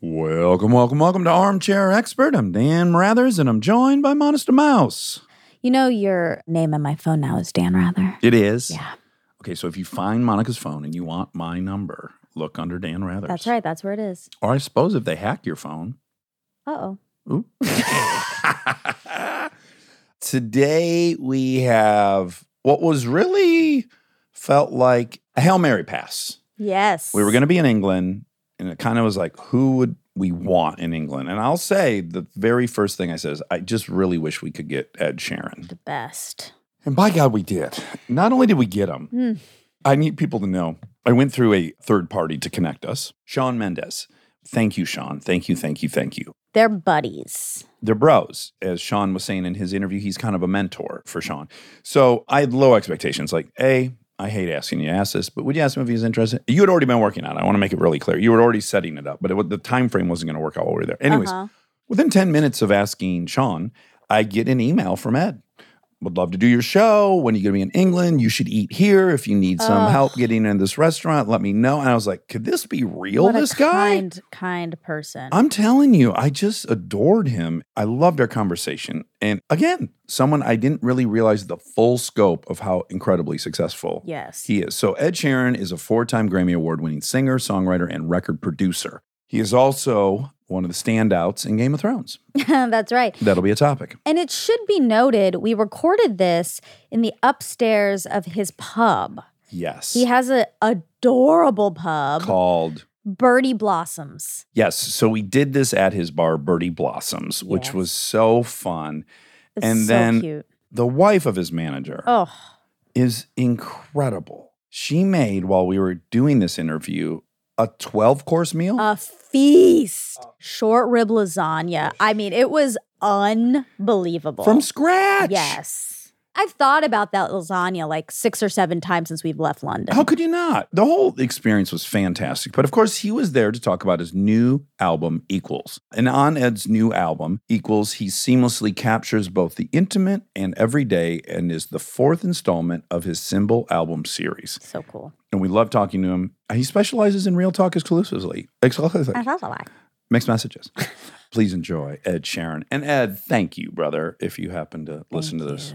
Welcome, welcome, welcome to Armchair Expert. I'm Dan Rathers, and I'm joined by Modesta Mouse. You know your name on my phone now is Dan Rather. It is. Yeah, Okay, so if you find Monica's phone and you want my number, look under Dan Rathers. that's right. That's where it is. Or I suppose if they hack your phone. Uh oh. Today we have what was really felt like a Hail Mary pass. Yes. We were going to be in England, and it kind of was like, who would we want in England? And I'll say the very first thing I said is, I just really wish we could get Ed Sheeran. the best. And by God, we did. Not only did we get him, Hmm. I need people to know I went through a third party to connect us. Shawn Mendes. Thank you, Shawn. Thank you, thank you, thank you. They're buddies. They're bros. As Shawn was saying in his interview, he's kind of a mentor for Shawn. So I had low expectations. Like, A, I hate asking you to ask this, but would you ask him if he's interested? You had already been working on it. I want to make it really clear. You were already setting it up, but it, the time frame wasn't going to work out while we were there. Anyways, Uh-huh. within 10 minutes of asking Shawn, I get an email from Ed. Would love to do your show. When are you going to be in England? You should eat here. If you need some Ugh. help getting in this restaurant, let me know. And I was like, could this be real, what this guy? kind, kind person. I'm telling you, I just adored him. I loved our conversation. And again, someone I didn't really realize the full scope of how incredibly successful yes. he is. So, Ed Sheeran is a four time Grammy Award winning singer, songwriter, and record producer. He is also one of the standouts in Game of Thrones. That's right. That'll be a topic. And it should be noted, we recorded this in the upstairs of his pub. Yes. He has an adorable pub, Called. Birdie Blossoms. Yes. So we did this at his bar, Birdie Blossoms, which Yes. was so fun. It's And so then- cute. The wife of his manager. Oh, is incredible. She made, while we were doing this interview, a 12 course meal. a feast. Short rib lasagna. I mean, it was unbelievable. from scratch. Yes. I've thought about that lasagna like six or seven times since we've left London. How could you not? The whole experience was fantastic. But of course, he was there to talk about his new album, Equals. And on Ed's new album, Equals, he seamlessly captures both the intimate and everyday and is the fourth installment of his Symbol album series. so cool. And we love talking to him. He specializes in real talk exclusively. Exclusively. mixed messages. Please enjoy Ed Sheeran. And Ed, thank you, brother, if you happen to listen to this.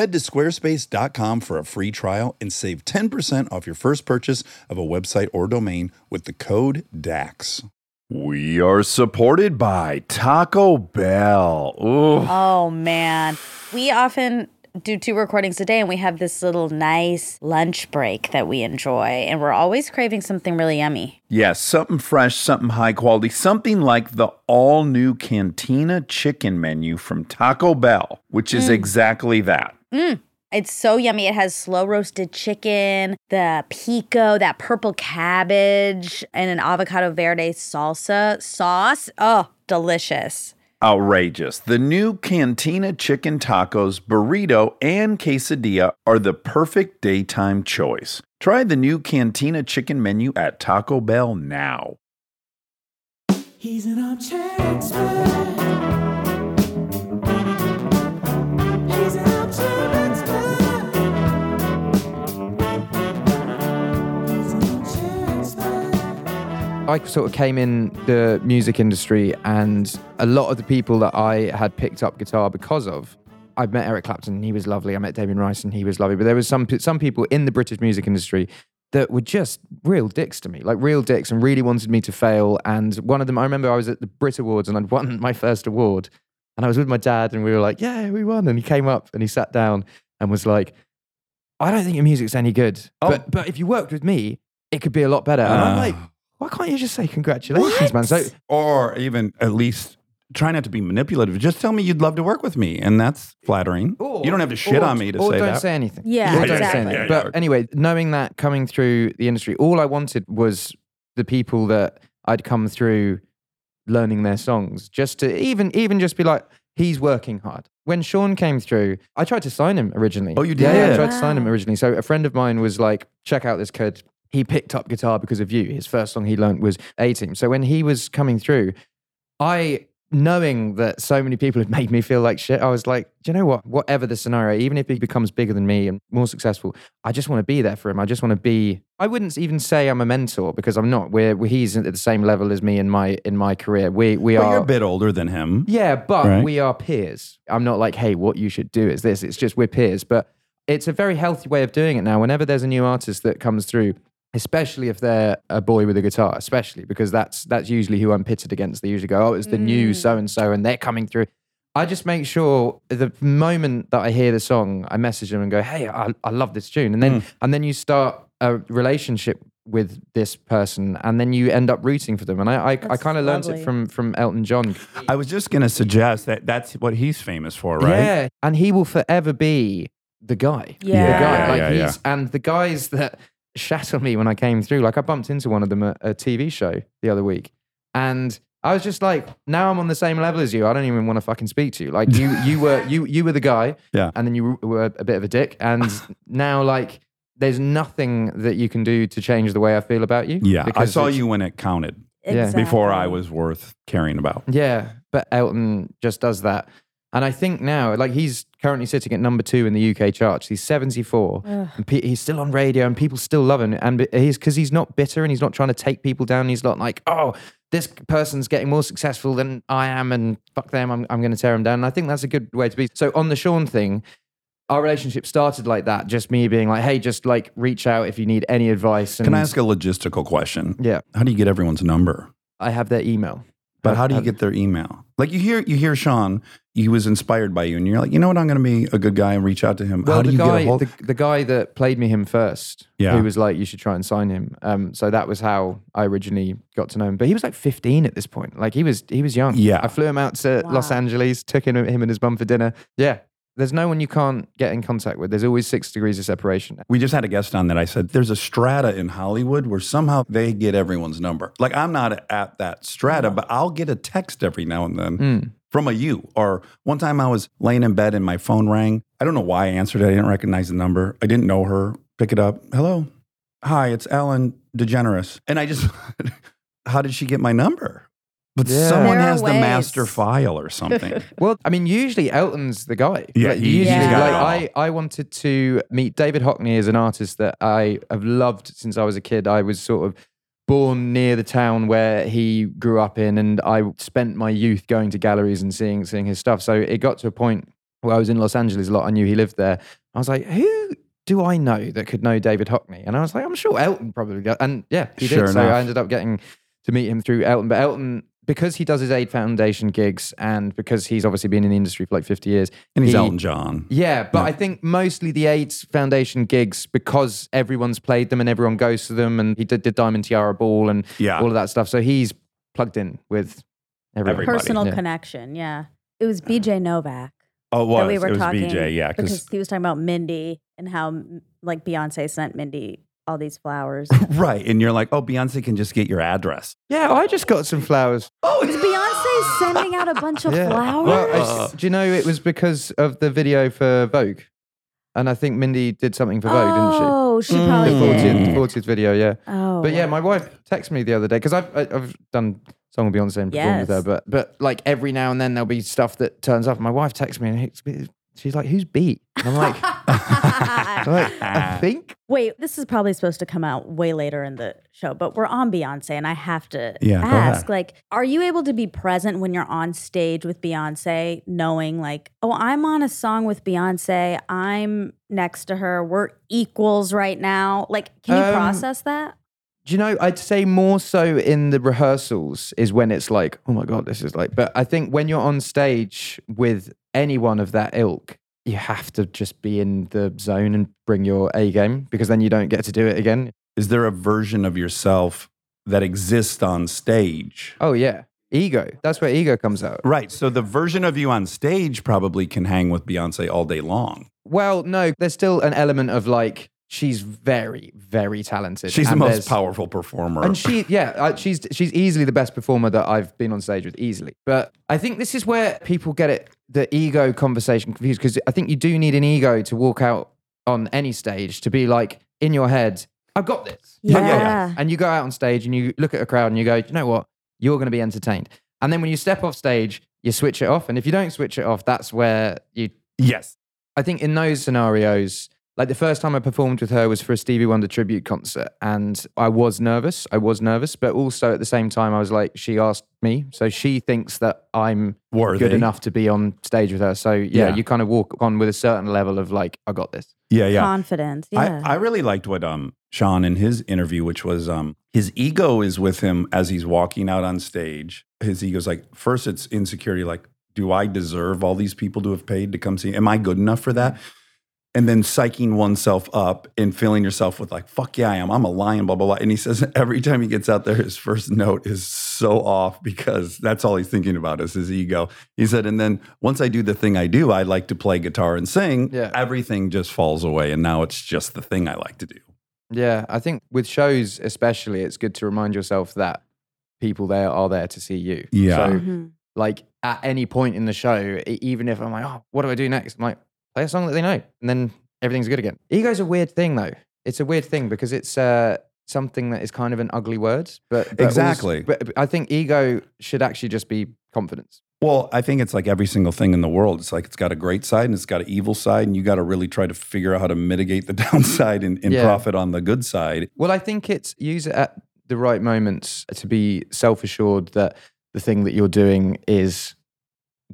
Head to squarespace.com for a free trial and save 10% off your first purchase of a website or domain with the code DAX. We are supported by Taco Bell. Ooh. Oh man. We often do two recordings a day and we have this little nice lunch break that we enjoy and we're always craving something really yummy. Yes, something fresh, something high quality, something like the all new Cantina chicken menu from Taco Bell, which is mm. exactly that. Mm. It's so yummy. It has slow roasted chicken, the pico, that purple cabbage, and an avocado verde salsa sauce. Oh, delicious. Outrageous. The new Cantina chicken tacos, burrito, and quesadilla are the perfect daytime choice. Try the new Cantina chicken menu at Taco Bell now. He's an armchair expert. I sort of came in the music industry, and a lot of the people that I had picked up guitar because of, I met Eric Clapton, and he was lovely. I met Damien Rice, and he was lovely. But there was some some people in the British music industry that were just real dicks to me, like real dicks, and really wanted me to fail. And one of them, I remember, I was at the Brit Awards, and I'd won my first award, and I was with my dad, and we were like, "Yeah, we won!" And he came up and he sat down and was like, "I don't think your music's any good, Oh. but but if you worked with me, it could be a lot better." And I'm Ah. like. Why can't you just say congratulations, man? So or even at least try not to be manipulative. Just tell me you'd love to work with me, and that's flattering. Or- you don't have to shit or- on me to or say don't that. say anything. Yeah, Or don't exactly. say anything. Yeah, but anyway, knowing that coming through the industry, all I wanted was the people that I'd come through learning their songs, just to even even just be like, he's working hard. When Shawn came through, I tried to sign him originally. Oh, you Yeah, yeah, I did? tried to sign him originally. So a friend of mine was like, check out this kid. He picked up guitar because of you. His first song he learned was A Team. So when he was coming through, I knowing that so many people had made me feel like shit, I was like, do you know what? Whatever the scenario, even if he becomes bigger than me and more successful, I just want to be there for him. I just want to be. I wouldn't even say I'm a mentor because I'm not. We're, we he's at the same level as me in my in my career. We we But are. you're a bit older than him. Yeah, but Right. we are peers. I'm not like, hey, what you should do is this. It's just we're peers. But it's a very healthy way of doing it now. Whenever there's a new artist that comes through, especially if they're a boy with a guitar, especially because that's that's usually who I'm pitted against. They usually go, oh, it's the new so and so, and they're coming through. I just make sure the moment that I hear the song, I message them and go, "Hey, I, I love this tune," and then mm. and then you start a relationship with this person, and then you end up rooting for them. And I I, I kind of learned it from from Elton John. I was just going to suggest that that's what he's famous for, right? Yeah, and he will forever be the guy. Yeah. the guy. Yeah, Like yeah, he's and the guys that shat on me when I came through. Like I bumped into one of them at a TV show the other week, and I was just like, now I'm on the same level as you. I don't even want to fucking speak to you. Like you, you were you you were the guy, Yeah. and then you were a bit of a dick, and now like. There's nothing that you can do to change the way I feel about you. Yeah. I saw you when it counted Yeah. before I was worth caring about. Yeah, but Elton just does that. And I think now, like he's currently sitting at number two in the UK charts. He's 74. And pe- he's still on radio and people still love him. And he's because he's not bitter and he's not trying to take people down. He's not like, oh, this person's getting more successful than I am and fuck them. I'm, I'm going to tear them down. And I think that's a good way to be. So on the Shawn thing, our relationship started like that. Just me being like, hey, just like reach out if you need any advice. And Can I ask a logistical question? Yeah, How do you get everyone's number? I have their email. But how do you get their email? Like you hear you hear Shawn, he was inspired by you, and you're like, you know what, I'm going to be a good guy and reach out to him. Well, how do the you guy, get a hold? the, the guy that played me him first, Yeah. who was like, you should try and sign him. Um, so that was how I originally got to know him. But he was like 15 at this point. Like he was, he was young. Yeah. I flew him out to Los Angeles, took him, him and his mum for dinner. Yeah. There's no one you can't get in contact with. There's always six degrees of separation. we just had a guest on that I said there's a strata in Hollywood where somehow they get everyone's number. Like I'm not at that strata, but I'll get a text every now and then Mm. from a you. Or one time I was laying in bed and my phone rang. I don't know why I answered it. I didn't recognize the number. I didn't know her. Pick it up. Hello. Hi, it's Ellen DeGeneres. And I just, how did she get my number? But Yeah. someone There are has the master file or something. Well, I mean, usually Elton's the guy. Yeah, Like, he- usually, he's got like it I, I wanted to meet David Hockney as an artist that I have loved since I was a kid. I was sort of born near the town where he grew up in, and I spent my youth going to galleries and seeing seeing his stuff. So it got to a point where I was in Los Angeles a lot. I knew he lived there. I was like, who do I know that could know David Hockney? And I was like, I'm sure Elton probably got. And yeah, he Sure did. So. I ended up getting to meet him through Elton. But Elton, because he does his AIDS Foundation gigs and because he's obviously been in the industry for like 50 years. And he's he- Elton John. Yeah, but Yeah. I think mostly the AIDS Foundation gigs because everyone's played them and everyone goes to them. And he did the Diamond Tiara Ball and Yeah. all of that stuff. So he's plugged in with everyone. Everybody. Personal Yeah. connection. Yeah. It was BJ uh-huh. Novak Oh, it was. that we were it was talking BJ, yeah. because he was talking about Mindy and how like Beyonce sent Mindy all these flowers. right. And you're like, oh, Beyonce can just get your address. Yeah, I just got some flowers. Oh, Is Beyonce sending out a bunch of Yeah. flowers? Well, I Uh. do you know it was because of the video for Vogue? And I think Mindy did something for Vogue, didn't she? Oh, she Mm. probably The 40th, did. the 40th video, yeah. Oh, But yeah, my wife texted me the other day because I've I- I've done song with Beyonce and performed with her, Yes. but but like every now and then there'll be stuff that turns up. And my wife texts me and it's- she's like, "Who's beat?" And I'm like, I'm like, I think. Wait, this is probably supposed to come out way later in the show, but we're on Beyonce, and I have to Yeah, go ask, ahead. like, are you able to be present when you're on stage with Beyonce, knowing like, oh, I'm on a song with Beyonce, I'm next to her, we're equals right now. Like, can you Um, process that? You know? I'd say more so in the rehearsals is when it's like, oh my god, this is like. But I think when you're on stage with anyone of that ilk, you have to just be in the zone and bring your A game because then you don't get to do it again. Is there a version of yourself that exists on stage? Oh yeah. ego. That's where ego comes out. Right. So the version of you on stage probably can hang with Beyonce all day long. Well, no, there's still an element of like she's very, very talented. She's the most powerful performer. And she, yeah, she's she's easily the best performer that I've been on stage with, easily. But I think this is where people get it, the ego conversation confused, because I think you do need an ego to walk out on any stage to be like in your head, I've got this. Yeah. I've got this." And you go out on stage and you look at a crowd and you go, you know what, you're going to be entertained. And then when you step off stage, you switch it off, and if you don't switch it off, that's where you yes. I think in those scenarios, like the first time I performed with her was for a Stevie Wonder tribute concert, and I was nervous. I was nervous, but also at the same time, I was like, she asked me, so she thinks that I'm Worthy. good enough to be on stage with her. So yeah, Yeah. you kind of walk on with a certain level of like, I got this. Yeah, yeah. Confidence. Yeah. I, I really liked what um Shawn in his interview, which was um his ego is with him as he's walking out on stage. His ego's like first it's insecurity, like, do I deserve all these people to have paid to come see? Am I good enough for that? And then psyching oneself up and filling yourself with like, fuck yeah, I am. I'm a lion, blah, blah, blah. And he says every time he gets out there, his first note is so off because that's all he's thinking about is his ego. He said, and then once I do the thing I do, I like to play guitar and sing. Yeah. Everything just falls away. And now it's just the thing I like to do. Yeah, I think with shows especially, it's good to remind yourself that people there are there to see you. Yeah. So Mhm. like at any point in the show, even if I'm like, oh, what do I do next? I'm like, play a song that they know, and then everything's good again. Ego's a weird thing, though. It's a weird thing because it's uh, something that is kind of an ugly word, but, but Exactly. but but I think ego should actually just be confidence. Well, I think it's like every single thing in the world. It's like it's got a great side and it's got an evil side, and you got to really try to figure out how to mitigate the downside and, and Yeah. profit on the good side. Well, I think it's use it at the right moments to be self assured that the thing that you're doing is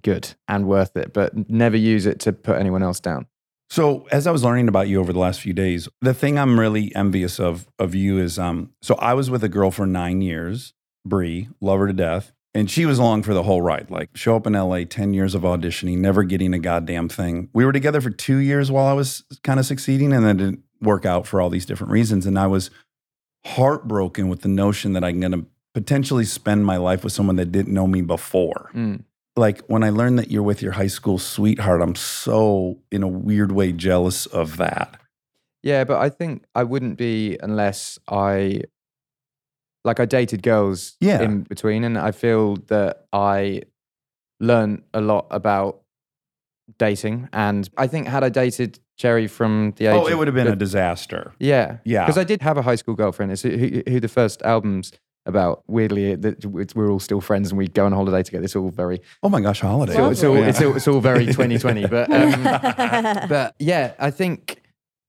good and worth it, but never use it to put anyone else down. So, as I was learning about you over the last few days, the thing I'm really envious of of you is, um, so I was with a girl for nine years, Bree, love her to death, and she was along for the whole ride. Like, show up in LA, ten years of auditioning, never getting a goddamn thing. We were together for two years while I was kind of succeeding, and then it didn't work out for all these different reasons. And I was heartbroken with the notion that I'm going to potentially spend my life with someone that didn't know me before Mm. Like when I learned that you're with your high school sweetheart, I'm so in a weird way jealous of that. Yeah, but I think I wouldn't be unless I like I dated girls Yeah. in between and I feel that I learned a lot about dating and I think had I dated Cherry from the oh, age Oh, it would have been a disaster. Yeah. Yeah. Because I did have a high school girlfriend. Who, who the first album's about. Weirdly, that we're all still friends and we go on holiday together. It's all very, Oh my gosh, holiday. it's all, it's, all, Yeah. it's, all, it's all very 2020. But, um, but yeah, I think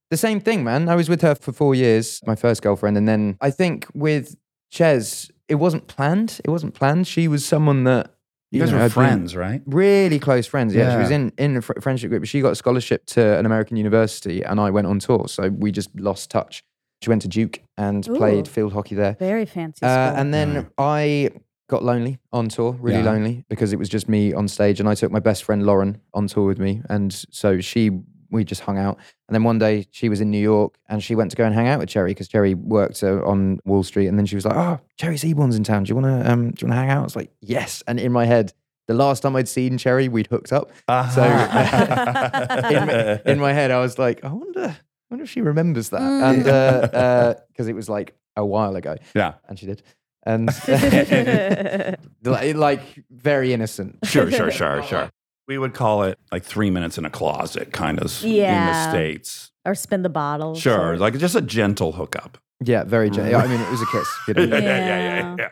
the same thing, man. I was with her for four years, my first girlfriend. And then I think with Ches, it wasn't planned. It wasn't planned. She was someone that, you guys know, were friends, right? really close friends. Yeah, she was in in a fr- friendship group. She got a scholarship to an American university, and I went on tour. So we just lost touch. She went to Duke and played field hockey there. Very fancy. Uh, and then Right. I got lonely on tour, really Yeah. lonely because it was just me on stage, and I took my best friend Lauren on tour with me, and so she we just hung out. And then one day she was in New York and she went to go and hang out with Cherry because Cherry worked uh, on Wall Street. And then she was like, "Oh, Cherry Seaborn's in town. Do you want to um, do you want to hang out?" I was like, "Yes." And in my head, the last time I'd seen Cherry, we'd hooked up. So in, my- in my head, I was like, I wonder, I wonder if she remembers that. Mm. And because it was like a while ago, yeah. and she did. And like, like very innocent. Sure, sure, sure, sure. We would call it like three minutes in a closet, kind of yeah. in the States. or spin the bottle. Sure. so- Like just a gentle hookup. Yeah, very. gentle. I mean, it was a kiss. You know? yeah, yeah, Yeah. yeah, yeah.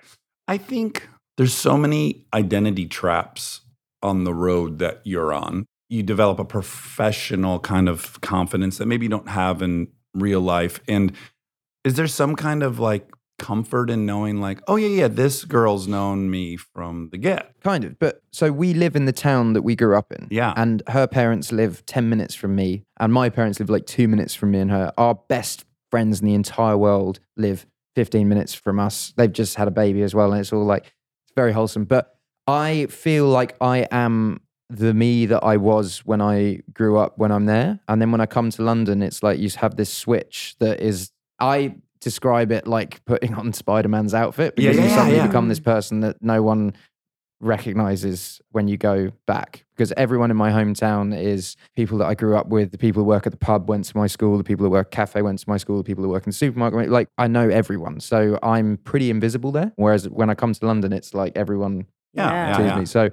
I think there's so many identity traps on the road that you're on. You develop a professional kind of confidence that maybe you don't have in real life. And is there some kind of like comfort in knowing, like, oh, yeah, yeah, this girl's known me from the get? Kind of. But so we live in the town that we grew up in. Yeah. And her parents live 10 minutes from me, and my parents live like two minutes from me and her. Our best friends in the entire world live 15 minutes from us. They've just had a baby as well, and it's all like, it's very wholesome. But I feel like I am the me that I was when I grew up when I'm there. And then when I come to London, it's like you have this switch that is, I describe it like putting on Spider Man's outfit Yeah, because you suddenly yeah. become this person that no one recognizes when you go back because everyone in my hometown is people that I grew up with, the people who work at the pub went to my school, the people who work at cafe went to my school, the people who work in the supermarket. Like I know everyone. So I'm pretty invisible there. Whereas when I come to London, it's like everyone Yeah, Yeah. yeah, sees yeah. me. So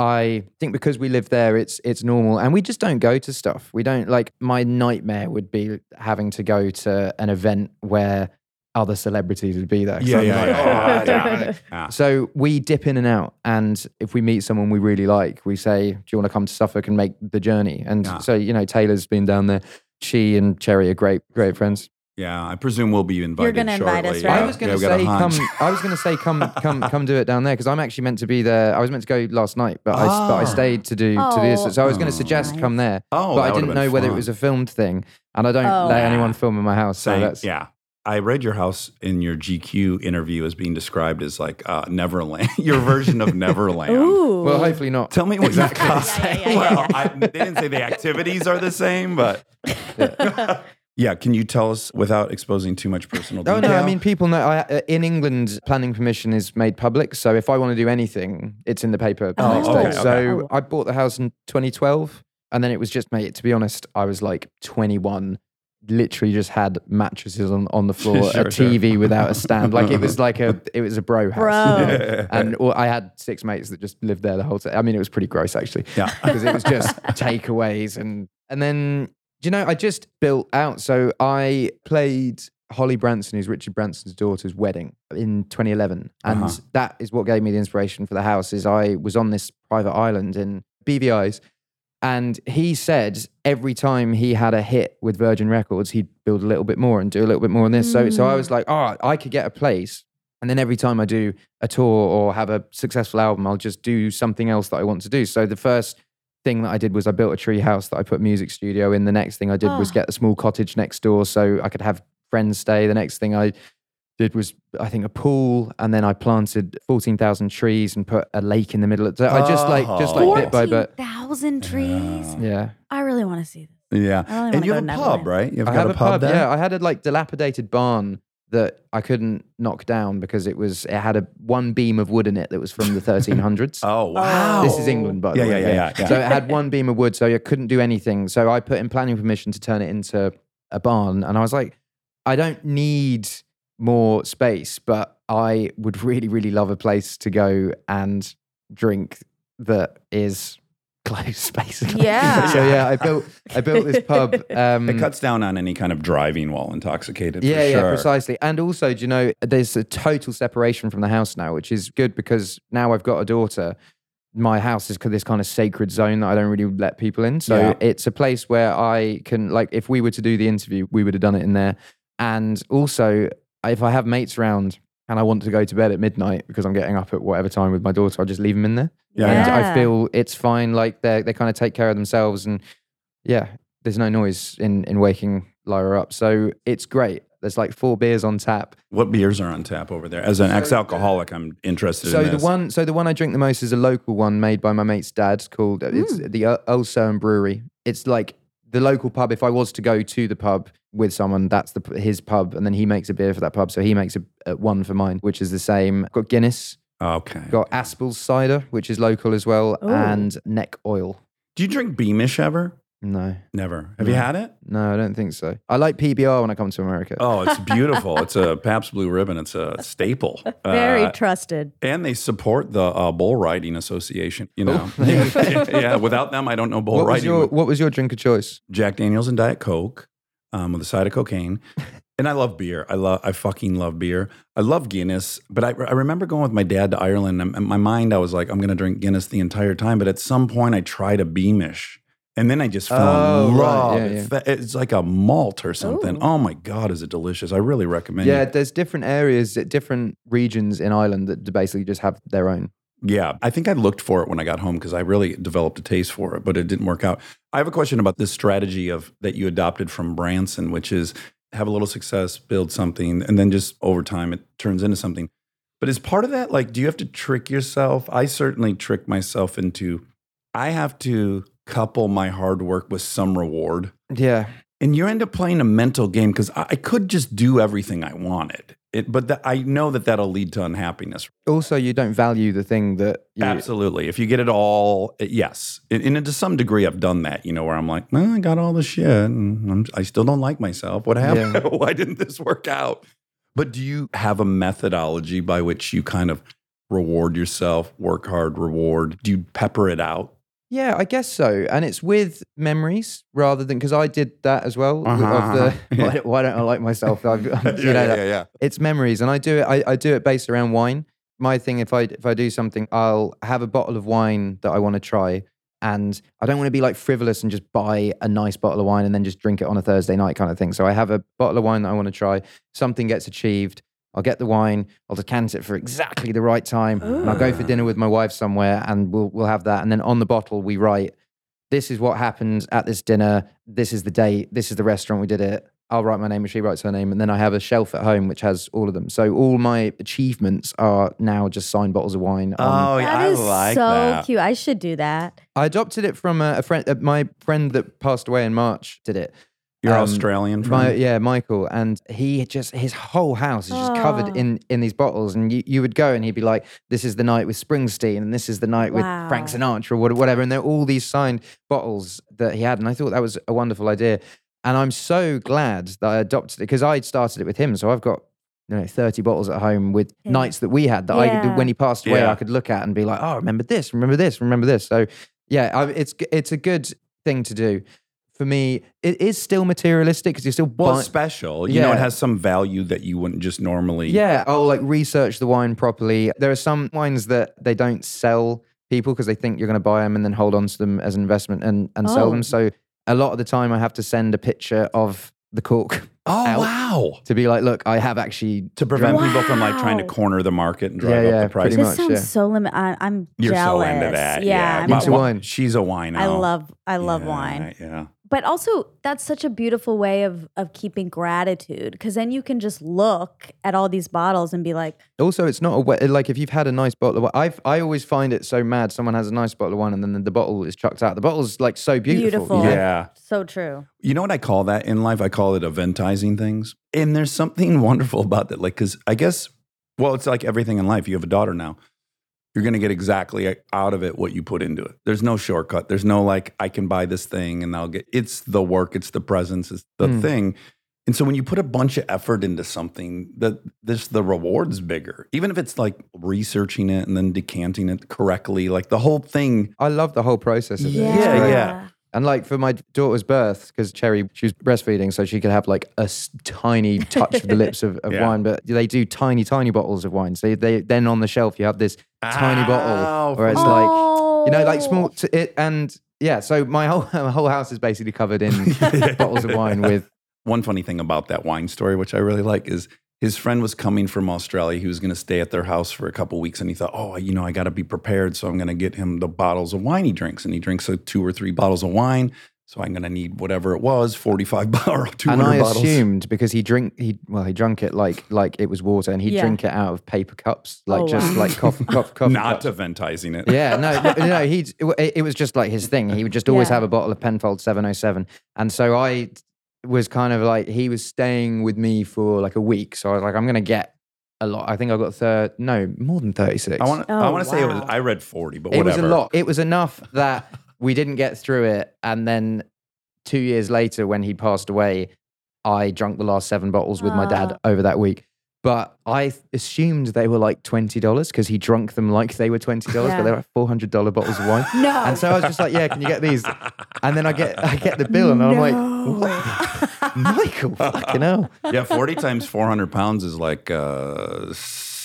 I think because we live there, it's it's normal, and we just don't go to stuff. We don't like. My nightmare would be having to go to an event where other celebrities would be there. Yeah, yeah, like, yeah, "Oh, yeah, I don't yeah. know." Yeah. So we dip in and out, and if we meet someone we really like, we say, "Do you want to come to Suffolk and make the journey?" And Yeah. so you know, Taylor's been down there. She and Cherry are great, great friends. Yeah, I presume we'll be invited. You're gonna invite us, right? I was going to we say come. I was going to say come, come, come do it down there because I'm actually meant to be there. I was meant to go last night, but I but I Ah. stayed to do to do this. Oh. So I was going Oh. to suggest come there, Oh, but I didn't been know whether it was a filmed thing, and I don't Oh. let Yeah. anyone film in my house. So that's yeah. I read your house in your GQ interview as being described as like uh, Neverland, your version of Neverland. Ooh. well, hopefully not. Tell me what Exactly. you've. Yeah, yeah, yeah, well, yeah. I, they didn't say the activities are the same, but yeah. Can you tell us without exposing too much personal detail? Oh no! I mean, people know. I, uh, in England, planning permission is made public. So if I want to do anything, it's in the paper the Oh, next okay, day. okay. So I bought the house in 2012, and then it was just, mate. To be honest, I was like 21. Literally, just had mattresses on, on the floor, Sure, a sure. TV without a stand. Like it was like a it was a bro house. Bro. and well, I had six mates that just lived there the whole time. I mean, it was pretty gross actually Yeah. because it was just takeaways and and then do you know I just built out. So I played Holly Branson, who's Richard Branson's daughter's wedding in 2011, and Uh-huh. that is what gave me the inspiration for the house. Is I was on this private island in BVI's. And he said every time he had a hit with Virgin Records, he'd build a little bit more and do a little bit more on this. So, so I was like, oh, I could get a place. And then every time I do a tour or have a successful album, I'll just do something else that I want to do. So the first thing that I did was I built a tree house that I put a music studio in. The next thing I did was Oh. get a small cottage next door so I could have friends stay. The next thing I did was I think a pool, and then I planted fourteen thousand trees and put a lake in the middle. Of, so I just like just like bit by bit. thousand trees. Yeah, I really want to see this. Yeah. Really and wanna you go have a pub, right? You've I got have a pub, there. Yeah, I had a like dilapidated barn that I couldn't knock down because it was it had a one beam of wood in it that was from the 1300s. Oh, wow. Oh. This is England, by the Yeah, way. yeah, yeah, yeah, yeah. So it had one beam of wood, so I couldn't do anything. So I put in planning permission to turn it into a barn, and I was like, I don't need more space, but I would really, really love a place to go and drink that is close, basically. Yeah. so yeah, I built I built this pub. Um, It cuts down on any kind of driving while intoxicated. yeah, for yeah, precisely. And also, do you know, there's a total separation from the house now, which is good because now I've got a daughter. My house is this kind of sacred zone that I don't really let people in. So Yeah. it's a place where I can, like, if we were to do the interview, we would have done it in there. And also, if I have mates around and I want to go to bed at midnight because I'm getting up at whatever time with my daughter, I'll just leave them in there. Yeah, And. I feel it's fine. Like they they kind of take care of themselves, and yeah, there's no noise in in waking Lyra up. So it's great. There's like four beers on tap. What beers are on tap over there? As an ex-alcoholic, I'm interested So in the one, so the one I drink the most is a local one made by my mate's dad. Called it's mm. the Ul- Ulster Brewery. It's like the local pub. If I was to go to the pub with someone, that's the his pub, and then he makes a beer for that pub. So he makes a, a one for mine, which is the same. Got Guinness, okay. got Aspall's cider, which is local as well, Ooh. and Neck Oil. Do you drink Beamish ever? No, Never. Have you had it? no, I don't think so. I like PBR when I come to America. Oh, it's beautiful. it's a Pabst Blue Ribbon. It's a staple. Very Uh, trusted. and they support the uh, bull riding association. You know, yeah. Without them, I don't know bull what was riding. your What was your drink of choice? Jack Daniels and Diet Coke um, with a side of cocaine. And I love beer. I love. I fucking love beer. I love Guinness. But I, I remember going with my dad to Ireland. And in my mind, I was like, I'm going to drink Guinness the entire time. But at some point, I tried a Beamish. And then I just fell Oh, in right. love. Yeah, yeah. fe- It's like a malt or something. Ooh. Oh my God, is it delicious? I really recommend Yeah, it. there's different areas, different regions in Ireland that basically just have their own. Yeah, I think I looked for it when I got home because I really developed a taste for it, but it didn't work out. I have a question about this strategy of that you adopted from Branson, which is have a little success, build something, and then just over time it turns into something. But is part of that like, do you have to trick yourself? I certainly trick myself into I have to couple my hard work with some reward. Yeah. And you end up playing a mental game because I, I could just do everything I wanted. It, but that I know that that'll lead to unhappiness. Also, you don't value the thing that you. Absolutely. If you get it all, eh, yes. And, and to some degree, I've done that, you know, where I'm like, I got all the shit and I'm, I still don't like myself. What happened? Yeah. Why didn't this work out? But do you have a methodology by which you kind of reward yourself, work hard, reward? Do you pepper it out? Yeah, I guess so. And it's with memories rather than because I did that as well. Uh-huh, Of the uh-huh. why, why don't I like myself? You yeah, know, yeah, yeah, yeah. it's memories, and I do it. I, I do it based around wine. My thing, if I if I do something, I'll have a bottle of wine that I want to try, and I don't want to be like frivolous and just buy a nice bottle of wine and then just drink it on a Thursday night kind of thing. So I have a bottle of wine that I want to try. Something gets achieved. I'll get the wine. I'll decant it for exactly the right time, and I'll go for dinner with my wife somewhere, and we'll we'll have that. And then on the bottle, we write, "This is what happened at this dinner. This is the date. This is the restaurant we did it." I'll write my name, and she writes her name, and then I have a shelf at home which has all of them. So all my achievements are now just signed bottles of wine. Oh, yeah, That I is like so that. cute. I should do that. I adopted it from a, a friend. Uh, my friend that passed away in March did it. You're Um, Australian from My, yeah, Michael, and he just his whole house is just Oh. covered in in these bottles, and you, you would go and he'd be like, "This is the night with Springsteen, and this is the night with Frank Wow. Sinatra, or whatever," and they're all these signed bottles that he had, and I thought that was a wonderful idea, and I'm so glad that I adopted it because I started it with him, so I've got. You know, 30 bottles at home with Yeah. nights that we had that I, Yeah. when he passed away, Yeah. I could look at and be like, oh, remember this, remember this, remember this. So, yeah, I, it's it's a good thing to do. For me, it is still materialistic because you're still Well, buying. it's special. You know, it has some value that you wouldn't just normally. Yeah, I'll like research the wine properly. There are some wines that they don't sell people because they think you're going to buy them and then hold on to them as an investment and, and sell Oh. them. So a lot of the time, I have to send a picture of the cork Oh, out. wow. to be like, look, I have actually. To prevent people from like trying to corner the market and drive Yeah, up yeah, the price. pretty This much, sounds yeah. so limit. I, I'm You're jealous. so into that. Yeah, I'm My- Into my- wine. She's a wino. I love. I love Yeah, wine. Yeah. But also, that's such a beautiful way of of keeping gratitude because then you can just look at all these bottles and be like, Also, it's not a way, like if you've had a nice bottle of wine. I've, I always find it so mad. Someone has a nice bottle of wine and then the, the bottle is chucked out. The bottle's like so beautiful. Beautiful. you? Yeah. so true. You know what I call that in life? I call it eventizing things. And there's something wonderful about that. Like, because I guess, well, it's like everything in life. You have a daughter now. You're going to get exactly out of it what you put into it. There's no shortcut. There's no like, I can buy this thing and I'll get it's the work, it's the presence, it's the Mm. thing. And so when you put a bunch of effort into something, that this the reward's bigger. Even if it's like researching it and then decanting it correctly, like the whole thing. I love the whole process of it. It's Yeah, yeah. And like for my daughter's birth, because Cherry, she was breastfeeding, so she could have like a s- tiny touch of the lips of, of Yeah. wine. But they do tiny, tiny bottles of wine. So they then on the shelf you have this tiny Ow, bottle where it's fun. like you know, like small. T- it, and yeah, so my whole my whole house is basically covered in bottles of wine with. One funny thing about that wine story, which I really like, is his friend was coming from Australia. He was going to stay at their house for a couple weeks, and he thought, "Oh, you know, I got to be prepared, so I'm going to get him the bottles of wine he drinks." And he drinks like two or three bottles of wine, so I'm going to need whatever it was, 45 or 200 And I bottles. assumed because he drink he well he drank it like like it was water, and he'd Yeah. drink it out of paper cups, like Oh, just wow. like coffee cup coffee Not cups. eventizing it. Yeah, no, no, no he it, it was just like his thing. He would just always Yeah. have a bottle of Penfold 707. And so I was kind of like, he was staying with me for like a week. So I was like, I'm going to get a lot. I think I got third, no, more than 36. I want to. I Oh, want to say it was. wow. I read 40, but it whatever. was a lot. It was enough that we didn't get through it. And then two years later, when he passed away, I drank the last seven bottles with my dad Ah. over that week. But I assumed they were like $20 because he drunk them like they were $20, Yeah. but they were $400 bottles of wine. No. And so I was just like, yeah, can you get these? And then I get I get the bill and I'm like, what? Michael, fucking hell. Yeah, 40 times 400 pounds is like uh,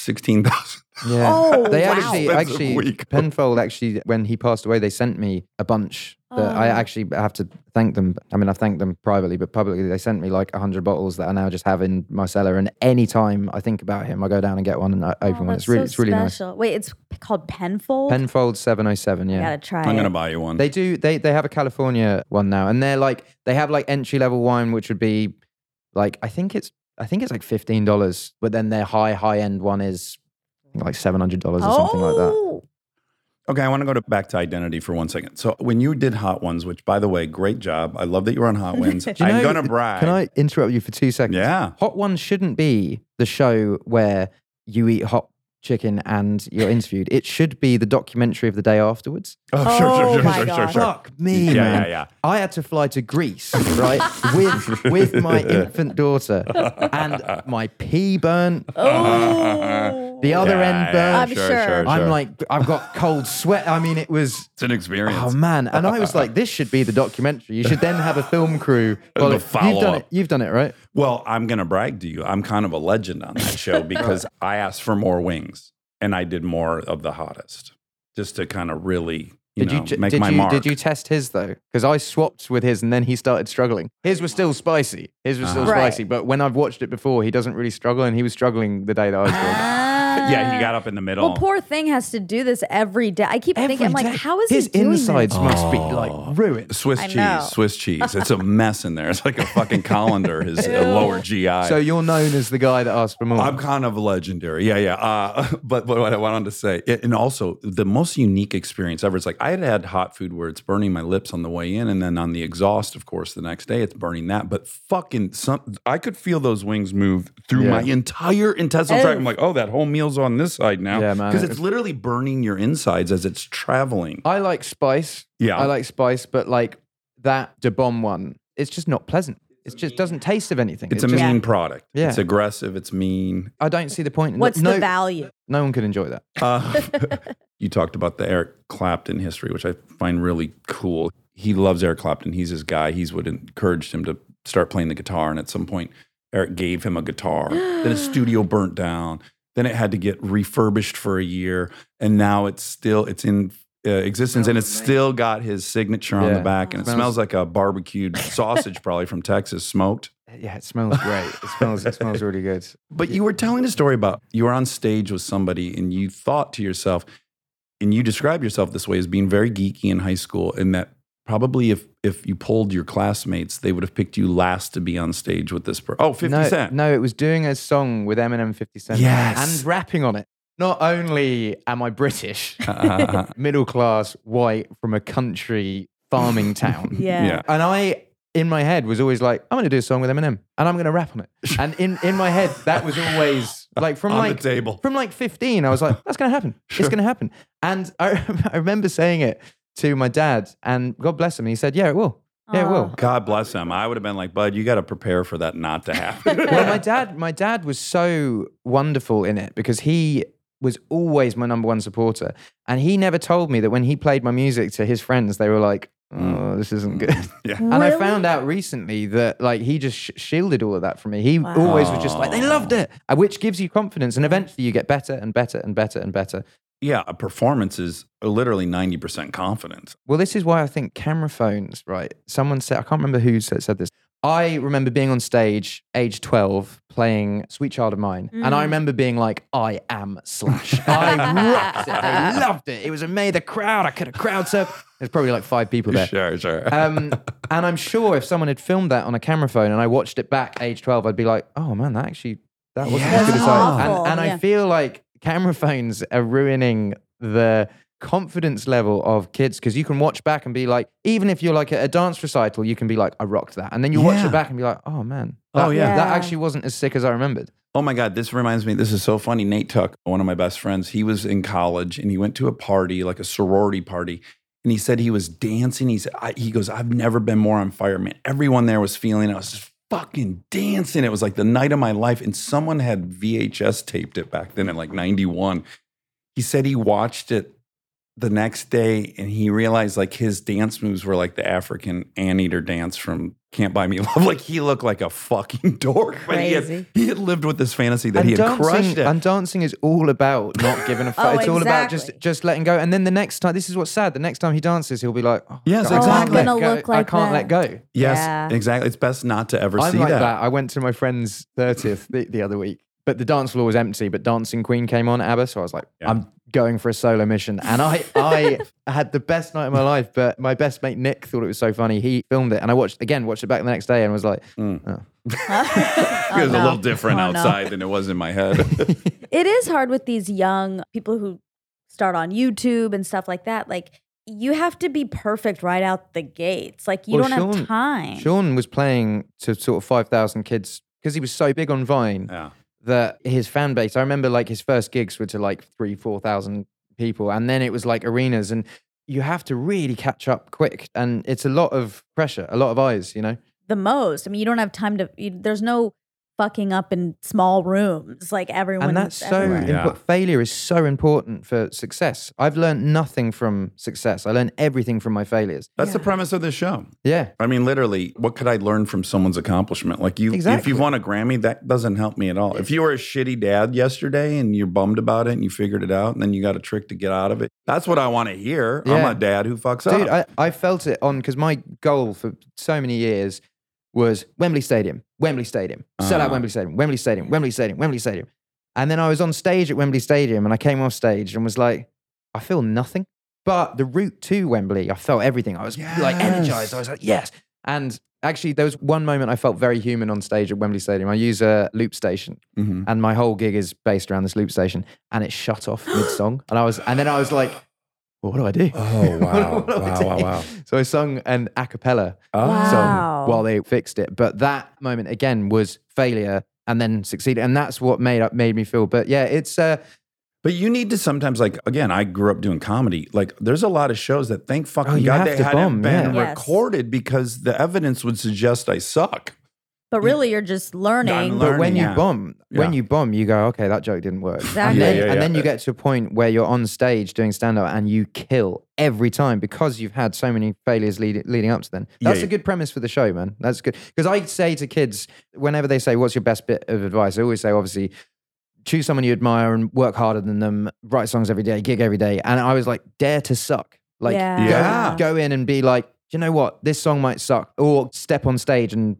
16,000. Yeah. Oh, they wow. actually Expensive actually week. Penfold actually when he passed away, they sent me a bunch that I Oh. actually have to thank them. I mean, I've thanked them privately, but publicly they sent me like 100 bottles that I now just have in my cellar. And anytime I think about him, I go down and get one and I open Oh, one. It's really so it's really nice. Wait, it's called Penfold. Penfold 707, yeah. I gotta try I'm it. going to buy you one. They do. They they have a California one now, and they're like they have like entry level wine, which would be like I think it's I think it's like fifteen dollars, but then their high high end one is like seven hundred dollars or something like that. Oh, Okay, I want to go to back to identity for one second. So when you did Hot Ones, which by the way, great job. I love that you were on Hot Ones. Do you I'm know- gonna brag. Can I interrupt you for two seconds? Yeah. Hot Ones shouldn't be the show where you eat hot chicken and you're interviewed. It should be the documentary of the day afterwards. Oh, Oh sure, sure, sure, oh my sure, sure, God. sure. Fuck me, Yeah, man. yeah, yeah. I had to fly to Greece, right, with with my infant daughter, and my pee burnt. Oh. The other Yeah, end yeah, burnt. I'm sure. I'm like, I've got cold sweat. I mean, it was. it's an experience. Oh man! And I was like, this should be the documentary. You should then have a film crew. The You've follow-up. done it. You've done it, right? Well, I'm going to brag to you. I'm kind of a legend on that show because I asked for more wings and I did more of the hottest just to kind of really, you Did know, you make did my you mark. did you test his though? Because I swapped with his and then he started struggling. His was still spicy. His was still Uh-huh. Right. spicy. But when I've watched it before, he doesn't really struggle, and he was struggling the day that I was doing it. Yeah, he got up in the middle. Well, poor thing has to do this every day. I keep thinking, I'm like, day. how is his he doing insides this? must be like ruined? Swiss I cheese, know. Swiss cheese. It's a mess in there. It's like a fucking colander, his uh, lower GI. So you're known as the guy that asked for more. I'm kind of legendary. Yeah, yeah. Uh, but, but what I wanted to say, it- and also the most unique experience ever. It's like I had had hot food where it's burning my lips on the way in, and then on the exhaust, of course, the next day it's burning that. But fucking, some I could feel those wings move through Yeah. my entire intestinal tract. I'm like, oh, that whole meal's on this side now. Yeah, man, Because it's literally burning your insides as it's traveling. I like spice. Yeah. I like spice, but like that Da Bomb one, it's just not pleasant. It just doesn't taste of anything. It's a just, mean product. Yeah. It's aggressive. It's mean. I don't see the point. in What's no, the value? No one could enjoy that. Uh, you talked about the Eric Clapton history, which I find really cool. He loves Eric Clapton. He's his guy. He's what encouraged him to start playing the guitar. And at some point, Eric gave him a guitar. then his studio burnt down. Then it had to get refurbished for a year, and now it's still it's in uh, existence, and it's still got his signature on the Yeah. back, and it Smells- smells like a barbecued sausage, probably from Texas, smoked. Yeah, it smells great. It smells. It smells really good. But you were telling a story about you were on stage with somebody and you thought to yourself, and you describe yourself this way as being very geeky in high school, and that probably if if you polled your classmates, they would have picked you last to be on stage with this person. Oh, 50 no, Cent. no, it was doing a song with Eminem, Fifty Cent, Yes. and rapping on it. Not only am I British, Uh, middle class, white from a country farming town, Yeah. Yeah. and I. In my head was always like, I'm going to do a song with Eminem and I'm going to rap on it. And in, in my head, that was always like from on like the table. from like 15, I was like, that's going to happen. It's going to happen. And I, I remember saying it to my dad, and God bless him. And he said, Yeah, it will. Yeah, it will. God bless him. I would have been like, Bud, you got to prepare for that not to happen. well, my dad, my dad was so wonderful in it because he was always my number one supporter, and he never told me that when he played my music to his friends, they were like, "Oh, this isn't good." yeah. And I Really? found out recently that like he just sh- shielded all of that from me. He always was just like, "They loved it," uh, which gives you confidence, and eventually you get better and better and better and better. Yeah, a performance is literally 90% confidence. Well, this is why I think camera phones, right? Someone said, I can't remember who said, said this. I remember being on stage, age 12, playing Sweet Child of Mine. And I remember being like, I am Slash. I rocked it. I loved it. It was amazing. The crowd, I could have crowd surfed. There's probably like five people there. Sure, sure. Um, and I'm sure if someone had filmed that on a camera phone and I watched it back age 12, I'd be like, oh man, that actually, that wasn't as good as I. Awful, And, and yeah. I feel like camera phones are ruining the confidence level of kids because you can watch back and be like, even if you're like at a dance recital, you can be like, I rocked that. And then you watch it back and be like, oh man. Oh, yeah. That actually wasn't as sick as I remembered. Oh my God, this reminds me. This is so funny. Nate Tuck, one of my best friends, he was in college and he went to a party, like a sorority party, and he said he was dancing. He said, I, he goes, I've never been more on fire, man. Everyone there was feeling it. I was just fucking dancing. It was like the night of my life. And someone had VHS taped it back then in like 91. He said he watched it the next day and he realized like his dance moves were like the African anteater dance from Can't Buy Me Love. Like he looked like a fucking dork. But he Crazy. had, he had lived with this fantasy that he had crushed it. and dancing is all about not giving a fuck. Oh, it's all about just exactly. just letting go. And then the next time, this is what's sad. The next time he dances, he'll be like, oh, Yes, God, I can't exactly. let I'm gonna go. look like I can't let that. go. yes, Yeah. exactly. It's best not to ever I'm see like that. that. I went to my friend's 30th the, the other week, but the dance floor was empty, but Dancing Queen came on ABBA. So I was like, Yeah. I'm going for a solo mission. And I, I had the best night of my life, but my best mate Nick thought it was so funny. He filmed it and I watched, again, watched it back the next day and was like, Mm. oh. it was a no. little different Oh, no. outside than it was in my head. It is hard with these young people who start on YouTube and stuff like that. Like you have to be perfect right out the gates. Like you Well, don't Shawn- have time. Shawn was playing to sort of 5,000 kids because he was so big on Vine Yeah. That his fan base, I remember like his first gigs were to like three, 4,000 people. And then it was like arenas. And you have to really catch up quick. And it's a lot of pressure, a lot of eyes, you know? the most. I mean, you don't have time to. You, there's no fucking up in small rooms. Like everyone. and that's so everywhere. Yeah. failure is so important for success. I've learned nothing from success. I learned everything from my failures. That's the premise of this show. Yeah. I mean, literally, what could I learn from someone's accomplishment? Like you, if you won a Grammy, that doesn't help me at all. If you were a shitty dad yesterday and you're bummed about it and you figured it out and then you got a trick to get out of it, that's what I want to hear. Yeah. I'm a dad who fucks Dude, up. I, I felt it on because my goal for so many years was Wembley Stadium, Wembley Stadium, sell out Uh-huh. Wembley Stadium, Wembley Stadium, Wembley Stadium, Wembley Stadium. And then I was on stage at Wembley Stadium and I came off stage and was like, I feel nothing. But the route to Wembley, I felt everything. I was like energized. I was like, yes. And actually, there was one moment I felt very human on stage at Wembley Stadium. I use a loop station Mhm. and my whole gig is based around this loop station and it shut off mid song. And I was, and then I was like, well, what do I do? Oh, wow. What do wow, wow, do? wow. So I sung an a cappella Oh. Wow. song while they fixed it. But that moment again was failure and then succeeded. And that's what made up made me feel. But yeah, it's uh But you need to sometimes, like, again, I grew up doing comedy. Like, there's a lot of shows that thank fucking Oh, you God have they hadn't bomb, been yeah. Recorded because the evidence would suggest I suck. But really, you're just learning. but when you yeah. bomb, when Yeah. you bomb, you go, okay, that joke didn't work. Exactly. And then, Yeah, yeah, and then you get to a point where you're on stage doing stand up and you kill every time because you've had so many failures lead, leading up to then. Yeah, That's yeah. a good premise for the show, man. That's good. Because I say to kids, whenever they say, what's your best bit of advice? I always say, obviously, choose someone you admire and work harder than them, write songs every day, gig every day. And I was like, dare to suck. Like, Yeah. go- Yeah. Go, in and be like, you know what? This song might suck. Or step on stage and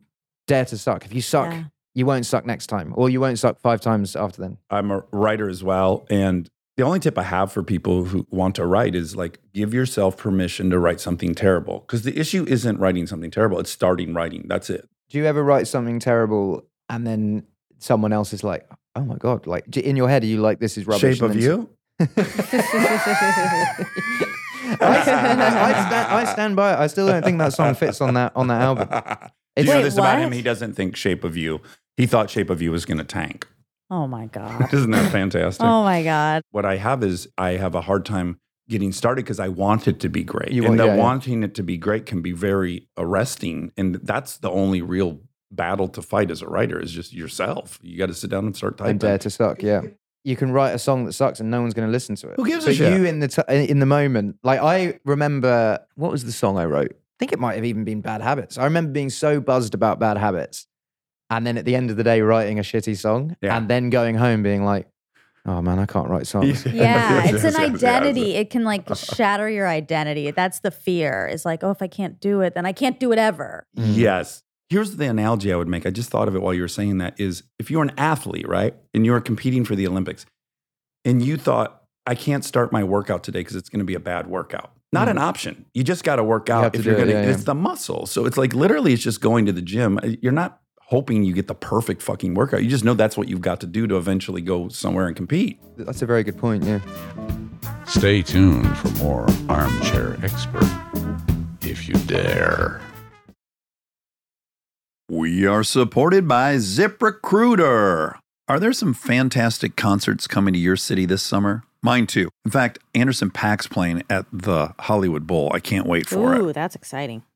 dare to suck. If you suck, Yeah. you won't suck next time. Or you won't suck five times after then. I'm a writer as well. And the only tip I have for people who want to write is like give yourself permission to write something terrible. Because the issue isn't writing something terrible, it's starting writing. That's it. Do you ever write something terrible and then someone else is like, oh my God, like in your head, are you like, this is rubbish? Shape of you? I, stand, I, stand, I stand by it. I still don't think that song fits on that on that album. Do It's- you know Wait, this about him? He doesn't think Shape of You. He thought Shape of You was going to tank. Oh my god. Isn't that fantastic? Oh my god. What I have is I have a hard time getting started because I want it to be great. You and want- the yeah, yeah. wanting it to be great can be very arresting. And that's the only real battle to fight as a writer is just yourself. You got to sit down and start typing. and dare to suck. Yeah, you can write a song that sucks and no one's going to listen to it. Who gives a but shit? you in the t- in the moment, like I remember, what was the song I wrote? I think it might have even been Bad Habits. I remember being so buzzed about Bad Habits, and then at the end of the day, writing a shitty song, Yeah. and then going home being like, "Oh man, I can't write songs." Yeah, Yes, it's an yes, yes. identity. It can like shatter your identity. That's the fear. Is like, oh, if I can't do it, then I can't do it ever. Mm. Yes. Here's the analogy I would make. I just thought of it while you were saying that is if you're an athlete, right? And you're competing for the Olympics and you thought, I can't start my workout today because it's going to be a bad workout. Not an option. You just got to work out to if you're going to, yeah, yeah. it's the muscle. So it's like literally it's just going to the gym. Uh, You're not hoping you get the perfect fucking workout. You just know that's what you've got to do to eventually go somewhere and compete. That's a very good point. Yeah. Stay tuned for more Armchair Expert, if you dare. We are supported by ZipRecruiter. Are there some fantastic concerts coming to your city this summer? Mine too. In fact, Anderson .Paak's playing at the Hollywood Bowl. I can't wait for it. Ooh, that's exciting.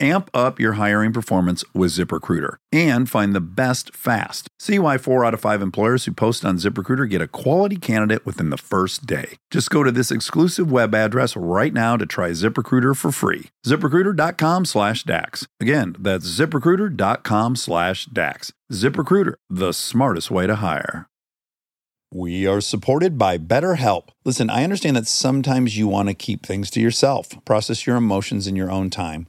Amp up your hiring performance with ZipRecruiter and find the best fast. See why four out of five employers who post on ZipRecruiter get a quality candidate within the first day. Just go to this exclusive web address right now to try ZipRecruiter for free. ZipRecruiter.com slash DAX. Again, that's ZipRecruiter.com slash DAX. ZipRecruiter, the smartest way to hire. We are supported by BetterHelp. Listen, I understand that sometimes you want to keep things to yourself, process your emotions in your own time.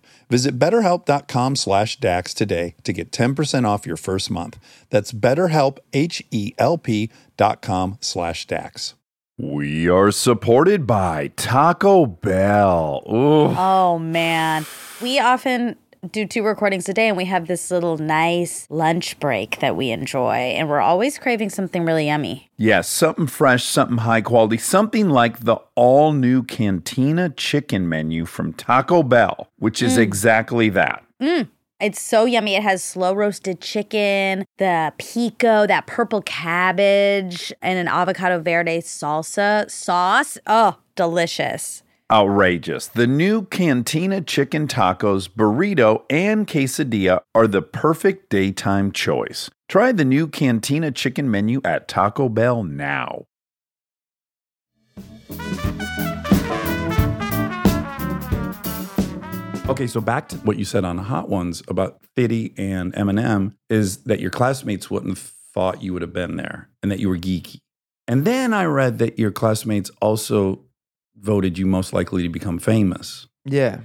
Visit betterhelp.com slash DAX today to get 10% off your first month. That's betterhelp, H-E-L-P dot com slash DAX. We are supported by Taco Bell. Ooh. Oh man. We often do two recordings a day and we have this little nice lunch break that we enjoy and we're always craving something really yummy. Yes, something fresh, something high quality, something like the all new Cantina chicken menu from Taco Bell, which is mm. exactly that. Mm. It's so yummy. It has slow roasted chicken, the pico, that purple cabbage, and an avocado verde salsa sauce. Oh, delicious. Outrageous. The new Cantina chicken tacos, burrito, and quesadilla are the perfect daytime choice. Try the new Cantina chicken menu at Taco Bell now. Okay, so back to what you said on Hot Ones about Fitty and Eminem is that your classmates wouldn't have thought you would have been there and that you were geeky. And then I read that your classmates also voted you most likely to become famous. Yeah.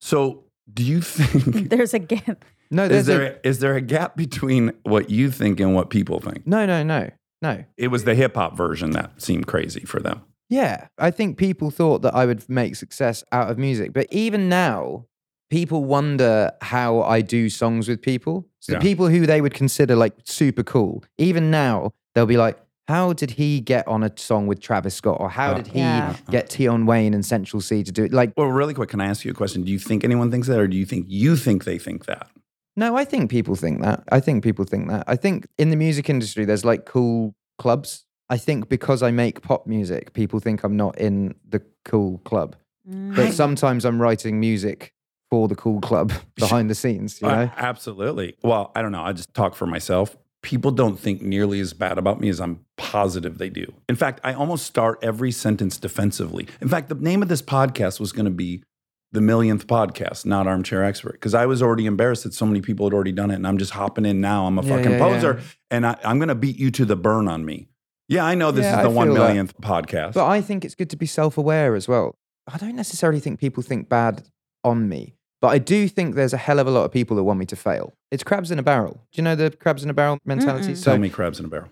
So, do you think There's a gap. No, is there's there a, is there a gap between what you think and what people think? no, no, no, no. It was the hip hop version that seemed crazy for them. Yeah, I think people thought that I would make success out of music, but even now, people wonder how I do songs with people. So Yeah. the people who they would consider like super cool, even now, they'll be like, "How did he get on a song with Travis Scott, or how Uh, did he Yeah. get Tion Wayne and Central Cee to do it?" Like, Well, really quick, can I ask you a question? Do you think anyone thinks that, or do you think you think they think that? no, I think people think that. I think people think that. I think in the music industry, there's like cool clubs. I think because I make pop music, people think I'm not in the cool club. But sometimes I'm writing music for the cool club behind the scenes, you Uh, absolutely. Well, I don't know. I just talk for myself. People don't think nearly as bad about me as I'm positive they do. In fact, I almost start every sentence defensively. In fact, the name of this podcast was going to be the millionth podcast, not armchair expert, because I was already embarrassed that so many people had already done it, and I'm just hopping in now. I'm a Yeah, fucking yeah, poser, yeah. and I, I'm going to beat you to the burn on me. Yeah, I know this is the one feel that. millionth podcast. But I think it's good to be self aware as well. I don't necessarily think people think bad on me, but I do think there's a hell of a lot of people that want me to fail. It's crabs in a barrel. Do you know the crabs in a barrel mentality? So, Tell me, crabs in a barrel.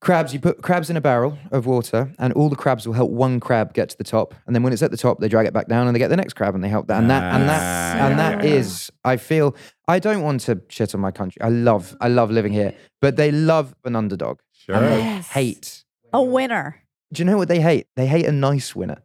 crabs, you put crabs in a barrel of water, and all the crabs will help one crab get to the top. And then when it's at the top, they drag it back down and they get the next crab and they help that. And that, and that, Ah, and yeah, that yeah, is, I feel, I don't want to shit on my country. I love, I love living here, but they love an underdog. Sure. And they Yes. hate. A winner. Do you know what they hate? They hate a nice winner.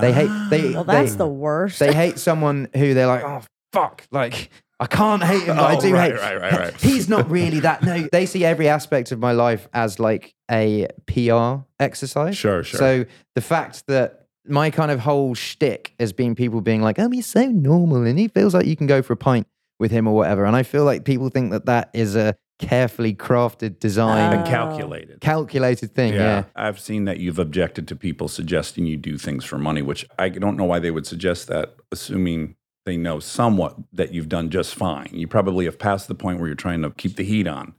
They hate. Ah, they. Well, that's they, the worst. They hate someone who they're like, oh fuck, like I can't hate him, but I Oh, do right, hate. right, right, right. He's not really that. No, they see every aspect of my life as like a PR exercise. Sure, sure. So the fact that my kind of whole shtick has been people being like, oh, he's so normal, and he feels like you can go for a pint with him or whatever, and I feel like people think that that is a carefully crafted design, and calculated. calculated thing. Yeah. I've seen that you've objected to people suggesting you do things for money, which I don't know why they would suggest that, assuming they know somewhat that you've done just fine. You probably have passed the point where you're trying to keep the heat on.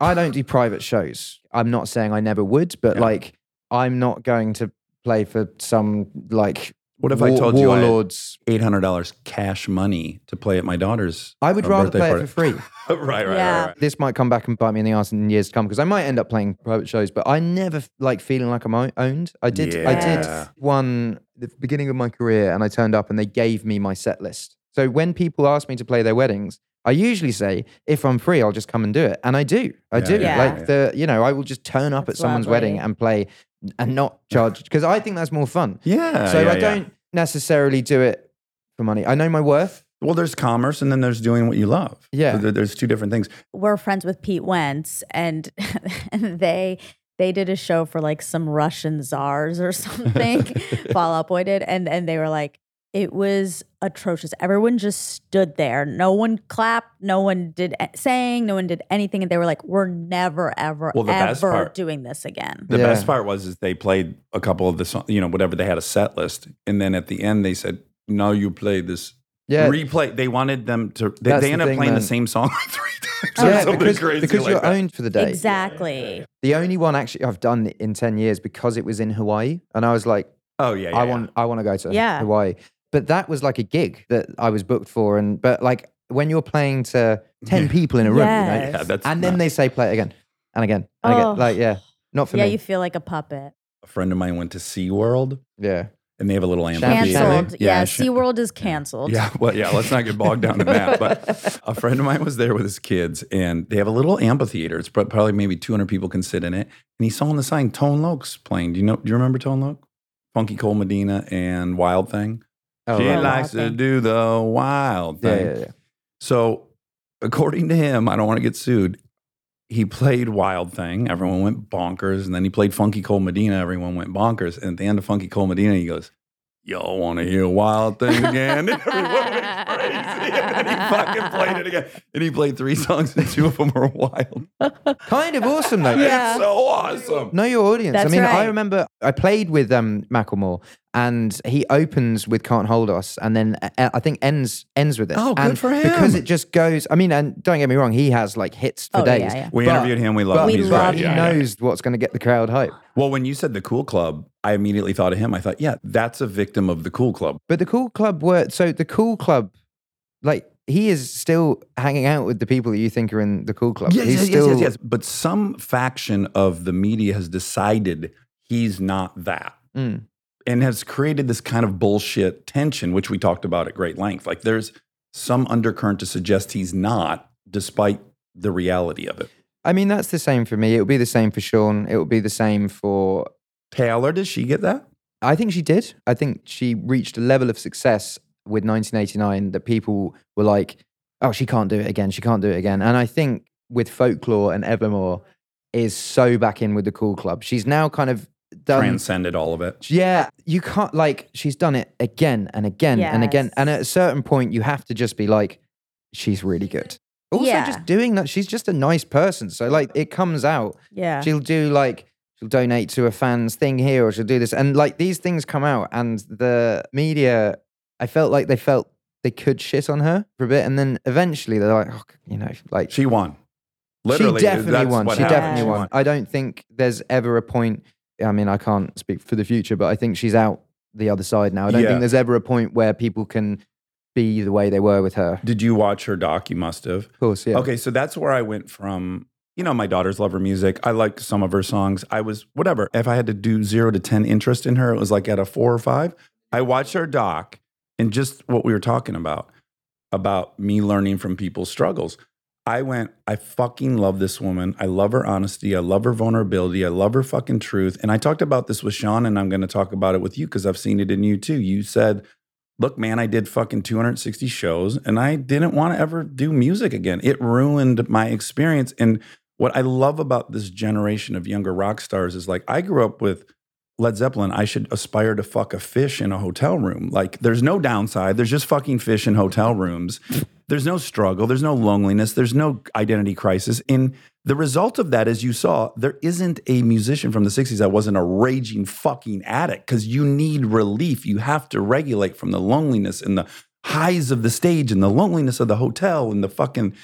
I don't do private shows. I'm not saying I never would, but Yeah. like I'm not going to play for some like What if I war- told you I had warlords? eight hundred dollars cash money to play at my daughter's? I would uh, rather birthday play party? it for free. right, right, Yeah. right, right. this might come back and bite me in the ass in years to come because I might end up playing private shows, but I never like feeling like I'm owned. I did, I did one the beginning of my career, and I turned up and they gave me my set list. So when people ask me to play their weddings, I usually say, if I'm free, I'll just come and do it, and I do. I Yeah, do. yeah, like yeah. the, you know, I will just turn up That's at someone's wedding and play and not charge because I think that's more fun. Yeah. so yeah, I yeah. don't necessarily do it for money. I know my worth. Well, there's commerce, and then there's doing what you love. Yeah. So there- there's two different things. we're friends with Pete Wentz, and and they they did a show for like some Russian czars or something. Fall Out Boy did, and and they were like, it was atrocious. Everyone just stood there. No one clapped. No one did a- sang. No one did anything, and they were like, we're never, ever, Well, ever part- doing this again. The Yeah. best part was is they played a couple of the songs, you know, whatever they had a set list, and then at the end they said, "Now you play this." Yeah. replay. They wanted them to. They, That's they the ended up thing, playing the man. same song three times. or yeah, something because, crazy because like you're that. owned for the day. Exactly. The only one actually I've done in 10 years because it was in Hawaii. And I was like, Oh yeah, yeah I yeah. want I want to go to Yeah. Hawaii. But that was like a gig that I was booked for. And but like when you're playing to 10 people in a room, you know, Yeah, that's and then nuts. they say play it again and again and Oh. again. Like, yeah, not for me. yeah, me. you feel like a puppet. a friend of mine went to SeaWorld yeah. And they have a little amphitheater. Canceled. Yeah, sh- SeaWorld is canceled. Yeah, well, yeah, let's not get bogged down in that. But a friend of mine was there with his kids, and they have a little amphitheater. It's probably maybe 200 people can sit in it. And he saw on the sign Tone Loc's playing. Do you know? Do you remember Tone Loke? Funky Cold Medina and Wild Thing. Oh, she right. likes to do the wild yeah, thing. yeah, yeah. So, according to him, I don't want to get sued. He played Wild Thing. Everyone went bonkers. And then he played Funky Cold Medina. Everyone went bonkers. And at the end of Funky Cold Medina, he goes, Y'all want to hear Wild Thing again? And everyone went crazy. And then he fucking played it again. And he played three songs, and two of them were wild. Kind of awesome though. Yeah. It's so awesome. Know your audience. I That's mean, I remember I played with um, Macklemore, and he opens with "Can't Hold Us," and then uh, I think ends ends with it. Oh, good And for him! Because it just goes. I mean, and don't get me wrong, he has like hits for Oh, yeah, days. yeah. We But- interviewed him. We love But, him. We He's love great. he him. Yeah, yeah. knows what's going to get the crowd hype. Well, when you said the Cool Club, I immediately thought of him. I thought, yeah, that's a victim of the Cool Club. But the Cool Club were so the Cool Club, like he is still hanging out with the people that you think are in the Cool Club. Yes, He's yes, still, yes, yes, yes. But some faction of the media has decided he's not that Mm. And has created this kind of bullshit tension, which we talked about at great length. Like there's some undercurrent to suggest he's not, despite the reality of it. I mean, that's the same for me. It would be the same for Shawn. It would be the same for Taylor, does she get that? I think she did. I think she reached a level of success with 1989 that people were like, "Oh, she can't do it again. She can't do it again." And I think with folklore and Evermore is so back in with the Cool Club. She's now kind of done. Transcended all of it. yeah, you can't like she's done it again and again and again. And at a certain point, you have to just be like, "She's really good." Also, Yeah. just doing that, she's just a nice person. So like, it comes out Yeah. she'll do like she'll donate to a fan's thing here or she'll do this and like these things come out and the media i felt like they felt they could shit on her for a bit and then eventually they're like oh, you know like She won. Literally, she definitely won she happened. definitely She won i don't think there's ever a point i mean i can't speak for the future but i think she's out the other side now i don't Yeah. think there's ever a point where people can be the way they were with her Did you watch her doc? You must have. of course yeah Okay, so that's where I went from. You know, my daughters love her music. I like some of her songs. I was whatever. If I had to do zero to ten interest in her, it was like at a four or five. I watched her doc and just what we were talking about about me learning from people's struggles. I went, I fucking love this woman. I love her honesty. I love her vulnerability. I love her fucking truth. And I talked about this with Shawn, and I'm going to talk about it with you because I've seen it in you too. You said, Look, man, I did fucking 260 shows and I didn't want to ever do music again. It ruined my experience. And what I love about this generation of younger rock stars is like, I grew up with Led Zeppelin. I should aspire to fuck a fish in a hotel room. Like, there's no downside. There's just fucking fish in hotel rooms. There's no struggle. There's no loneliness. There's no identity crisis. And the result of that, as you saw, there isn't a musician from the 60s that wasn't a raging fucking addict because you need relief. You have to regulate from the loneliness and the highs of the stage and the loneliness of the hotel and the fucking.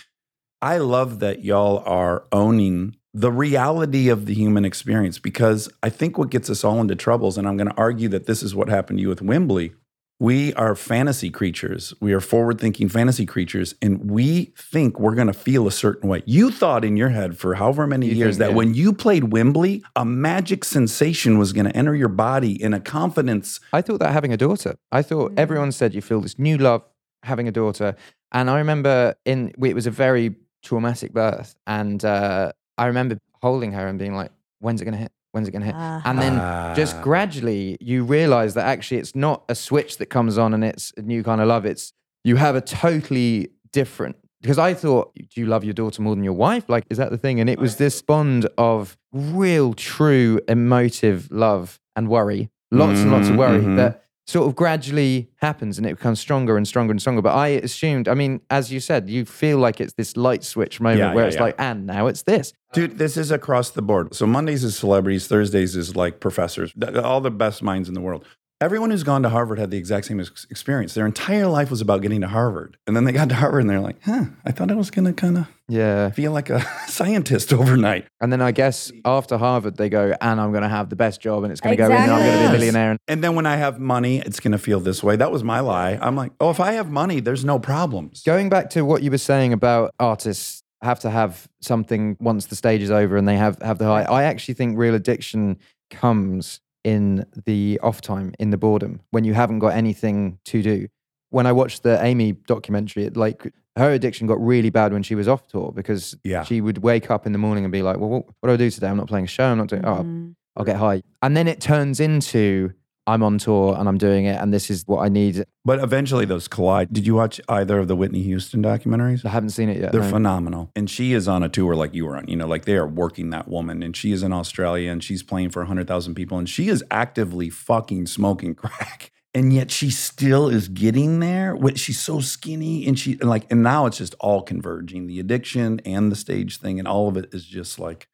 I love that y'all are owning the reality of the human experience because I think what gets us all into troubles, and I'm going to argue that this is what happened to you with Wembley. We are fantasy creatures. We are forward thinking fantasy creatures, and we think we're going to feel a certain way. You thought in your head for however many You years think, that yeah. when you played Wembley, a magic sensation was going to enter your body in a confidence. I thought that having a daughter. I thought Mm. everyone said you feel this new love having a daughter, and I remember in it was a very traumatic birth, and uh, I remember holding her and being like, "When's it gonna hit? When's it gonna hit?" Ah. And then just Ah. gradually you realize that actually it's not a switch that comes on and it's a new kind of love. It's you have a totally different. Because I thought, do you love your daughter more than your wife? Like, is that the thing? And it was this bond of real, true, emotive love and worry, lots and lots of Mhm, worry mhm. that sort of gradually happens and it becomes stronger and stronger and stronger. But I assumed, I mean, as you said, you feel like it's this light switch moment Yeah, where yeah, it's yeah. like, and now it's this. Dude, this is across the board. So Mondays is celebrities, Thursdays is like professors, all the best minds in the world. Everyone who's gone to Harvard had the exact same ex- experience. Their entire life was about getting to Harvard. And then they got to Harvard and they're like, huh, I thought I was going to kind of Yeah. feel like a scientist overnight. And then I guess after Harvard, they go, and I'm going to have the best job and it's going to go in and I'm going to be a Exactly. millionaire. And And then when I have money, it's going to feel this way. That was my lie. I'm like, oh, if I have money, there's no problems. going back to what you were saying about artists have to have something once the stage is over and they have, have the high. I actually think real addiction comes in the off time, in the boredom, when you haven't got anything to do. When I watched the Amy documentary, it like her addiction got really bad when she was off tour because Yeah. she would wake up in the morning and be like, well, what, what do I do today? I'm not playing a show. I'm not doing, oh, Mhm. I'll get high. And then it turns into I'm on tour and I'm doing it and this is what I need. But eventually those collide. Did you watch either of the Whitney Houston documentaries? I haven't seen it yet. They're no. phenomenal. And she is on a tour like you were on. You know, like they are working that woman. And she is in Australia and she's playing for 100,000 people. And she is actively fucking smoking crack. And yet she still is getting there. She's so skinny and she, and like, and now it's just all converging the addiction and the stage thing. And all of it is just like,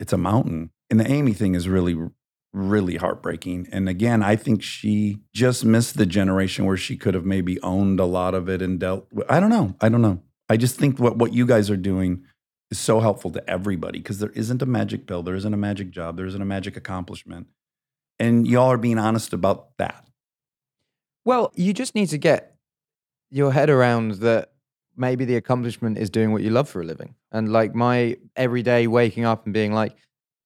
it's a mountain. And the Amy thing is really, really heartbreaking. And again, I think she just missed the generation where she could have maybe owned a lot of it and dealt with. I don't know. I don't know. I just think what, what you guys are doing is so helpful to everybody because there isn't a magic pill, there isn't a magic job, there isn't a magic accomplishment. And y'all are being honest about that. Well, you just need to get your head around that maybe the accomplishment is doing what you love for a living. And like my everyday waking up and being like,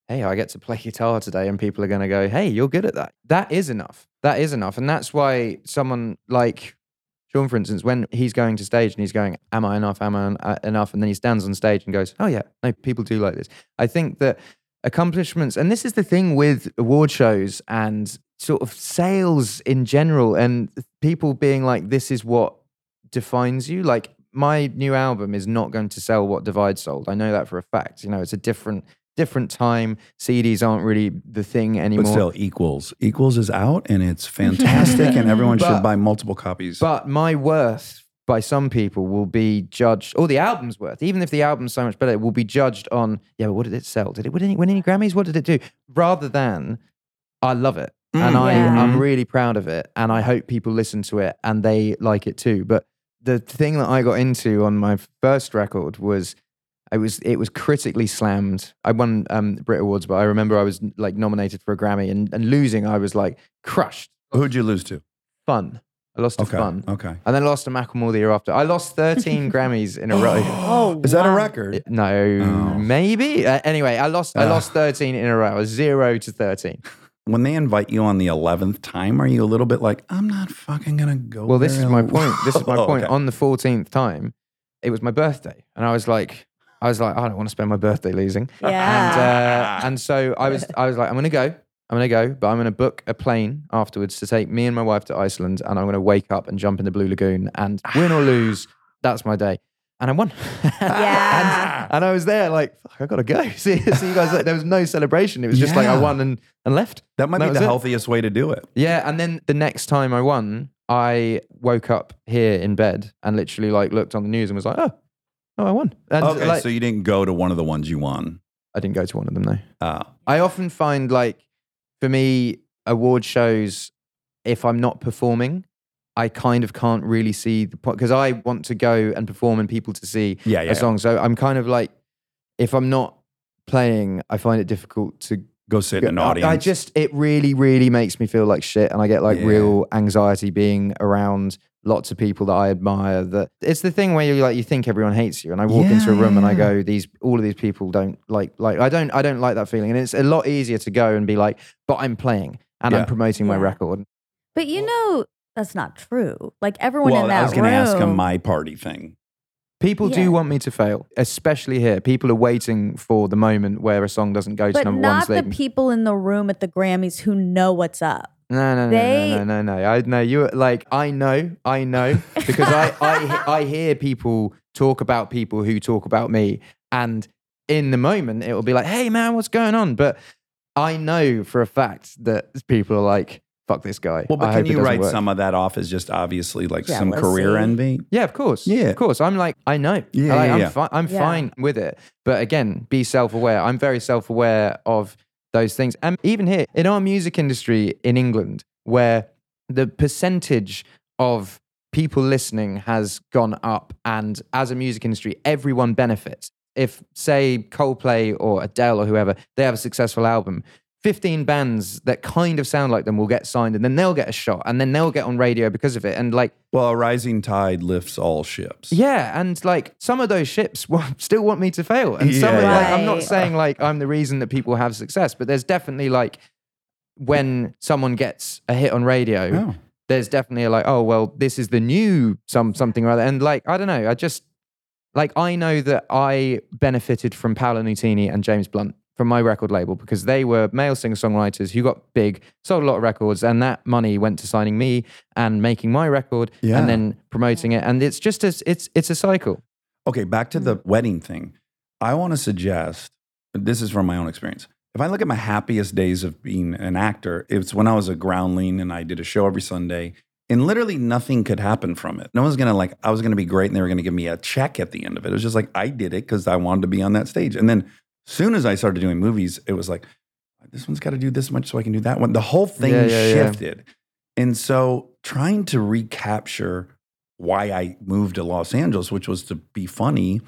hey, I get to play guitar today, and people are going to go, hey, you're good at that. That is enough. That is enough. And that's why someone like Shawn, for instance, when he's going to stage and he's going, am I enough? Am I uh, enough? And then he stands on stage and goes, oh, yeah, no, people do like this. I think that accomplishments, and this is the thing with award shows and sort of sales in general, and people being like, this is what defines you. Like, my new album is not going to sell what Divide sold. I know that for a fact. You know, it's a different different time. CDs aren't really the thing anymore. But still, Equals. Equals is out and it's fantastic, and everyone But- should buy multiple copies. But my worth by some people will be judged, or the album's worth, even if the album's so much better, it will be judged on, yeah, but what did it sell? Did it win any, win any Grammys? What did it do? Rather than, I love it. And Mm. I, Yeah. I'm really proud of it. And I hope people listen to it and they like it too. But the thing that I got into on my first record was I was it was critically slammed. I won um, Brit Awards, but I remember I was like nominated for a Grammy and, and losing. I was like crushed. Who'd you lose to? Fun. I lost to Okay. Fun. Okay. And then lost to Macklemore the year after. I lost 13 Grammys in a row. Oh, Is that a record? No, Oh. maybe. Uh, anyway, I lost. I lost 13 in a row. I was zero to 13. When they invite you on the 11th time, are you a little bit like, I'm not fucking going to go? Well, this is my point. This is my Oh, point. okay. On the 14th time, it was my birthday, and I was like, I was like, I don't want to spend my birthday losing. And Yeah. uh, and so I was I was like, I'm gonna go. I'm gonna go, but I'm gonna book a plane afterwards to take me and my wife to Iceland, and I'm gonna wake up and jump in the Blue Lagoon and win or lose. That's my day. And I won. Yeah. and, and I was there like, fuck, I gotta go. See, see you guys. Like, there was no celebration. It was just like I won and, and left. that might That be was the it. healthiest way to do it. Yeah, and then the next time I won, I woke up here in bed and literally like looked on the news and was like, oh, oh, I won. And Okay, like, so you didn't go to one of the ones you won. I didn't go to one of them though. Uh, I often find like for me, award shows, if I'm not performing, I kind of can't really see the point because I want to go and perform and people to see yeah, a yeah. song. So I'm kind of like, if I'm not playing, I find it difficult to Go sit in an I- audience. I just it really, really makes me feel like shit, and I get like Yeah. real anxiety being around lots of people that I admire. That it's the thing where you like you think everyone hates you, and I walk into a Yeah, room and I go, these all of these people don't like like I don't I don't like that feeling, and it's a lot easier to go and be like, but I'm playing and Yeah. I'm promoting my record. But you know that's not true. Like everyone well, in that I was going to ask him my party thing. People Yeah. do want me to fail, especially here. People are waiting for the moment where a song doesn't go to but number one. not the people in the room at the Grammys who know what's up. No, no, no, They- no, no, no, no. I know you. Like I know, I know because I, I, I hear people talk about people who talk about me, and in the moment it will be like, "Hey, man, what's going on?" But I know for a fact that people are like, "Fuck this guy." Well, but I can you write work." some of that off as just obviously like some career Jealousy. envy? Yeah, of course. Yeah. of course. I'm like, I know. Yeah, Like, yeah, I'm, yeah. Fi- I'm Yeah. fine with it. But again, be self-aware. I'm very self-aware of those things. And even here in our music industry in England, where the percentage of people listening has gone up, and as a music industry, everyone benefits. If say Coldplay or Adele or whoever, they have a successful album. 15 bands that kind of sound like them will get signed and then they'll get a shot and then they'll get on radio because of it. And like Well, a rising tide lifts all ships. yeah, and like some of those ships wa- still want me to fail, and some of, yeah. like I'm not saying like I'm the reason that people have success, but there's definitely like when someone gets a hit on radio, Oh. there's definitely a, like oh well this is the new some something or other, and like I don't know, I just like I know that I benefited from Paolo Nutini and James Blunt from my record label because they were male singer songwriters who got big, sold a lot of records, and that money went to signing me and making my record Yeah. and then promoting it. And it's just a, it's it's a cycle. Okay, back to the mm. wedding thing. I want to suggest this is from my own experience. If I look at my happiest days of being an actor, it's when I was a groundling and I did a show every Sunday, and literally nothing could happen from it. No one's gonna like, I was gonna be great and they were gonna give me a check at the end of it. It was just like, I did it because I wanted to be on that stage. And then soon as I started doing movies, it was like, this one's got to do this much so I can do that one. The whole thing Yeah, yeah, yeah. shifted. And so trying to recapture why I moved to Los Angeles, which was to be funny,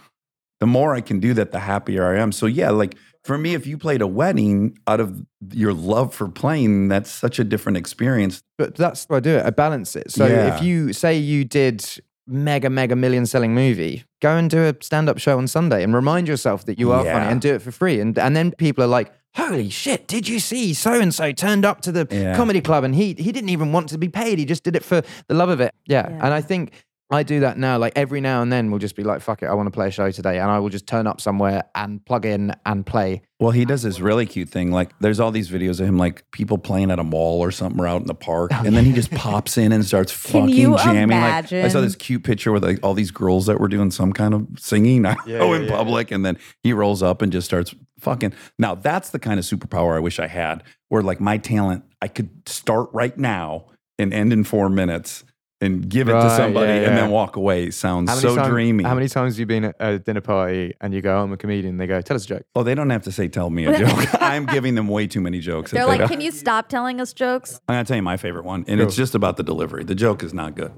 the more I can do that, the happier I am. So yeah, like for me, if you played a wedding out of your love for playing, that's such a different experience. But that's how I do it. I balance it. So Yeah. if you say you did mega mega million selling movie, go and do a stand up show on Sunday and remind yourself that you are funny and do it for free. And and then people are like, holy shit, did you see so and so turned up to the Yeah. comedy club and he he didn't even want to be paid. He just did it for the love of it. Yeah. Yeah. And I think I do that now. Like every now and then we'll just be like, fuck it, I want to play a show today. And I will just turn up somewhere and plug in and play. Well, he does this really cute thing. Like there's all these videos of him like people playing at a mall or something or out in the park. Oh, and then he just pops in and starts Can fucking you jamming. Like I saw imagine? this cute picture with like all these girls that were doing some kind of singing I Yeah, know yeah, in yeah. public. And then he rolls up and just starts fucking. Now that's the kind of superpower I wish I had where like my talent, I could start right now and end in four minutes and give it to somebody yeah, and then walk away. Sounds so times- dreamy. How many times have you been at a dinner party and you go, I'm a comedian? They go, tell us a joke. Oh, they don't have to say, tell me a joke. I'm giving them way too many jokes. They're like, don't- can you stop telling us jokes? I'm gonna tell you my favorite one, and Go. it's just about the delivery. The joke is not good.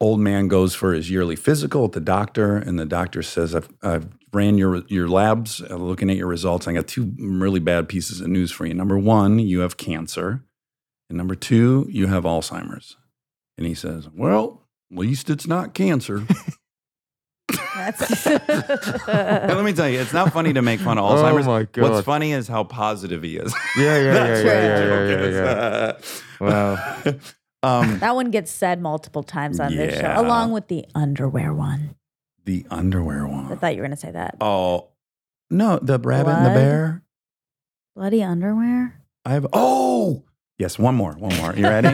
Old man goes for his yearly physical at the doctor, and the doctor says, "I've, I've ran your your labs, uh, looking at your results. I got two really bad pieces of news for you. Number one, you have cancer, and number two, you have Alzheimer's." And he says, "Well, at least it's not cancer." That's let me tell you, it's not funny to make fun of Oh Alzheimer's. my What's funny is how positive he is. Yeah, yeah, That's yeah, what yeah, the yeah, joke yeah. Wow. um, that one gets said multiple times on this show, along with the underwear one. the underwear one. I thought you were going to say that. Oh no, the rabbit and the bear. Bloody underwear? I have. Oh yes, one more, one more. You ready?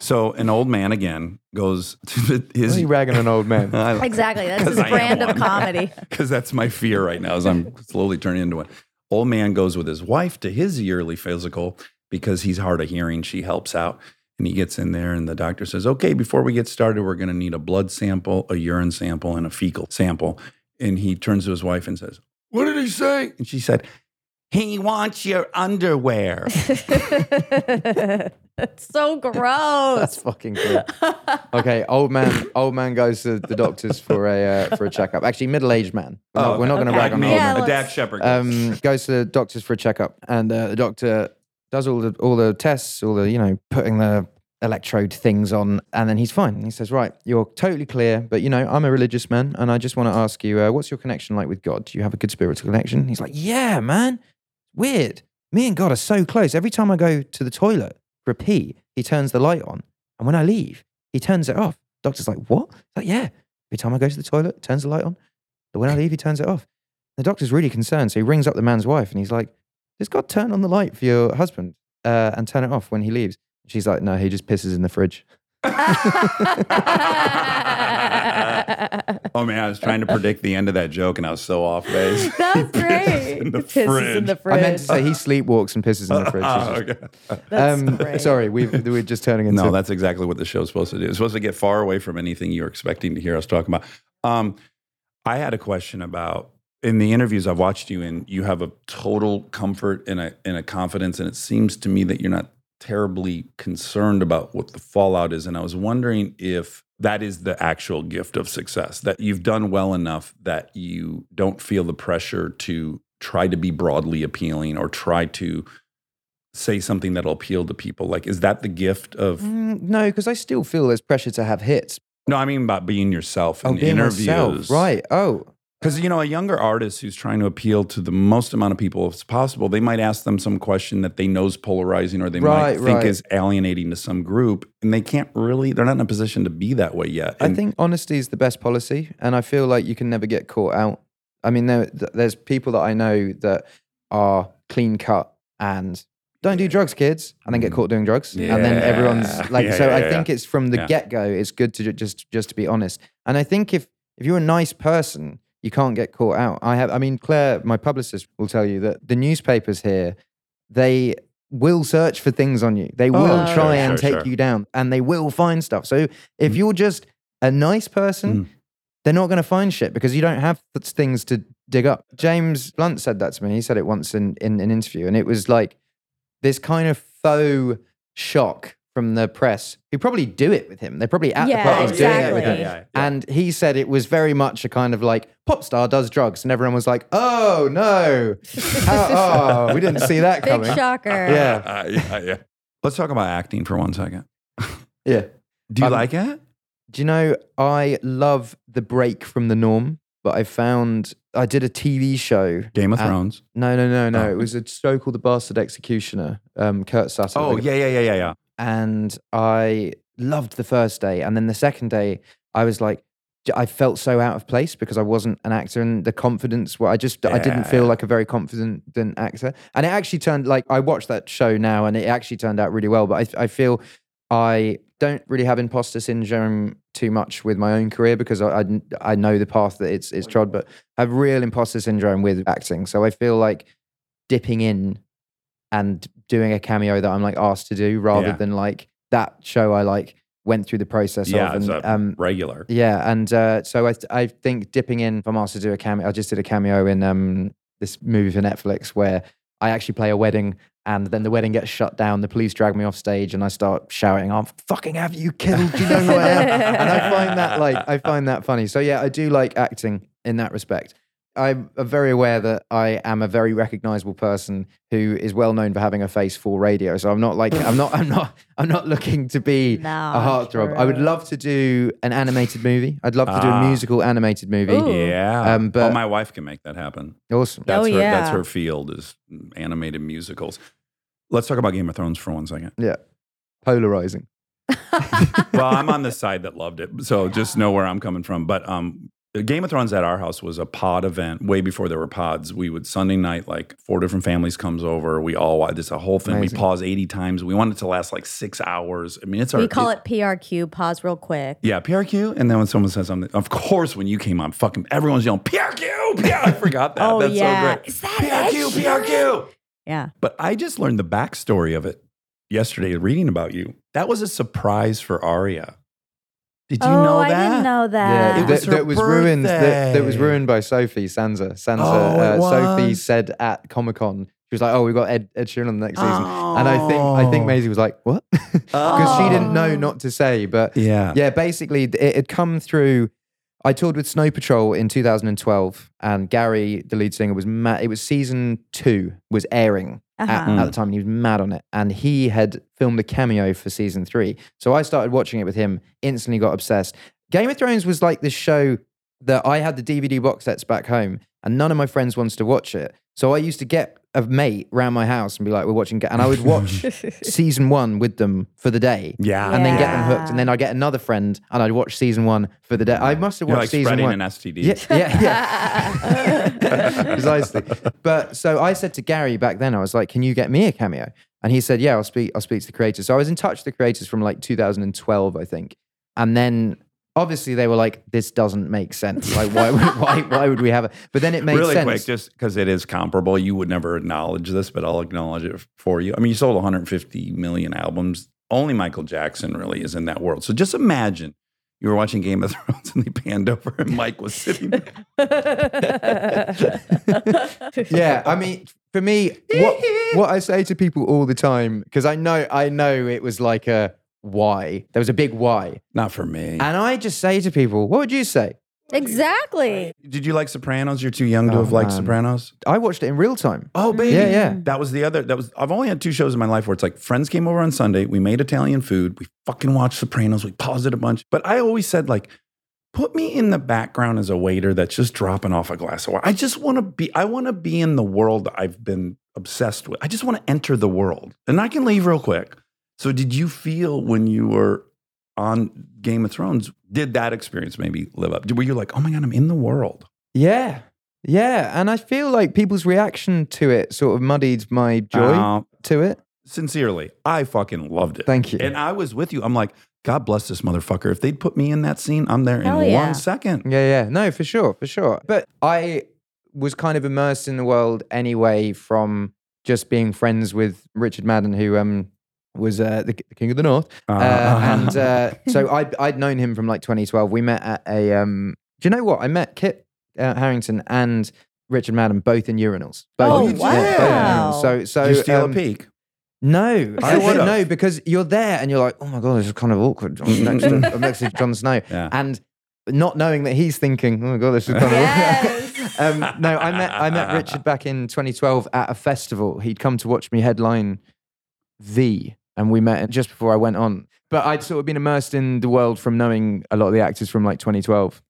So an old man again goes to the, Why his. are you ragging an old men? exactly. That's his I brand of comedy. Because that's my fear right now, as I'm slowly turning into one. Old man goes with his wife to his yearly physical because he's hard of hearing. She helps out. And he gets in there, and the doctor says, Okay, before we get started, we're going to need a blood sample, a urine sample, and a fecal sample. And he turns to his wife and says, What did he say? And she said, He wants your underwear. It's so gross. That's fucking cool. Okay, old man. Old man goes to the doctors for a uh, for a checkup. Actually, middle aged man. We're not, we're not going to Okay. rag on me, old Yeah, man. a Dak let's- Um, goes to the doctors for a checkup, and uh, the doctor does all the all the tests, all the you know, putting the electrode things on, and then he's fine. And he says, "Right, you're totally clear, but you know, I'm a religious man, and I just want to ask you, uh, what's your connection like with God? Do you have a good spiritual connection?" He's like, "Yeah, man. Weird. Me and God are so close. Every time I go to the toilet for a pee, he turns the light on, and when I leave, he turns it off." Doctor's like, "What?" Like, "Yeah. Every time I go to the toilet, turns the light on, but when I leave, he turns it off." The doctor's really concerned, so he rings up the man's wife, and he's like, "Does God turn on the light for your husband uh, and turn it off when he leaves?" She's like, "No, he just pisses in the fridge." oh man, I was trying to predict the end of that joke and I was so off base. That's great. in the Pisses in the fridge. I meant to say he sleepwalks and pisses in the fridge. Oh, okay. That's um, great. sorry, we've, we're just turning into. No, that's exactly what the show's supposed to do. It's supposed to get far away from anything you're expecting to hear us talking about. Um, I had a question about in the interviews I've watched you in, you have a total comfort and a and a confidence, and it seems to me that you're not terribly concerned about what the fallout is. And I was wondering if that is the actual gift of success, that you've done well enough that you don't feel the pressure to try to be broadly appealing or try to say something that'll appeal to people. Like, is that the gift of Mm, no, because I still feel there's pressure to have hits. no, I mean about being yourself in Oh, being interviews. myself, right? Oh, Because, you know, a younger artist who's trying to appeal to the most amount of people as possible, they might ask them some question that they know is polarizing or they Right, might think right. is alienating to some group. And they can't really, they're not in a position to be that way yet. I think honesty is the best policy, and I feel like you can never get caught out. I mean, there, there's people that I know that are clean cut and don't do drugs, kids, and then get mm. caught doing drugs, and then everyone's like. Yeah, so yeah, I yeah, think it's from the Yeah. get go. It's good to just just to be honest, and I think if if you're a nice person, you can't get caught out. I have, I mean, Claire, my publicist, will tell you that the newspapers here, they will search for things on you. They will Oh, try sure, and sure, take sure. you down, and they will find stuff. So if Mm. you're just a nice person, Mm. they're not going to find shit because you don't have th- things to dig up. James Blunt said that to me. He said it once in, in an interview, and it was like this kind of faux shock from the press who probably do it with him. They're probably at Yeah, the parties doing it with him. exactly. And he said it was very much a kind of like pop star does drugs, and everyone was like, "Oh no, How- oh, we didn't see that Big coming." Big shocker. Yeah. Uh, yeah, yeah. Let's talk about acting for one second. Yeah. Do you Um, like it? Do you know, I love the break from the norm, but I found I did a TV show. Game of uh, Thrones. No, no, no, no. Oh. It was a show called The Bastard Executioner, um, Kurt Sutter. Oh, yeah, yeah, yeah, yeah, yeah. And I loved the first day. And then the second day, I was like, I felt so out of place because I wasn't an actor and the confidence where I just I didn't feel Yeah. like a very confident actor. And it actually turned like I watched that show now and it actually turned out really well. But I, I feel I don't really have imposter syndrome too much with my own career because I, I, I know the path that it's it's trod, but I have real imposter syndrome with acting. So I feel like dipping in and doing a cameo that I'm like asked to do rather Yeah. than like that show I like went through the process Yeah, of. it's And, um, regular. yeah, and uh, so I, I think dipping in, if I'm asked to do a cameo, I just did a cameo in um, this movie for Netflix where I actually play a wedding and then the wedding gets shut down. The police drag me off stage and I start shouting, I'm fucking have you killed? Do you know who I am? and I find that like, I find that funny. So yeah, I do like acting in that respect. I'm uh, very aware that I am a very recognizable person who is well known for having a face for radio. So I'm not like I'm not I'm not I'm not looking to be No, a heartthrob. I would love to do an animated movie. I'd love to do a Ah. musical animated movie. Ooh. Yeah. Um, oh, but- my wife can make that happen. Awesome. That's Oh, her that's her field is animated musicals. Let's talk about Game of Thrones for one second. Yeah. Polarizing. well, I'm on the side that loved it, so just know where I'm coming from. But um, Game of Thrones at our house was a pod event way before there were pods. We would Sunday night, like four different families comes over. We all watch this a whole thing. Amazing. We pause 80 times. We want it to last like six hours. I mean, it's our we call it PRQ. Pause real quick. Yeah, PRQ. And then when someone says something, of course, when you came on, fucking everyone's yelling PRQ. PR. I forgot that. Oh, That's yeah. so great. Is that PRQ? Ed PRQ. Yeah. But I just learned the backstory of it yesterday reading about you. That was a surprise for Arya. Did you oh, know that? I didn't know Yeah, that. It was that, her that was ruined. That, that was ruined by Sophie Sansa. Sansa. Oh, it uh, Sophie said at Comic Con She was like, "Oh, we've got Ed, Ed Sheeran on the next season," and I think I think Oh. Maisie was like, "What?" Because she didn't know not to say. But Yeah. yeah, basically, it had come through. I toured with Snow Patrol in 2012, and Gary, the lead singer, was mad. It was season two was airing at, Uh-huh. at the time, and he was mad on it. And he had filmed a cameo for season three, so I started watching it with him. Instantly got obsessed. Game of Thrones was like this show that I had the DVD box sets back home, and none of my friends wanted to watch it. So I used to get a mate round my house and be like, "We're watching," and I would watch season one with them for the day Yeah. and then get them hooked. And then I get another friend and I'd watch season one for the day. I must have You're watched like season spreading one. an STD. yeah, yeah, yeah. Precisely. But so I said to Gary back then, I was like, "Can you get me a cameo?" And he said, "Yeah, I'll speak. I'll speak to the creators." So I was in touch with the creators from like 2012, I think. And then obviously they were like, "This doesn't make sense. Like, why would why why would we have it?" But then it made really sense. quick, just because it is comparable, you would never acknowledge this, but I'll acknowledge it for you. I mean, you sold 150 million albums. Only Michael Jackson really is in that world. So just imagine you were watching Game of Thrones and they panned over and Mike was sitting there. yeah, I mean, for me, what what I say to people all the time, because I know I know it was like a why. There was a big why, Not for me. and I just say to people, "What would you say?" exactly. Did you like Sopranos? You're too young to Oh, have liked man. Sopranos. I watched it in real time. Oh, baby. Yeah, yeah. That was the other. That was. I've only had two shows in my life where it's like friends came over on Sunday. We made Italian food. We fucking watched Sopranos. We paused it a bunch. But I always said like, put me in the background as a waiter that's just dropping off a glass of water. I just want to be. I want to be in the world I've been obsessed with. I just want to enter the world, and I can leave real quick. So, did you feel when you were on Game of Thrones? Did that experience maybe live up? Were you like, oh my god, I'm in the world? Yeah, yeah, and I feel like people's reaction to it sort of muddied my joy Uh, to it. sincerely, I fucking loved it. Thank you. And I was with you. I'm like, God bless this motherfucker. If they'd put me in that scene, I'm there Hell in yeah. one second. Yeah, yeah. No, for sure, for sure. But I was kind of immersed in the world anyway from just being friends with Richard Madden, who um was uh, the, the King of the North. Uh, and uh, so I'd, I'd known him from like 2012. We met at a, um, do you know what? I met Kit uh, Harington and Richard Madden both in urinals. Both, Oh, you did? both wow. urinals. So, so Did you steal um, a peek? No, I I would've. wouldn't know because you're there and you're like, oh my god, this is kind of awkward. I'm next to, I'm next to Jon Snow, Yeah. and not knowing that he's thinking, oh my god, this is kind of Yes. awkward. um, no, I met I met Richard back in 2012 at a festival. He'd come to watch me headline V, and we met just before I went on. But I'd sort of been immersed in the world from knowing a lot of the actors from like 2012.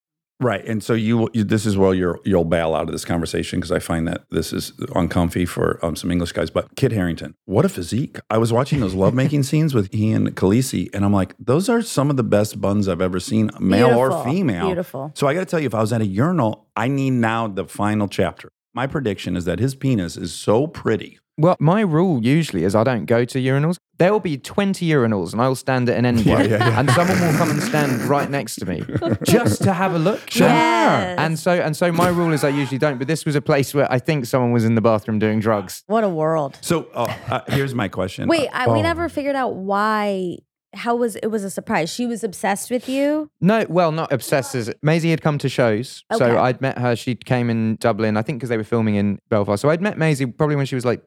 Right. And so you, you this is where you're, you'll bail out of this conversation because I find that this is uncomfy for um, some English guys. But Kit Harington, what a physique. I was watching those lovemaking scenes with he and Khaleesi, and I'm like, those are some of the best buns I've ever seen, male or female. Beautiful. So I got to tell you, if I was at a urinal, I need now the final chapter. My prediction is that his penis is so pretty. Well, my rule usually is I don't go to urinals. There will be 20 urinals and I will stand at an end one, yeah, yeah. and someone will come and stand right next to me just to have a look. Yes. And so and so my rule is I usually don't, but this was a place where I think someone was in the bathroom doing drugs. What a world. So uh, uh, here's my question. Wait, I, we Oh. never figured out why. How was it? Was a surprise. She was obsessed with you. No, well, not obsessed as Maisie had come to shows. Okay. So I'd met her. She came in Dublin, I think because they were filming in Belfast. So I'd met Maisie probably when she was like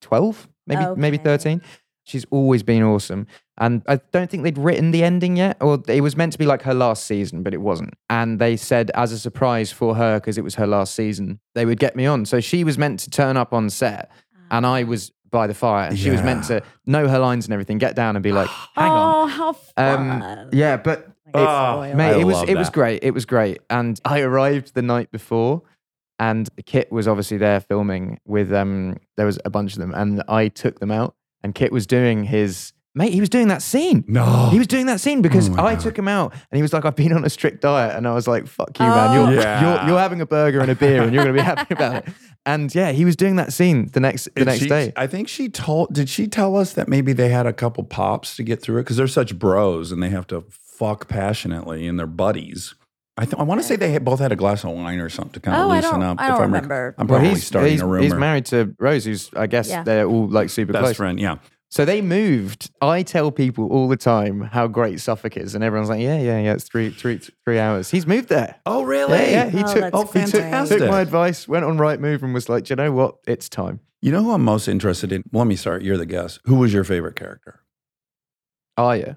12, maybe maybe 13. She's always been awesome. And I don't think they'd written the ending yet, or it was meant to be like her last season, but it wasn't. And they said, as a surprise for her, because it was her last season, they would get me on. So she was meant to turn up on set, and I was by the fire. And she was meant to know her lines and everything, get down and be like, hang on. Oh, how fun. Um, yeah, but Oh, Mate, I it was love it was great. It was great. And I arrived the night before and Kit was obviously there filming with um there was a bunch of them and I took them out and Kit was doing his mate, he was doing that scene. No. He was doing that scene because Oh I God. took him out and he was like, I've been on a strict diet. And I was like, fuck you, man. You're, Oh. Yeah. you're, you're having a burger and a beer and you're going to be happy about it. And yeah, he was doing that scene the next the Did next she- day. I think she told. Did she tell us that maybe they had a couple pops to get through it because they're such bros and they have to fuck passionately and they're buddies. I th- I want to say they had, both had a glass of wine or something to kind of Oh, I loosen don't- up. I don't I'm, rec- remember. I'm Well, probably he's, starting he's, a rumor. he's married to Rose, who's, I guess, Yeah. they're all like super Best close. friend, yeah. So they moved. I tell people all the time how great Suffolk is, and everyone's like, "Yeah, yeah, yeah, it's three, three, three hours." He's moved there. Oh, really? Yeah, yeah. He Oh, took, that's oh, he took, fantastic. took my advice, went on Rightmove, and was like, "Do you know what? It's time." You know who I'm most interested in? Let me start. You're the guest. Who was your favorite character? Oh yeah,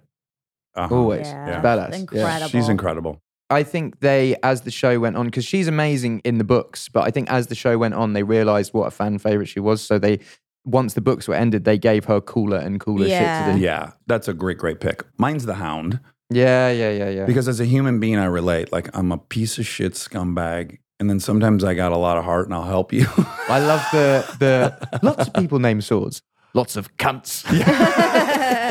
Uh-huh. always Yeah. badass. Yeah. Incredible. She's incredible. I think they, as the show went on, because she's amazing in the books, but I think as the show went on, they realized what a fan favorite she was. So they, once the books were ended, they gave her cooler and cooler Yeah. shit to do. Yeah, that's a great, great pick. Mine's the Hound Yeah, yeah, yeah, yeah. because as a human being, I relate. Like I'm a piece of shit scumbag, and then sometimes I got a lot of heart, and I'll help you. I love the the lots of people name swords. Lots of cunts.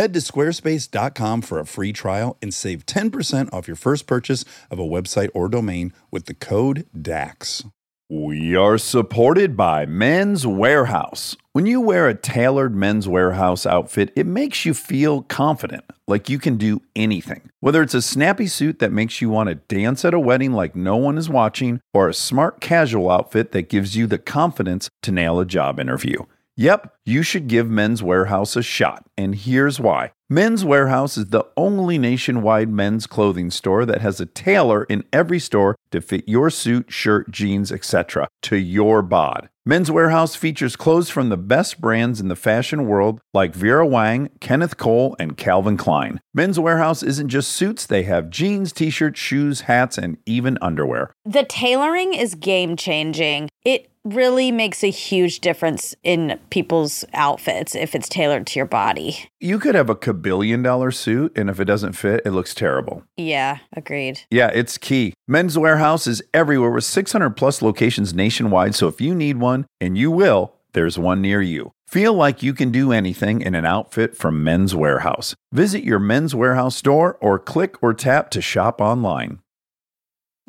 Head to squarespace.com for a free trial and save 10% off your first purchase of a website or domain with the code DAX. We are supported by Men's Wearhouse. When you wear a tailored Men's Wearhouse outfit, it makes you feel confident, like you can do anything. Whether it's a snappy suit that makes you want to dance at a wedding like no one is watching, or a smart casual outfit that gives you the confidence to nail a job interview. Yep, you should give Men's Wearhouse a shot, and here's why. Men's Wearhouse is the only nationwide men's clothing store that has a tailor in every store to fit your suit, shirt, jeans, etc. to your bod. Men's Wearhouse features clothes from the best brands in the fashion world like Vera Wang, Kenneth Cole, and Calvin Klein. Men's Wearhouse isn't just suits, they have jeans, t-shirts, shoes, hats, and even underwear. The tailoring is game changing. It really makes a huge difference in people's outfits if it's tailored to your body. You could have a kabillion dollar suit, and if it doesn't fit, it looks terrible. Yeah, agreed. Yeah, it's key. Men's Wearhouse is everywhere with 600 plus locations nationwide. So if you need one, and you will, there's one near you. Feel like you can do anything in an outfit from Men's Wearhouse. Visit your Men's Wearhouse store or click or tap to shop online.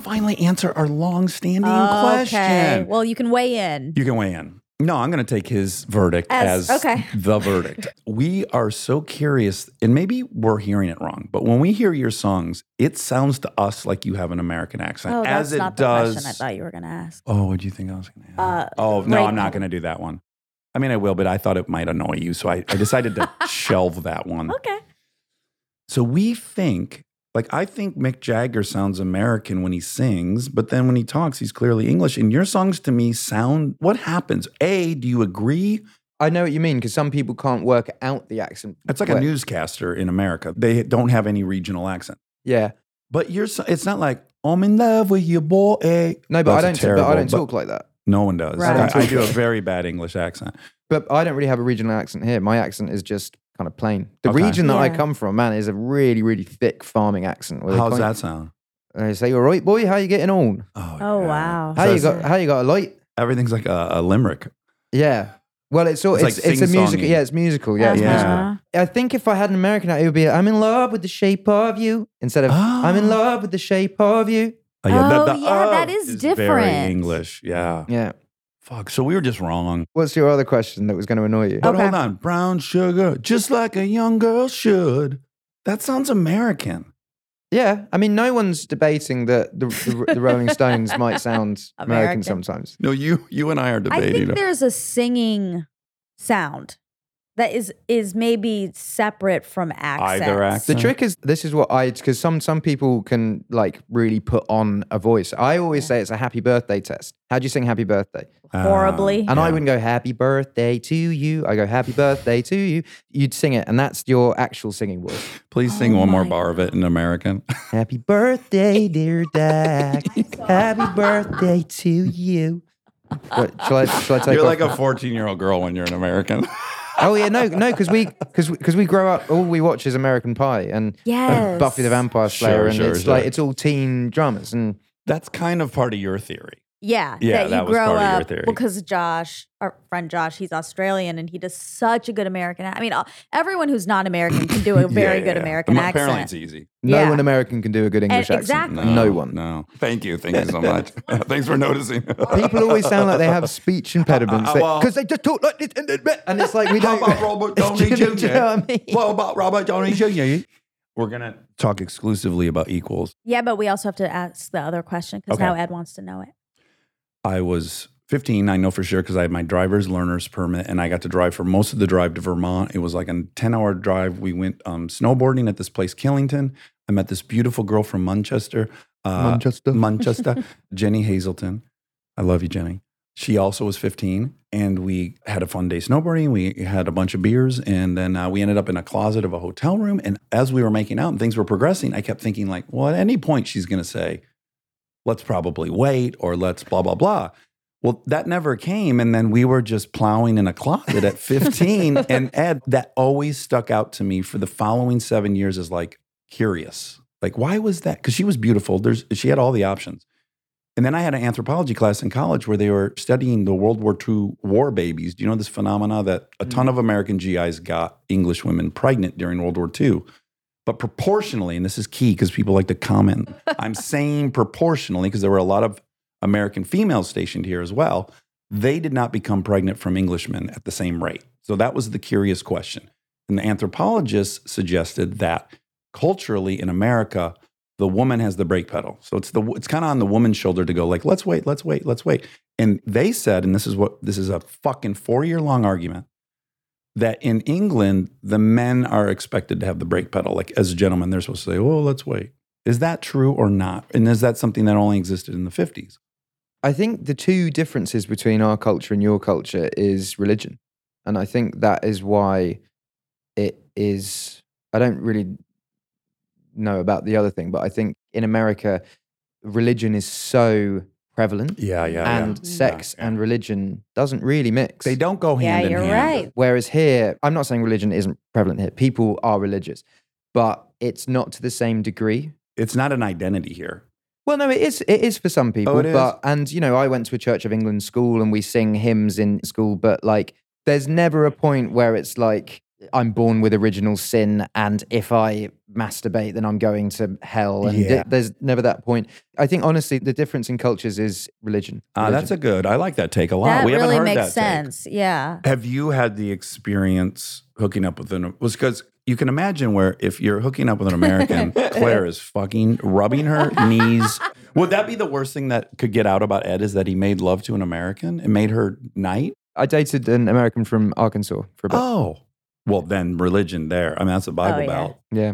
Can finally answer our long standing Okay. question. Well, you can weigh in. You can weigh in. No, I'm going to take his verdict as, As- okay. the verdict. we are so curious, and maybe we're hearing it wrong, but when we hear your songs, it sounds to us like you have an American accent, Oh, as it not the does. question I thought you were going to ask. Oh, what do you think I was going to ask? Uh, oh, no, right I'm not going to do that one. I mean, I will, but I thought it might annoy you, so I, I decided to shelve that one. Okay. So we think, like, I think Mick Jagger sounds American when he sings, but then when he talks, he's clearly English. And your songs to me sound, what happens? A, do you agree? I know what you mean because some people can't work out the accent. It's like a newscaster in America. They don't have any regional accent. Yeah. But you're, it's not like, I'm in love with your boy. No, but I don't. but I don't talk like that. No one does. Right. I, I do a very bad English accent. But I don't really have a regional accent here. My accent is just kind of plain. The Okay. region that I come from, man, is a really, really thick farming accent. where they How's that sound? I say, "All right, boy, how you getting on? Oh, yeah. wow. How So you got? How you got a light? Everything's like a, a limerick. Yeah. Well, it's all It's it's, like it's, a musical. Yeah, it's musical. Yeah, it's Uh-huh. musical. I think if I had an American accent, it would be "I'm in love with the shape of you" instead of "I'm in Ah. love with the shape of you." Oh, Oh, yeah, that is Very different. English. Yeah. Yeah. Fuck. So we were just wrong. What's your other question that was going to annoy you? But Okay. hold on. Brown sugar, just like a young girl should. That sounds American. Yeah, I mean, no one's debating that the, the, the Rolling Stones might sound American, American. sometimes. No, you you and I are I debating. think there's a singing sound that is is maybe separate from accent. Either The trick is this is what I because some some people can like really put on a voice. I always say it's a happy birthday test. How do you sing happy birthday? horribly. And I wouldn't go happy birthday to you. I go happy birthday to you. You'd sing it, and that's your actual singing voice. Please sing Oh one more my bar of it in American. Happy birthday, dear Dax. happy birthday to you. What, shall I? Shall I take You're off? like a 14 year old girl when you're an American. Oh yeah, no, no, because we because because we grow up. All we watch is American Pie and, and Buffy the Vampire Slayer, Sure, and sure, it's sure. like it's all teen dramas. And That's kind of part of your theory. Yeah, Yeah, that that you was grow part of your up theory. because Josh, our friend Josh, he's Australian and he does such a good American. I mean, uh, everyone who's not American can do a very Yeah, good yeah. American Apparently accent. it's easy. no Yeah. one American can do a good English accent. exactly. No, one. No. Thank you. Thank you so much. Thanks for noticing. People always sound like they have speech impediments Uh, uh, because well- they just talk like this, and, and, and it's like we How don't. about Robert Do Downey you Jr.? do you know what I mean? What about Robert Downey Jr.? We're going to talk exclusively about equals. Yeah, but we also have to ask the other question because Okay. now Ed wants to know it. I was 15, I know for sure, because I had my driver's learner's permit and I got to drive for most of the drive to Vermont. It was like a 10 hour drive. We went um, snowboarding at this place, Killington. I met this beautiful girl from Manchester. Uh, Manchester. Manchester, Jenny Hazelton. I love you, Jenny. She also was 15, and we had a fun day snowboarding. We had a bunch of beers, and then uh, we ended up in a closet of a hotel room. And as we were making out and things were progressing, I kept thinking, like, well, at any point she's going to say, let's probably wait or let's blah, blah, blah. Well, that never came. And then we were just plowing in a closet at 15. and Ed, that always stuck out to me for the following seven years as like curious. Like, why was that? Because she was beautiful. There's, she had all the options. And then I had an anthropology class in college where they were studying the World War II war babies. Do you know this phenomena that a ton mm-hmm. of American GIs got English women pregnant during World War II? But proportionally, and this is key because people like to comment, I'm saying proportionally because there were a lot of American females stationed here as well. They did not become pregnant from Englishmen at the same rate. So that was the curious question. And the anthropologists suggested that culturally in America, the woman has the brake pedal. So it's the it's kind of on the woman's shoulder to go like, let's wait, let's wait, let's wait. And they said, and this is what this is a fucking four year long argument, that in England the men are expected to have the brake pedal. Like as a gentleman, they're supposed to say, oh, let's wait. Is that true or not? And is that something that only existed in the fifties? I think the two differences between our culture and your culture is religion. And I think that is why it is. I don't really know about the other thing, but I think in America, religion is so prevalent Yeah, yeah, and sex Yeah, yeah. and religion doesn't really mix. They don't go hand Yeah, hand in you're hand. right. Whereas here, I'm not saying religion isn't prevalent here. People are religious, but it's not to the same degree. It's not an identity here. Well, no, it is. It is for some people, Oh, it is? but and you know, I went to a Church of England school and we sing hymns in school, but like, there's never a point where it's like I'm born with original sin, and if I masturbate, then I'm going to hell. And Yeah. there's never that point. I think honestly, the difference in cultures is religion. Uh, that's a good. I like that take a lot. that we really haven't heard makes that take. sense. Yeah. Have you had the experience hooking up with an? Was because you can imagine where if you're hooking up with an American, Claire is fucking rubbing her knees. Would that be the worst thing that could get out about Ed? Is that he made love to an American and made her night? I dated an American from Arkansas for a bit. Oh, well then religion there. I mean that's a oh, Bible Oh, yeah. belt. Yeah.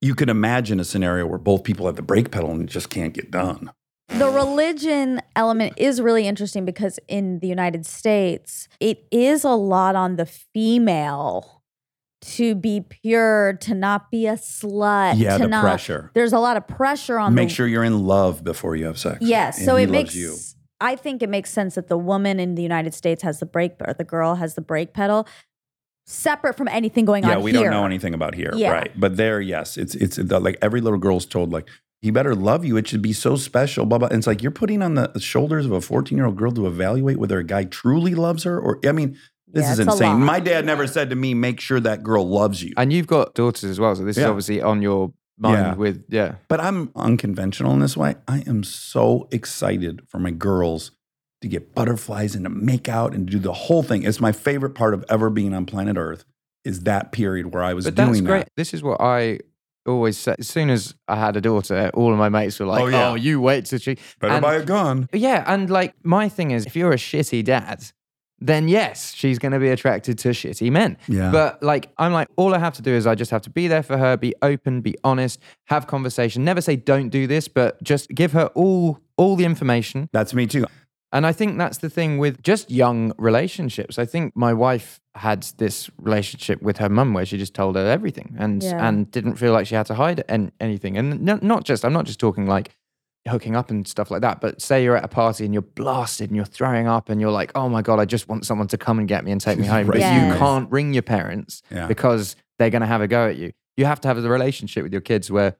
You can imagine a scenario where both people have the brake pedal and it just can't get done. The religion element is really interesting because in the United States, it is a lot on the female to be pure, to not be a slut. yeah, to the not, pressure. There's a lot of pressure on Make the sure you're in love before you have sex. Yes, And so he it makes you. I think it makes sense that the woman in the United States has the brake or the girl has the brake pedal separate from anything going yeah, on Yeah, we here. don't know anything about here, Yeah. right? But there, yes, it's it's the, like every little girl's told like he better love you. It should be so special. Blah blah. And it's like you're putting on the shoulders of a 14 year old girl to evaluate whether a guy truly loves her, or I mean, this Yeah, is insane. My dad never said to me, "Make sure that girl loves you." And you've got daughters as well, so this is obviously on your mind. Yeah. With yeah, but I'm unconventional in this way. I am so excited for my girls to get butterflies and to make out and do the whole thing. It's my favorite part of ever being on planet Earth. Is that period where I was but doing that's great. that. This is what I always say. As soon as I had a daughter, all of my mates were like, Oh, "Oh, yeah. you wait till she." Better and- buy a gun. Yeah, and like my thing is, if you're a shitty dad, then yes, she's going to be attracted to shitty men. Yeah. But like, I'm like, all I have to do is I just have to be there for her, be open, be honest, have conversation. Never say don't do this, but just give her all all the information. That's me too. And I think that's the thing with just young relationships. I think my wife had this relationship with her mum where she just told her everything and Yeah. and didn't feel like she had to hide an, anything. And no, not just I'm not just talking like hooking up and stuff like that, but say you're at a party and you're blasted and you're throwing up and you're like, "Oh my god, I just want someone to come and get me and take me home." But Yes. you can't ring your parents Yeah. because they're going to have a go at you. You have to have the relationship with your kids where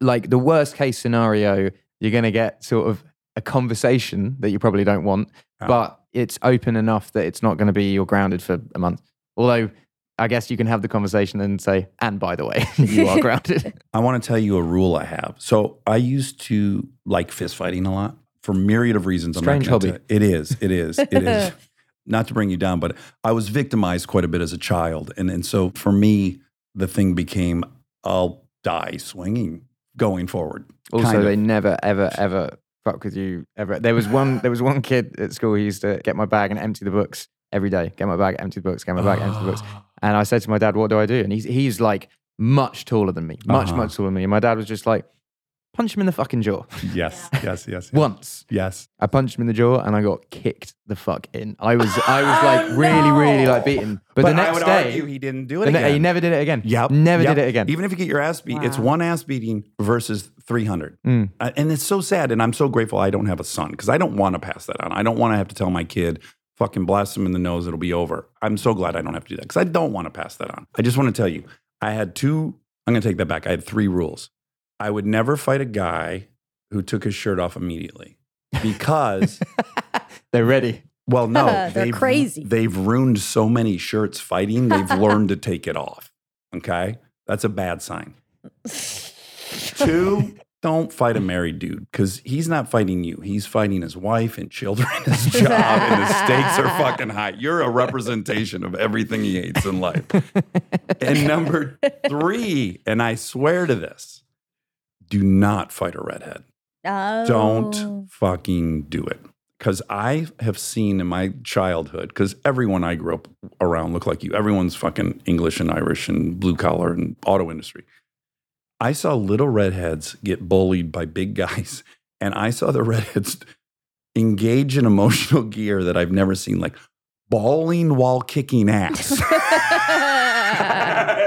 like the worst case scenario, you're going to get sort of a conversation that you probably don't want, Yeah. but it's open enough that it's not going to be you're grounded for a month. Although I guess you can have the conversation and say, and by the way, you are grounded. I want to tell you a rule I have. So I used to like fist fighting a lot for myriad of reasons. I'm not Strange hobby. It is. It is. It is. Not to bring you down, but I was victimized quite a bit as a child, and and so for me, the thing became I'll die swinging going forward. Also, Kind of. they never, ever, ever fuck with you ever. There was one. There was one kid at school who used to get my bag and empty the books every day. Get my bag, empty the books. Get my bag, empty the books. And I said to my dad, "What do I do?" And he's he's like much taller than me, much Uh-huh. much taller than me. And my dad was just like, "Punch him in the fucking jaw." Yes, yes, yes, yes. Once Yes. I punched him in the jaw and I got kicked the fuck in. I was I was like really, really like beaten. But, the I next would day, argue he didn't do it the ne- again. he never did it again. Yep. never yep. did it again. Even if you get your ass beat, it's one ass beating versus 300. Mm. Uh, and it's so sad. And I'm so grateful I don't have a son because I don't want to pass that on. I don't want to have to tell my kid, fucking blast him in the nose, it'll be over. I'm so glad I don't have to do that because I don't want to pass that on. I just want to tell you, I had two, I'm going to take that back. I had three rules. I would never fight a guy who took his shirt off immediately because, They're ready. well, no, They're they've, crazy. They've ruined so many shirts fighting, they've learned to take it off. Okay. That's a bad sign. Two, don't fight a married dude because he's not fighting you. He's fighting his wife and children, his job, and the stakes are fucking high. You're a representation of everything he hates in life. and number three, and I swear to this, do not fight a redhead. Oh. Don't fucking do it. Because I have seen in my childhood, because everyone I grew up around looked like you. Everyone's fucking English and Irish and blue collar and auto industry. I saw little redheads get bullied by big guys, and I saw the redheads engage in emotional gear that I've never seen, like bawling while kicking ass. and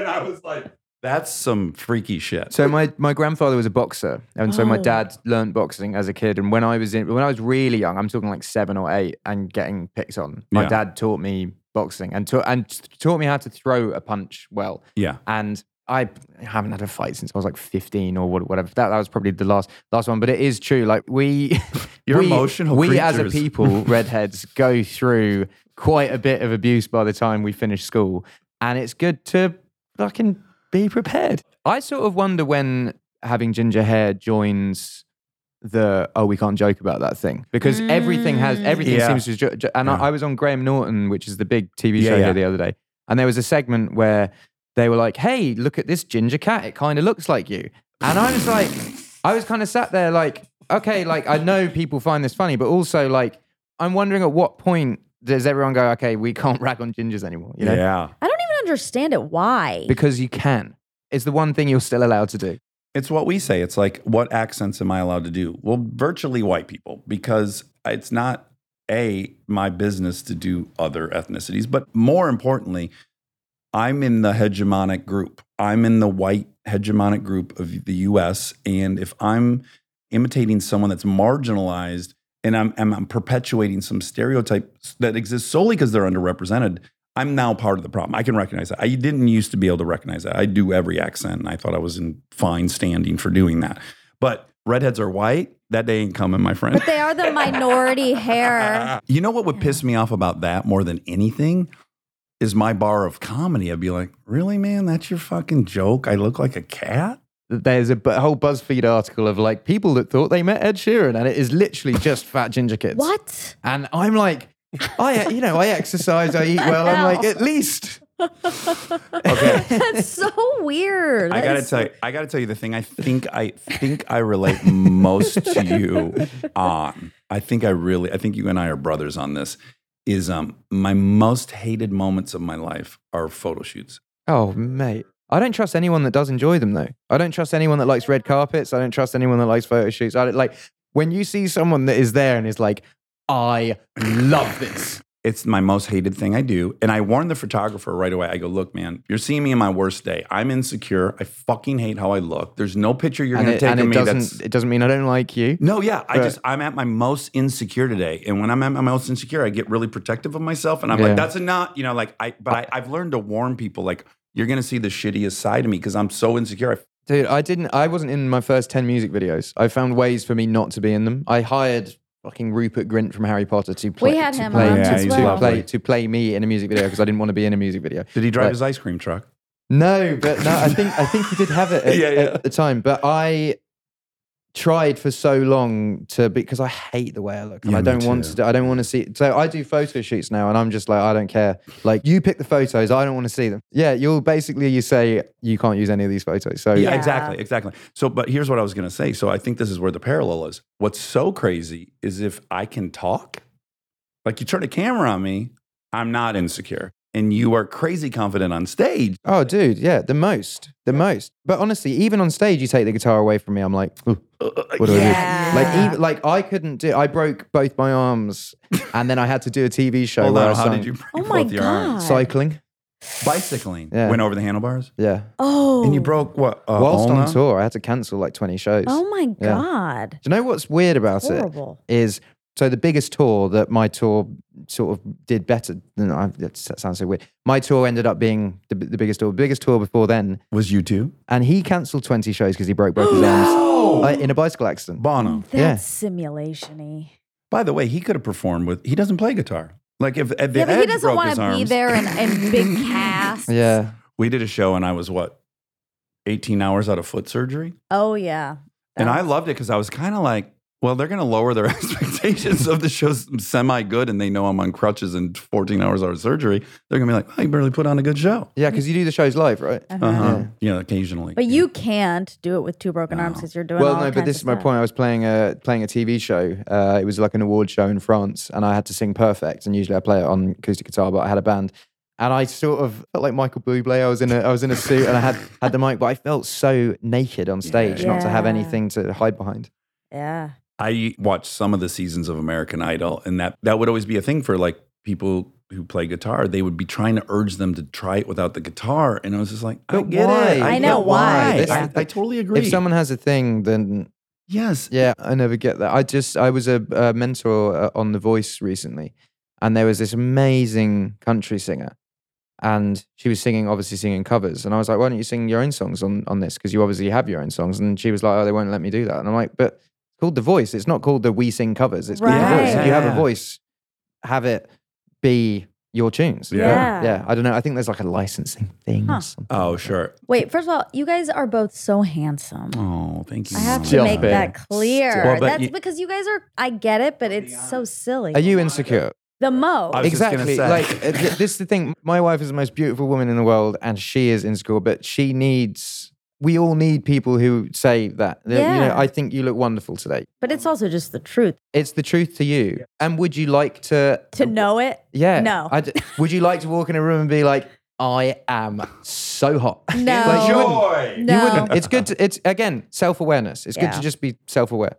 I was like, that's some freaky shit. So my, my grandfather was a boxer, and so my Oh. dad learned boxing as a kid. And when I was in when I was really young, I'm talking like seven or eight, and getting picked on. My Yeah. dad taught me boxing and taught and taught me how to throw a punch well. yeah. And I haven't had a fight since I was like 15 or what- whatever. That, that was probably the last last one. But it is true. Like we, You're we, emotional We as a creatures. people, redheads, go through quite a bit of abuse by the time we finish school, and it's good to fucking be prepared. I sort of wonder when having ginger hair joins the oh we can't joke about that thing because everything has mm. everything Yeah. seems to jo- jo- and Yeah. I, I was on Graham Norton which is the big TV show yeah. here the other day and there was a segment where they were like hey look at this ginger cat it kind of looks like you and I was like I was kind of sat there like okay like I know people find this funny but also like I'm wondering at what point does everyone go okay we can't rag on gingers anymore you know Yeah. I don't even understand it. Why? because you can it's the one thing you're still allowed to do It's what we say. It's like, what accents am I allowed to do? Well, virtually white people, because it's not A, my business to do other ethnicities, but more importantly, I'm in the hegemonic group. I'm in the white hegemonic group of the US. And if I'm imitating someone that's marginalized and I'm, I'm, I'm perpetuating some stereotypes that exist solely because they're underrepresented, I'm now part of the problem. I can recognize that. I didn't used to be able to recognize that. I do every accent, and I thought I was in fine standing for doing that. But redheads are white. That day ain't coming, my friend. but they are the minority hair. You know what would piss me off about that more than anything is my bar of comedy. I'd be like, really, man? That's your fucking joke? I look like a cat? there's a whole BuzzFeed article of like people that thought they met Ed Sheeran, and it is literally just fat ginger kids. What? And I'm like, I, you know, I exercise, I eat well. I'm like, at least. Okay. That's so weird. I gotta That's- tell you, I gotta tell you the thing I think I think I relate most to you on. I think I really I think you and I are brothers on this. is um my most hated moments of my life are photo shoots. Oh, mate. I don't trust anyone that does enjoy them, though. I don't trust anyone that likes red carpets. I don't trust anyone that likes photo shoots. I don't, like when you see someone that is there and is like, I love this. It's my most hated thing I do. And I warn the photographer right away. I go, look, man, you're seeing me in my worst day. I'm insecure. I fucking hate how I look. There's no picture you're and going to it, take and of it me doesn't, that's. it doesn't mean I don't like you. No, yeah. I just, I'm at my most insecure today. And when I'm at my most insecure, I get really protective of myself. And I'm Yeah. like, that's enough. You know, like, I, but I, I've learned to warn people, like, you're going to see the shittiest side of me because I'm so insecure. I Dude, I didn't. I wasn't in my first ten music videos. I found ways for me not to be in them. I hired fucking Rupert Grint from Harry Potter to play. had to him play, on Yeah, as to well. play to play me in a music video because I didn't want to be in a music video. Did he drive But- his ice cream truck? No, but no, I think I think he did have it at, Yeah, yeah. at the time. But I tried for so long to because I hate the way I look and Yeah, I don't want to. do- I don't want to see. So I do photo shoots now, and I'm just like I don't care. Like you pick the photos, I don't want to see them. Yeah, you'll basically you say you can't use any of these photos. So Yeah, Yeah. exactly, exactly. So, but here's what I was going to say. So, I think this is where the parallel is. What's so crazy is if I can talk, like you turn a camera on me, I'm not insecure, and you are crazy confident on stage. Oh, dude, yeah, the most, the most. But honestly, even on stage, you take the guitar away from me. I'm like, "Ooh, what do Yeah. I do? Like, even like I couldn't do. I broke both my arms, and then I had to do a TV show Hold where on, I how did you break Oh my both your arms? God. cycling. Bicycling. Yeah. Went over the handlebars, Yeah, Oh. and you broke what? Uh, whilst ulna? on tour, I had to cancel like 20 shows. Oh my Yeah. God. Do you know what's weird about Horrible. it? Is so the biggest tour that my tour sort of did better than I. That sounds so weird. My tour ended up being the, the biggest tour. The Biggest tour before then, Was U2? and he cancelled 20 shows because he broke both his arms uh, in a bicycle accident. Bono. That's Yeah. simulation-y. By the way, he could have performed with. He doesn't play guitar. Like if, if the Yeah, but he doesn't want to be there in, in big casts. Yeah. We did a show, and I was what, 18 hours out of foot surgery. Oh yeah. And I loved it because I was kind of like, well, they're going to lower their expectations of the show's semi good and they know I'm on crutches and 14 hours out of surgery. They're going to be like, oh, barely put on a good show. Yeah, because you do the shows live, right? Uh-huh. Uh-huh. Yeah. occasionally. But you can't do it with two broken arms No. because you're doing Well, all no, but this is my stuff. point. I was playing a playing a TV show. Uh, it was like an award show in France, and I had to sing perfect. And usually I play it on acoustic guitar, but I had a band, and I sort of felt like Michael Bublé. I was in a I was in a suit, and I had had the mic, but I felt so naked on stage, not to have anything to hide behind. Yeah. I watched some of the seasons of American Idol, and that, that would always be a thing for like people who play guitar. They would be trying to urge them to try it without the guitar. And I was just like, I But get why? it. I get know why. This- I, I totally agree. If someone has a thing, then yes. Yeah, I never get that. I just I was a, a mentor uh, on The Voice recently, and there was this amazing country singer, and she was singing obviously singing covers, and I was like, why don't you sing your own songs on on this? Because you obviously have your own songs, and she was like, oh, they won't let me do that, and I'm like, but it's called The Voice. It's not called the We Sing covers. It's called The Voice. If you have a voice, have it be your tunes. Yeah. yeah. I don't know. I think there's like a licensing thing. Huh. Or. Oh, sure. Wait, first of all, you guys are both so handsome. Oh, thank you. I have Mom. to make it. that clear. Well, That's you- because you guys are, I get it, but it's so silly. Are you insecure? the most? I was just gonna exactly. Like uh, this is the thing. My wife is the most beautiful woman in the world, and she is insecure. But she needs. We all need people who say that. That, You know, Yeah. I think you look wonderful today. but it's also just the truth. It's the truth to you. And would you like to? To know it? Yeah. No. I d- would you like to walk in a room and be like, I am so hot? No. Like, you wouldn't. No. You wouldn't. It's good. To, it's again self awareness. It's good to just be self aware.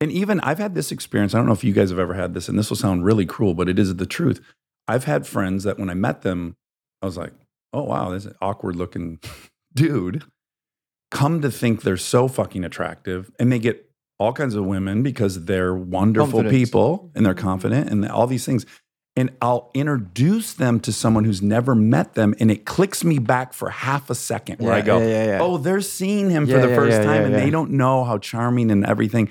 And even I've had this experience. I don't know if you guys have ever had this, and this will sound really cruel, but it is the truth. I've had friends that when I met them, I was like, oh, wow, this is an awkward looking dude. Come to think they're so fucking attractive, and they get all kinds of women because they're wonderful Confidence. people and they're mm-hmm. confident and all these things. And I'll introduce them to someone who's never met them, and it clicks me back for half a second where I go, yeah, yeah, yeah. oh, they're seeing him Yeah, for the yeah, first yeah, time yeah, and yeah. they don't know how charming and everything.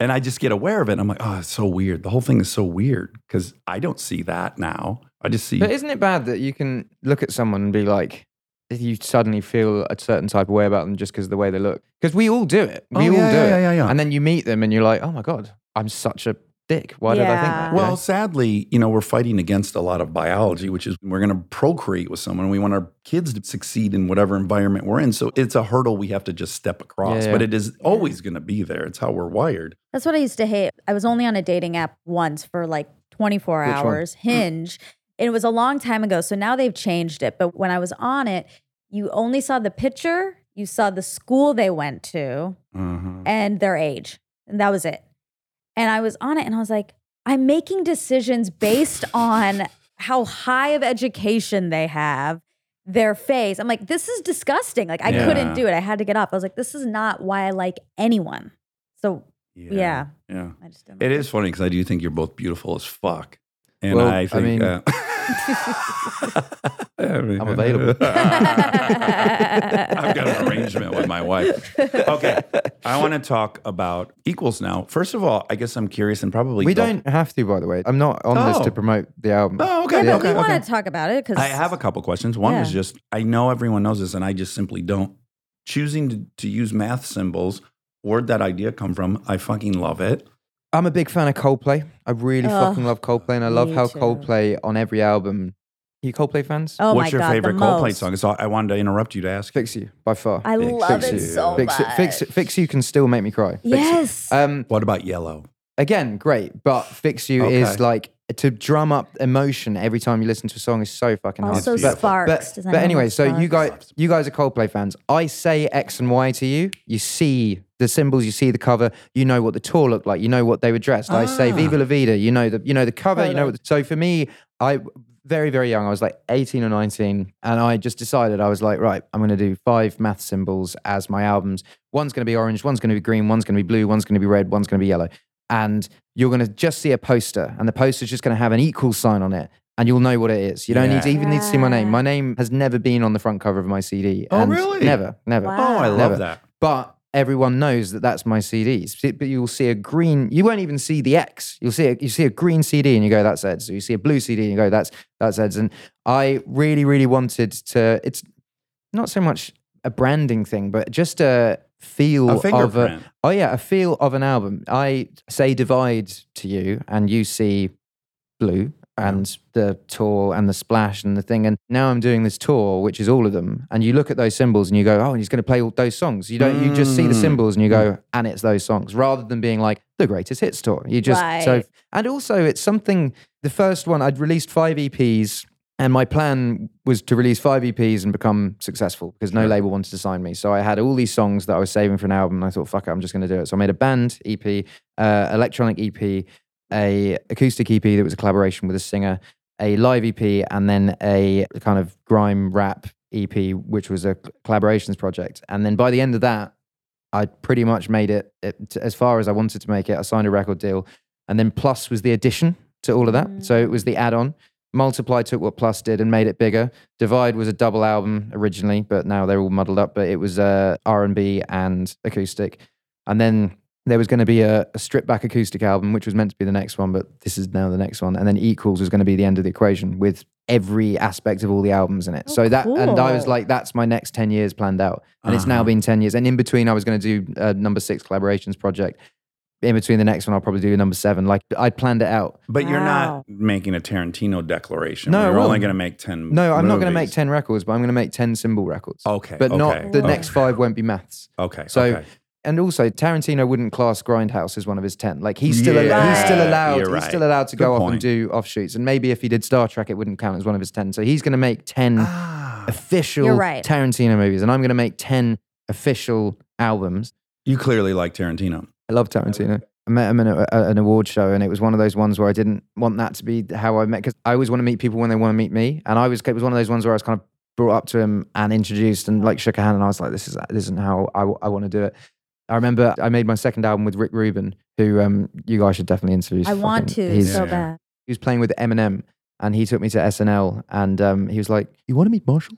And I just get aware of it. I'm like, oh, it's so weird. The whole thing is so weird because I don't see that now. I just see. But isn't it bad that you can look at someone and be like, you suddenly feel a certain type of way about them just because of the way they look? Because we all do it. We Oh, all yeah, do yeah, it. yeah, yeah, yeah. And then you meet them and you're like, oh my God, I'm such a dick. Why did I think that? Well, know? sadly, you know, we're fighting against a lot of biology, which is we're going to procreate with someone. We want our kids to succeed in whatever environment we're in. So it's a hurdle we have to just step across. Yeah, But it is always going to be there. It's how we're wired. That's what I used to hate. I was only on a dating app once for like 24 Which one? hours, Hinge. It was a long time ago. So now they've changed it. But when I was on it, you only saw the picture, you saw the school they went to, Mhm. and their age. And that was it. And I was on it and I was like, I'm making decisions based on how high of education they have, their face. I'm like, this is disgusting. Like, I Yeah. couldn't do it. I had to get off. I was like, this is not why I like anyone. So, yeah, Yeah. I just didn't. It is funny because I do think you're both beautiful as fuck. And Well, I I mean- uh, I mean, I'm available. I've got an arrangement with my wife. Okay. I want to talk about equals now. First of all, I guess I'm curious and probably. We don't have to, by the way. I'm not on this Oh. to promote the album. Oh, okay. Yeah, okay, but we okay. want to talk about it because I have a couple questions. One was Yeah. just I know everyone knows this, and I just simply don't. Choosing to, to use math symbols, where'd that idea come from? I fucking love it. I'm a big fan of Coldplay. I really Ugh, fucking love Coldplay, and I love me how too. Coldplay on every album. you Coldplay fans? Oh What's my your God, the favorite Coldplay most. song? So I wanted to interrupt you to ask. Fix You by far. I Fix love You. it so Fix, much. Fix, Fix You can still make me cry. Fix It. Yes. Um, What about Yellow? again, great, but Fix You Okay. is like to drum up emotion every time you listen to a song is so fucking hard. also, beautiful. Sparks. But, Does but anyone anyway, love so you Sparks? guys, you guys are Coldplay fans. I say X and Y to you. You see the symbols, you see the cover. You know what the tour looked like. You know what they were dressed. I say Ah. Viva La Vida. You know the, you know the cover. You know. What, so for me, I very very young. I was like eighteen or nineteen, and I just decided I was like, right, I'm going to do five math symbols as my albums. One's going to be orange. One's going to be green. One's going to be blue. One's going to be red. One's going to be yellow. And you're going to just see a poster, and the poster's just going to have an equal sign on it. And you'll know what it is. You don't need to Yeah. even need to see my name. My name has never been on the front cover of my CD. Oh, and really? Never, never. Wow. Oh, I love Never. that. But everyone knows that that's my CDs. But you'll see a green. You won't even see the X. You'll see a, you see a green CD and you go, "That's Ed's." So you see a blue CD and you go, "That's that's Ed's." And I really, really wanted to. It's not so much a branding thing, but just a feel A of a. Oh yeah, a feel of an album. I say divide to you, and you see blue and the tour and the splash and the thing. And now I'm doing this tour, which is all of them. And you look at those symbols and you go, oh, he's going to play all those songs. You don't. You just see the Mm. symbols and you go, and it's those songs, rather than being like the greatest hits tour. You just so. And also, it's something. The first one, I'd released five EPs. And my plan was to release five EPs and become successful because no label wanted to sign me. So I had all these songs that I was saving for an album. And I thought, fuck it, I'm just going to do it. So I made a band EP, uh, electronic EP, a acoustic EP that was a collaboration with a singer, a live EP, and then a kind of grime rap EP, which was a collaborations project. And then by the end of that, I pretty much made it, it as far as I wanted to make it. I signed a record deal, and then Plus was the addition to all of that. So it was the add-on. Multiply took what Plus did and made it bigger. Divide was a double album originally, but now they're all muddled up. But it was uh, R and B and acoustic, and then there was going to be a, a stripped back acoustic album, which was meant to be the next one, but this is now the next one. And then Equals was going to be the end of the equation with every aspect of all the albums in it. Oh, so that, and I was like, that's my next 10 years planned out. And it's now Uh-huh. been 10 years. And in between, I was going to do a number six collaborations project. In between the next one, I'll probably do number seven. Like I'd planned it out. But you're not making a Tarantino declaration. No, I you're only going to make ten. No, I'm not going to make 10 records, but I'm going to make 10 symbol records. Okay, But okay, not the okay. next five won't be maths. Okay. So, okay. And also Tarantino wouldn't class Grindhouse as one of his ten. Like he's still Yeah, he's still allowed you're he's still allowed to Good go off and do offshoots. And maybe if he did Star Trek, it wouldn't count as one of his ten. So he's going to make ten Ah, official right. Tarantino movies, and I'm going to make ten official albums. you clearly like Tarantino. I love Tarantino. I met him in a, a- an award show, and it was one of those ones where I didn't want that to be how I met because I always want to meet people when they want to meet me, and I was it was one of those ones where I was kind of brought up to him and introduced and like shook a hand, and I was like, this is this isn't how I, I want to do it. I remember I made my second album with Rick Rubin, who um, you guys should definitely interview. He's I want fucking- to he's- so bad. he was playing with Eminem and he took me to SNL and um, he was like, You want to meet Marshall?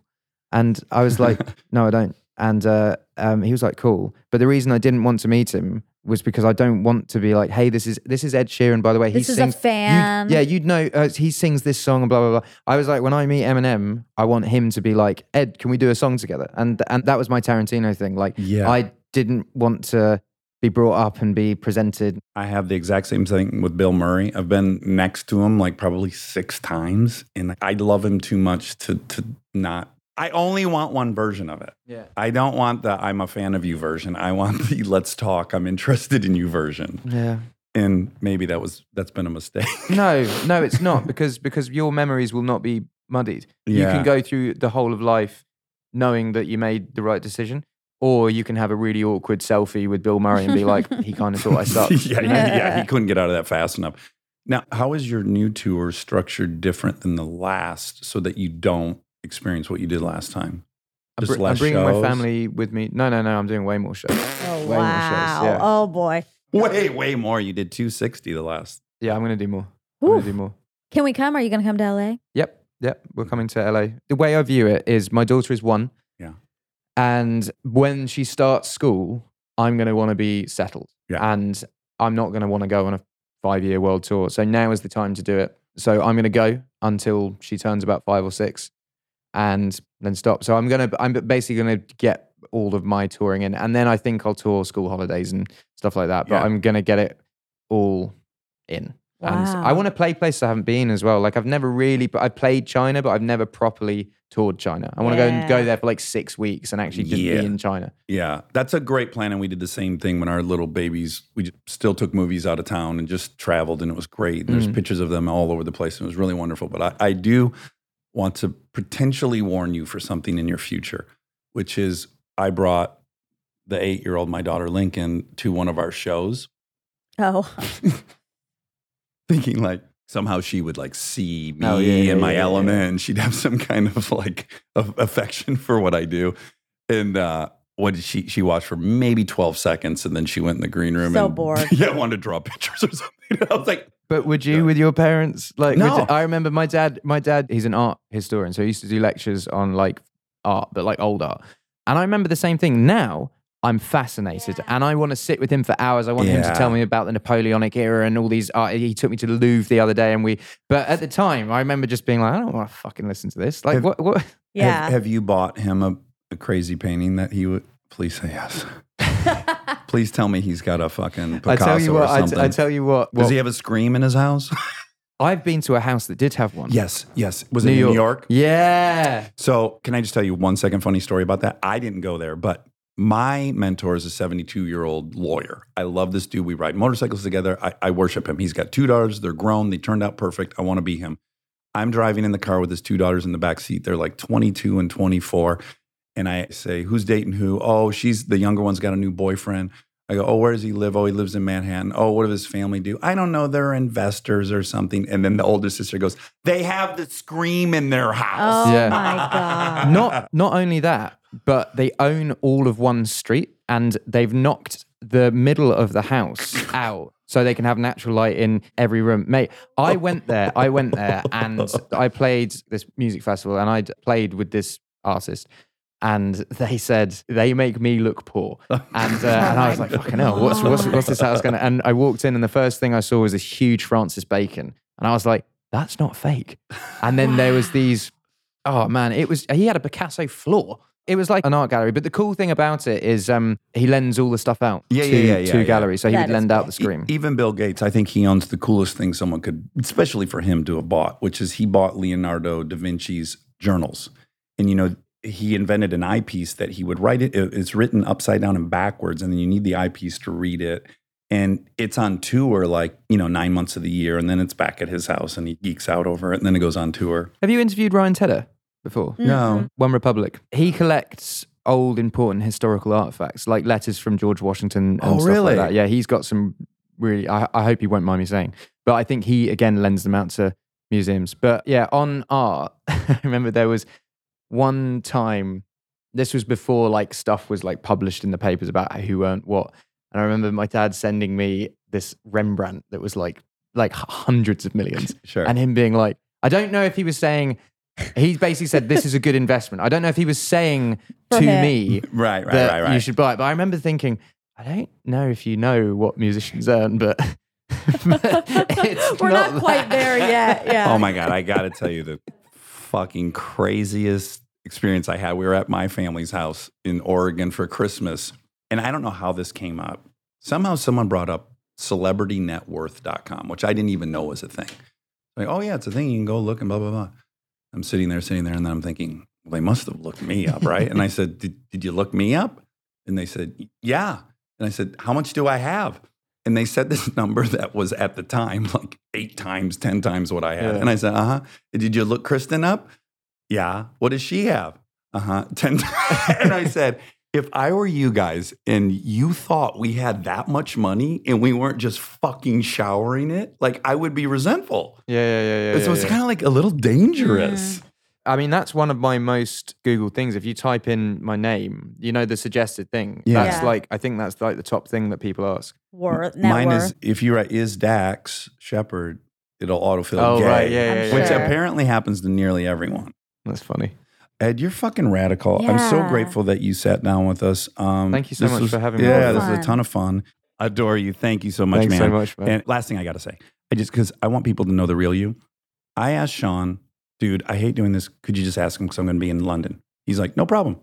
And I was like, No, I don't. And uh, um, he was like, Cool. But the reason I didn't want to meet him was because I don't want to be like, Hey, this is this is Ed Sheeran, by the way. This he is a fan. You'd, yeah, you'd know uh, he sings this song and blah blah blah. I was like, when I meet Eminem, I want him to be like, Ed, can we do a song together? And and that was my Tarantino thing. Like, Yeah. I didn't want to be brought up and be presented I have the exact same thing with Bill Murray. I've been next to him like probably six times, and I love him too much to to not. I only want one version of it. Yeah. I don't want the "I'm a fan of you" version. I want the "Let's talk." I'm interested in you version. Yeah. And maybe that was that's been a mistake. No, no, it's not because because your memories will not be muddied. Yeah. You can go through the whole of life knowing that you made the right decision, or you can have a really awkward selfie with Bill Murray and be like, he kind of thought I sucked. yeah, yeah, yeah. He couldn't get out of that fast enough. Now, how is your new tour structured different than the last so that you don't experience what you did last time? I'm, br- I'm less bringing my family with me. No, no, no. I'm doing way more shows. Oh Way more shows, wow! yeah. Oh boy! Way, way more. You did 260 the last. Yeah, I'm going to do more. I'm going Oof. to do more. Can we come? Are you going to come to LA? Yep, yep. We're coming to LA. The way I view it is my daughter is one. And when she starts school, I'm going to want to be settled. Yeah. And I'm not going to want to go on a five year world tour. So now is the time to do it. So I'm going to go until she turns about five or six and then stop. So I'm going to, I'm basically going to get all of my touring in. And then I think I'll tour school holidays and stuff like that. But Yeah. I'm going to get it all in. And I want to play places I haven't been as well. Like I've never really, but I played China, but I've never properly toured China. I want to go and go there for like six weeks and actually just Yeah. be in China. Yeah, that's a great plan. And we did the same thing when our little babies, we j- still took movies out of town and just traveled, and it was great. And there's Mm. pictures of them all over the place, and it was really wonderful. But I, I do want to potentially warn you for something in your future, which is I brought the eight year old, my daughter Lincoln, to one of our shows, Oh, thinking like, Somehow she would like see me Oh, yeah, yeah, and my yeah, yeah, element, yeah. and she'd have some kind of like of affection for what I do. And uh, what did she? She watched for maybe twelve seconds, and then she went in the green room. So and, bored. Yeah, wanted to draw pictures or something. I was like, But would you with your parents? Like, No. you- I remember my dad. My dad, he's an art historian, so he used to do lectures on like art, but like old art. And I remember the same thing. Now I'm fascinated, and I want to sit with him for hours. I want him to tell me about the Napoleonic era and all these art. He took me to the Louvre the other day, and we. But at the time, I remember just being like, I don't want to fucking listen to this. Like, Have- what? What? yeah. Have, have you bought him a, a crazy painting that he would? Please say yes. Please tell me he's got a fucking Picasso I tell you what. I, something. t- I tell you what. Does he have a scream in his house? I've been to a house that did have one. yes, yes. Was it in New York? Yeah. So, can I just tell you one second funny story about that? I didn't go there, but my mentor is a 72 year old lawyer. I love this dude. We ride motorcycles together. I, I worship him. He's got two daughters. They're grown. They turned out perfect. I want to be him. I'm driving in the car with his two daughters in the back seat. They're like 22 and 24. And I say, Who's dating who? Oh, she's the younger one's got a new boyfriend. I go, Oh, where does he live? Oh, he lives in Manhattan. Oh, what does his family do? I don't know. They're investors or something. And then the older sister goes, They have the scream in their house. Oh Yeah. my god. not not only that, but they own all of one street and they've knocked the middle of the house out so they can have natural light in every room. Mate, I went there, I went there and I played this music festival and I played with this artist. And they said they make me look poor, and uh, and I was like, "Fucking hell, what's what's what's this house gonna?" And I walked in, and the first thing I saw was this huge Francis Bacon, and I was like, "That's not fake." And then there was these Oh man, it was he had a Picasso floor. It was like an art gallery, but the cool thing about it is um, he lends all the stuff out Yeah, to, yeah, yeah, yeah, to yeah. galleries. So he That would is lend out the screen. E- Even Bill Gates, I think he owns the coolest thing someone could, especially for him to have bought, which is he bought Leonardo da Vinci's journals. And, you know, he invented an eyepiece that he would write it. it- It's written upside down and backwards, and then you need the eyepiece to read it. And it's on tour like, you know, nine months of the year. And then it's back at his house and he geeks out over it. And then it goes on tour. Have you interviewed Ryan Tedder before? No. Mm-hmm. OneRepublic. He collects old important historical artifacts like letters from George Washington and Oh, stuff really? like that. Yeah, he's got some really. I, I hope he won't mind me saying, but I think he again lends them out to museums. But yeah, on art, I remember there was one time. This was before like stuff was like published in the papers about who earned what, and I remember my dad sending me this Rembrandt that was like like hundreds of millions Sure. and him being like, I don't know if he was saying, he basically said, this is a good investment. I don't know if he was saying to him. me right, right, that right, right. you should buy it. But I remember thinking, I don't know if you know what musicians earn, but, but it's We're not, quite that. there yet. Yeah. Oh my God, I got to tell you the fucking craziest experience I had. We were at my family's house in Oregon for Christmas. And I don't know how this came up. Somehow someone brought up celebritynetworth.com, which I didn't even know was a thing. Like, oh, yeah, it's a thing. You can go look and blah, blah, blah. I'm sitting there, sitting there, and then I'm thinking, well, they must have looked me up, right? and I said, did, did you look me up? And they said, yeah. And I said, how much do I have? And they said this number that was at the time like eight times, 10 times what I had. Yeah. And I said, uh huh. Did you look Kristen up? Yeah. What does she have? Uh huh. 10 times. and I said, if I were you guys and you thought we had that much money and we weren't just fucking showering it, like I would be resentful. Yeah, yeah, yeah, yeah. so yeah, it's yeah. kind of like a little dangerous. I mean, that's one of my most Google things. If you type in my name, you know, the suggested thing. Yeah. That's Yeah. like, I think that's like the top thing that people ask. Worth Mine worth. is if you write is Dax Shepard, it'll autofill Oh, gay, right. Yeah, yeah, yeah. which sure. apparently happens to nearly everyone. That's funny. Ed, you're fucking radical. I'm so grateful that you sat down with us. Um, Thank you so much was- for having me Yeah, this is a ton of fun. Adore you. Thank you so much, Thanks man. so much, man. And last thing I got to say, I just because I want people to know the real you. I asked Shawn, dude, I hate doing this. Could you just ask him because I'm going to be in London? He's like, no problem.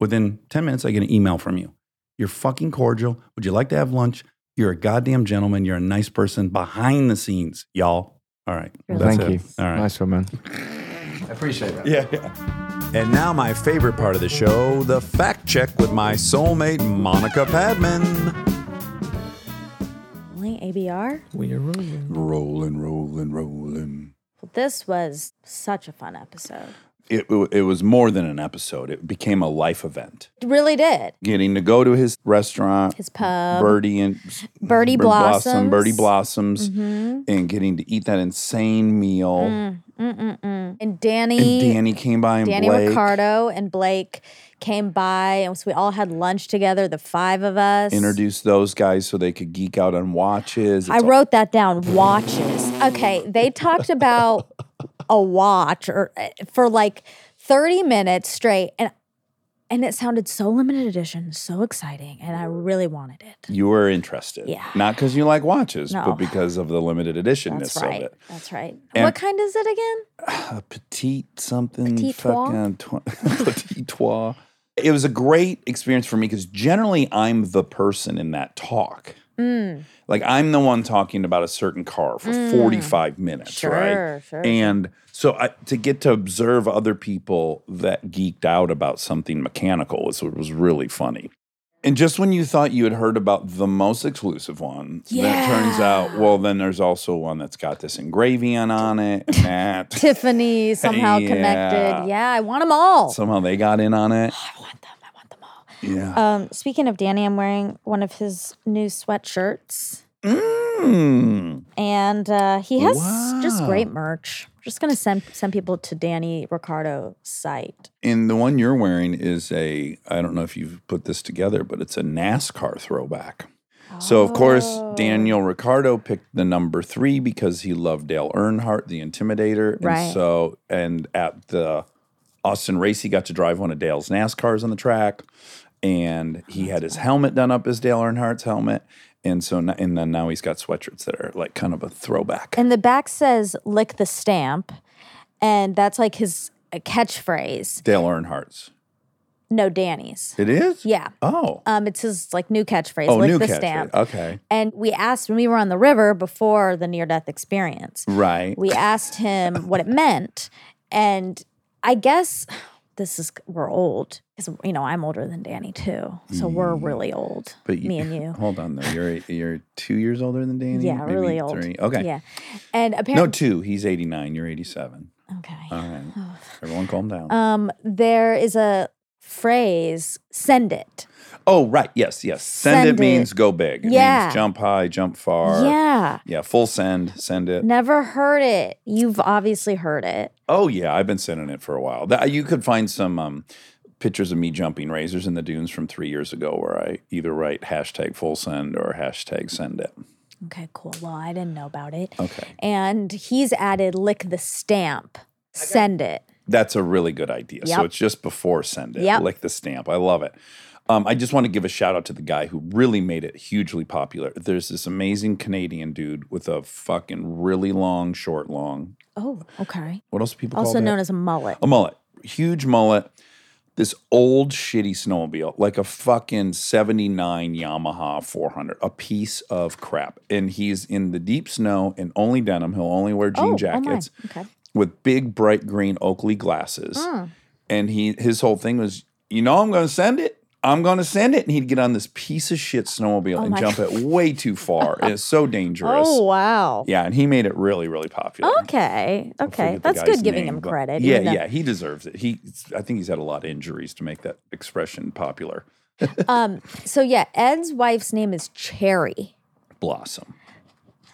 Within 10 minutes, I get an email from you. You're fucking cordial. Would you like to have lunch? You're a goddamn gentleman. You're a nice person behind the scenes, y'all. All right. Really? That's Thank it. you. All right. Nice one, man. I appreciate that. Yeah, yeah. And now my favorite part of the show, the fact check with my soulmate Monica Padman. Only ABR? We are rolling. Rolling, rolling, rolling. Well, this was such a fun episode. It, it was more than an episode. It became a life event. It really did. Getting to go to his restaurant, His pub. Birdie and Birdie Bird Blossoms. Birdie Blossoms, Mhm. and getting to eat that insane meal. Mm, mm, mm, mm. And Danny, And Danny came by and Danny Blake. Ricciardo and Blake came by, and so we all had lunch together, the five of us. Introduced those guys so they could geek out on watches. I It's all- wrote that down. Watches. Okay, they talked about a watch or uh, for like 30 minutes straight and and it sounded so limited edition, so exciting, and I really wanted it. you were interested. Yeah. Not because you like watches, No. but because of the limited editionness That's of right. it. That's right. And- what kind is it again? a petite something Petit trois? fucking tw- petit trois. It was a great experience for me because generally I'm the person in that talk. Mm, Like I'm the one talking about a certain car for 45 minutes, sure, right? sure. And so I, to get to observe other people that geeked out about something mechanical was was really funny. And just when you thought you had heard about the most exclusive one, then it turns out, well, then there's also one that's got this engraving on it and that. Tiffany somehow Yeah. connected. Yeah, I want them all. Somehow they got in on it. I want them. I want them all. Yeah. Um, speaking of Danny, I'm wearing one of his new sweatshirts. Mm. and uh, he has just great merch. Just gonna send send people to Danny Ricciardo's site. And the one you're wearing is a, I don't know if you've put this together, but it's a NASCAR throwback. So, of course, Oh. Daniel Ricciardo picked the number three because he loved Dale Earnhardt, the Intimidator. And Right. so, and at the Austin race, he got to drive one of Dale's NASCARs on the track. And he had his helmet done up as Dale Earnhardt's helmet. And so, and then now he's got sweatshirts that are like kind of a throwback. And the back says "lick the stamp," and that's like his uh, catchphrase. Dale Earnhardt's. No, Danny's. It is? Yeah. Oh. Um, it's his like new catchphrase. oh, lick new the catchphrase. stamp. Okay. And we asked when we were on the river before the near death experience. Right. We asked him what it meant, and I guess this is we're old because you know I'm older than Danny too, so we're really old. But me and you. Hold on though. You're you're two years older than Danny. Yeah, Maybe really old. Three. Okay. Yeah, and apparently No, two. He's 89. You're 87. okay. All right. Everyone, calm down. Um, there is a phrase: "Send it." Oh, right. Yes. Yes. Send, Send it means go big. It Yeah. means jump high, jump far. yeah, Yeah. Full send. Send it. never heard it. You've obviously heard it. Oh yeah, I've been sending it for a while. That you could find some um, pictures of me jumping razors in the dunes from three years ago, where I either write hashtag full send or hashtag send it. Okay, cool. Well, I didn't know about it. Okay. And he's added "lick the stamp." Send it. That's a really good idea. So it's just before send it. Yep. Lick the stamp. I love it. Um, I just want to give a shout out to the guy who really made it hugely popular. There's this amazing Canadian dude with a fucking really long, short, long. Oh, okay. What else do people Also call that? known as a mullet. a mullet. Huge mullet. This old shitty snowmobile, like a fucking 79 Yamaha 400, a piece of crap. And he's in the deep snow in only denim. He'll only wear jean oh, jackets Oh. Okay. with big bright green Oakley glasses. Hmm. And he his whole thing was, you know, I'm going to send it. I'm going to send it. And he'd get on this piece of shit snowmobile Oh and jump it way too far. it's so dangerous. Oh wow. Yeah, and he made it really, really popular. Okay. Okay. That's good giving name, him credit. Yeah, though- yeah, he deserves it. He, I think he's had a lot of injuries to make that expression popular. Um. So yeah, Ed's wife's name is Cherry. Blossom.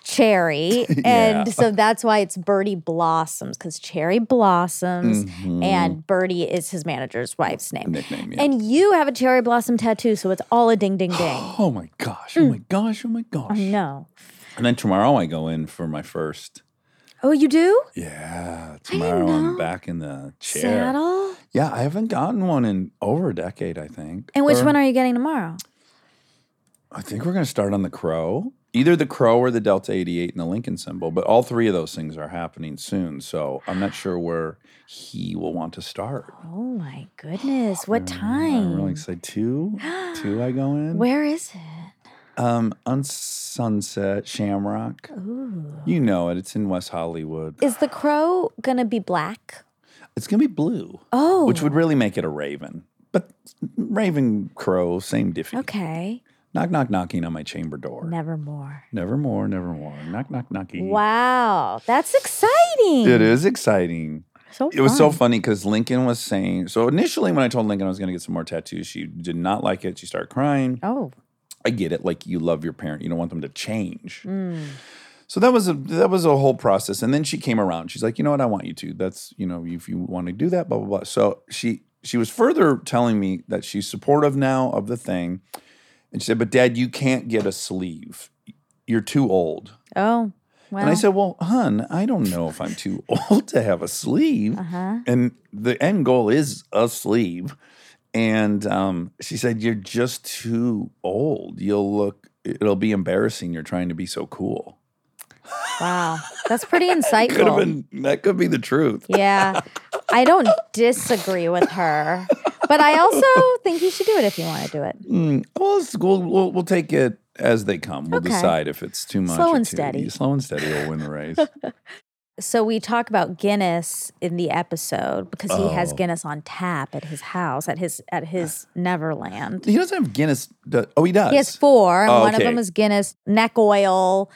Cherry, Yeah. and so that's why it's Birdie Blossoms because Cherry blossoms, Mhm. and Birdie is his manager's wife's name. nickname. Yeah. And you have a cherry blossom tattoo, so it's all a ding ding ding. oh my gosh! Oh my gosh! Oh my gosh! No. And then tomorrow I go in for my first. Oh, you do? Yeah, tomorrow I'm back in the chair. Saddle? Yeah, I haven't gotten one in over a decade. I think. And which Or- one are you getting tomorrow? I think we're going to start on the Crow, either the Crow or the Delta 88 and the Lincoln symbol. But all three of those things are happening soon. So I'm not sure where he will want to start. Oh my goodness. What time? I'm really excited. Two, two. I go in. Where is it? Um, on Sunset Shamrock. Ooh. You know it. It's in West Hollywood. Is the crow gonna be black? It's gonna be blue, Oh. which would really make it a raven. But raven, crow, same difference. Okay. Knock, knock, knocking on my chamber door. Nevermore. Nevermore, nevermore. Knock, knock, knocking. Wow. That's exciting. It is exciting. So It was so funny because Lincoln was saying. So initially, when I told Lincoln I was going to get some more tattoos, she did not like it. She started crying. Oh. I get it. Like you love your parent, you don't want them to change. Mm. So that was a that was a whole process. And then she came around. She's like, you know what? I want you to. That's you know, if you want to do that, blah blah blah. So she she was further telling me that she's supportive now of the thing, and she said, but Dad, you can't get a sleeve. You're too old. Oh. Well. And I said, well, hun, I don't know if I'm too old to have a sleeve. uh-huh. And the end goal is a sleeve. And um, she said, You're just too old. You'll look, it'll be embarrassing. You're trying to be so cool. Wow. That's pretty Could have insightful. been, that could be the truth. yeah. I don't disagree with her. But I also think you should do it if you want to do it. Mm, well, we'll, we'll, we'll take it as they come. We'll Okay. decide if it's too much. Slow and too- steady. Slow and steady will win the race. So we talk about Guinness in the episode because he has Oh. Guinness on tap at his house at his at his Neverland. he doesn't have Guinness. do- Oh, he does. He has four, and Oh, one of them is Guinness neck oil.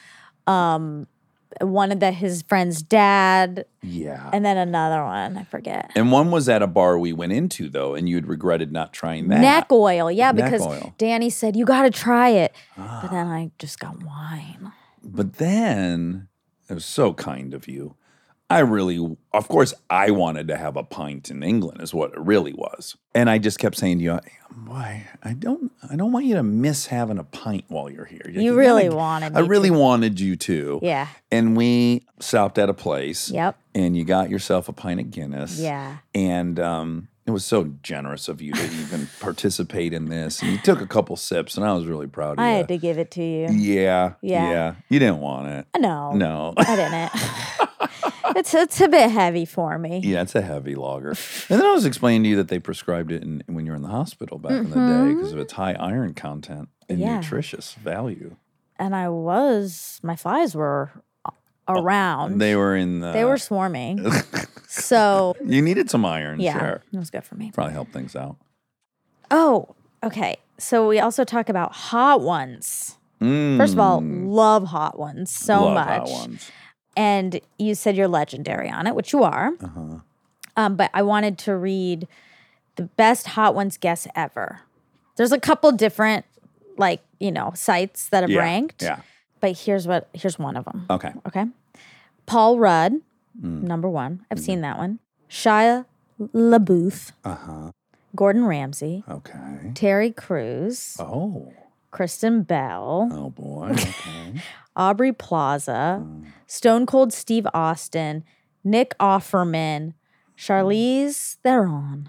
Um, one of that his friend's dad, Yeah. and then another one I forget. And one was at a bar we went into, though, and you'd regretted not trying that. Neck oil, yeah, Neck because oil. Ah. Danny said you got to try it, but then I just got wine. But then it was so kind of you. I really, of course, I wanted to have a pint in England, is what it really was. And I just kept saying to you, "Boy, I don't, I don't want you to miss having a pint while you're here." You gotta- really wanted I really to. wanted you to. Yeah. And we stopped at a place. Yep. And you got yourself a pint of Guinness. Yeah. And um, it was so generous of you to even participate in this. And you took a couple sips, and I was really proud of I you. I had to give it to you. Yeah, Yeah. yeah. You didn't want it. No, No. I didn't. it's it's a bit heavy for me. yeah, it's a heavy lager. And then I was explaining to you that they prescribed it in, when you were in the hospital back in the day because of its high iron content and Mm-hmm. Yeah. nutritious value. And I was my flies were around. Oh, They were in the. They were swarming. so you needed some iron. yeah, Sure. it was good for me. Probably help things out. Oh, okay. So we also talk about hot ones. First of all, Mm, love hot ones so love much. hot ones. And you said you're legendary on it, which you are. Uh-huh. Um, but I wanted to read the best hot ones guess ever. There's a couple different, like you know, sites that have Yeah, ranked. Yeah. But here's what here's one of them. Okay. Okay. Paul Rudd, Mm. number one. I've seen that one. Shia LaBeouf, Uh huh. Gordon Ramsay, Okay. Terry Crews, Oh. Kristen Bell, Oh boy. Okay. Aubrey Plaza, Mm. Stone Cold Steve Austin, Nick Offerman, Charlize Theron,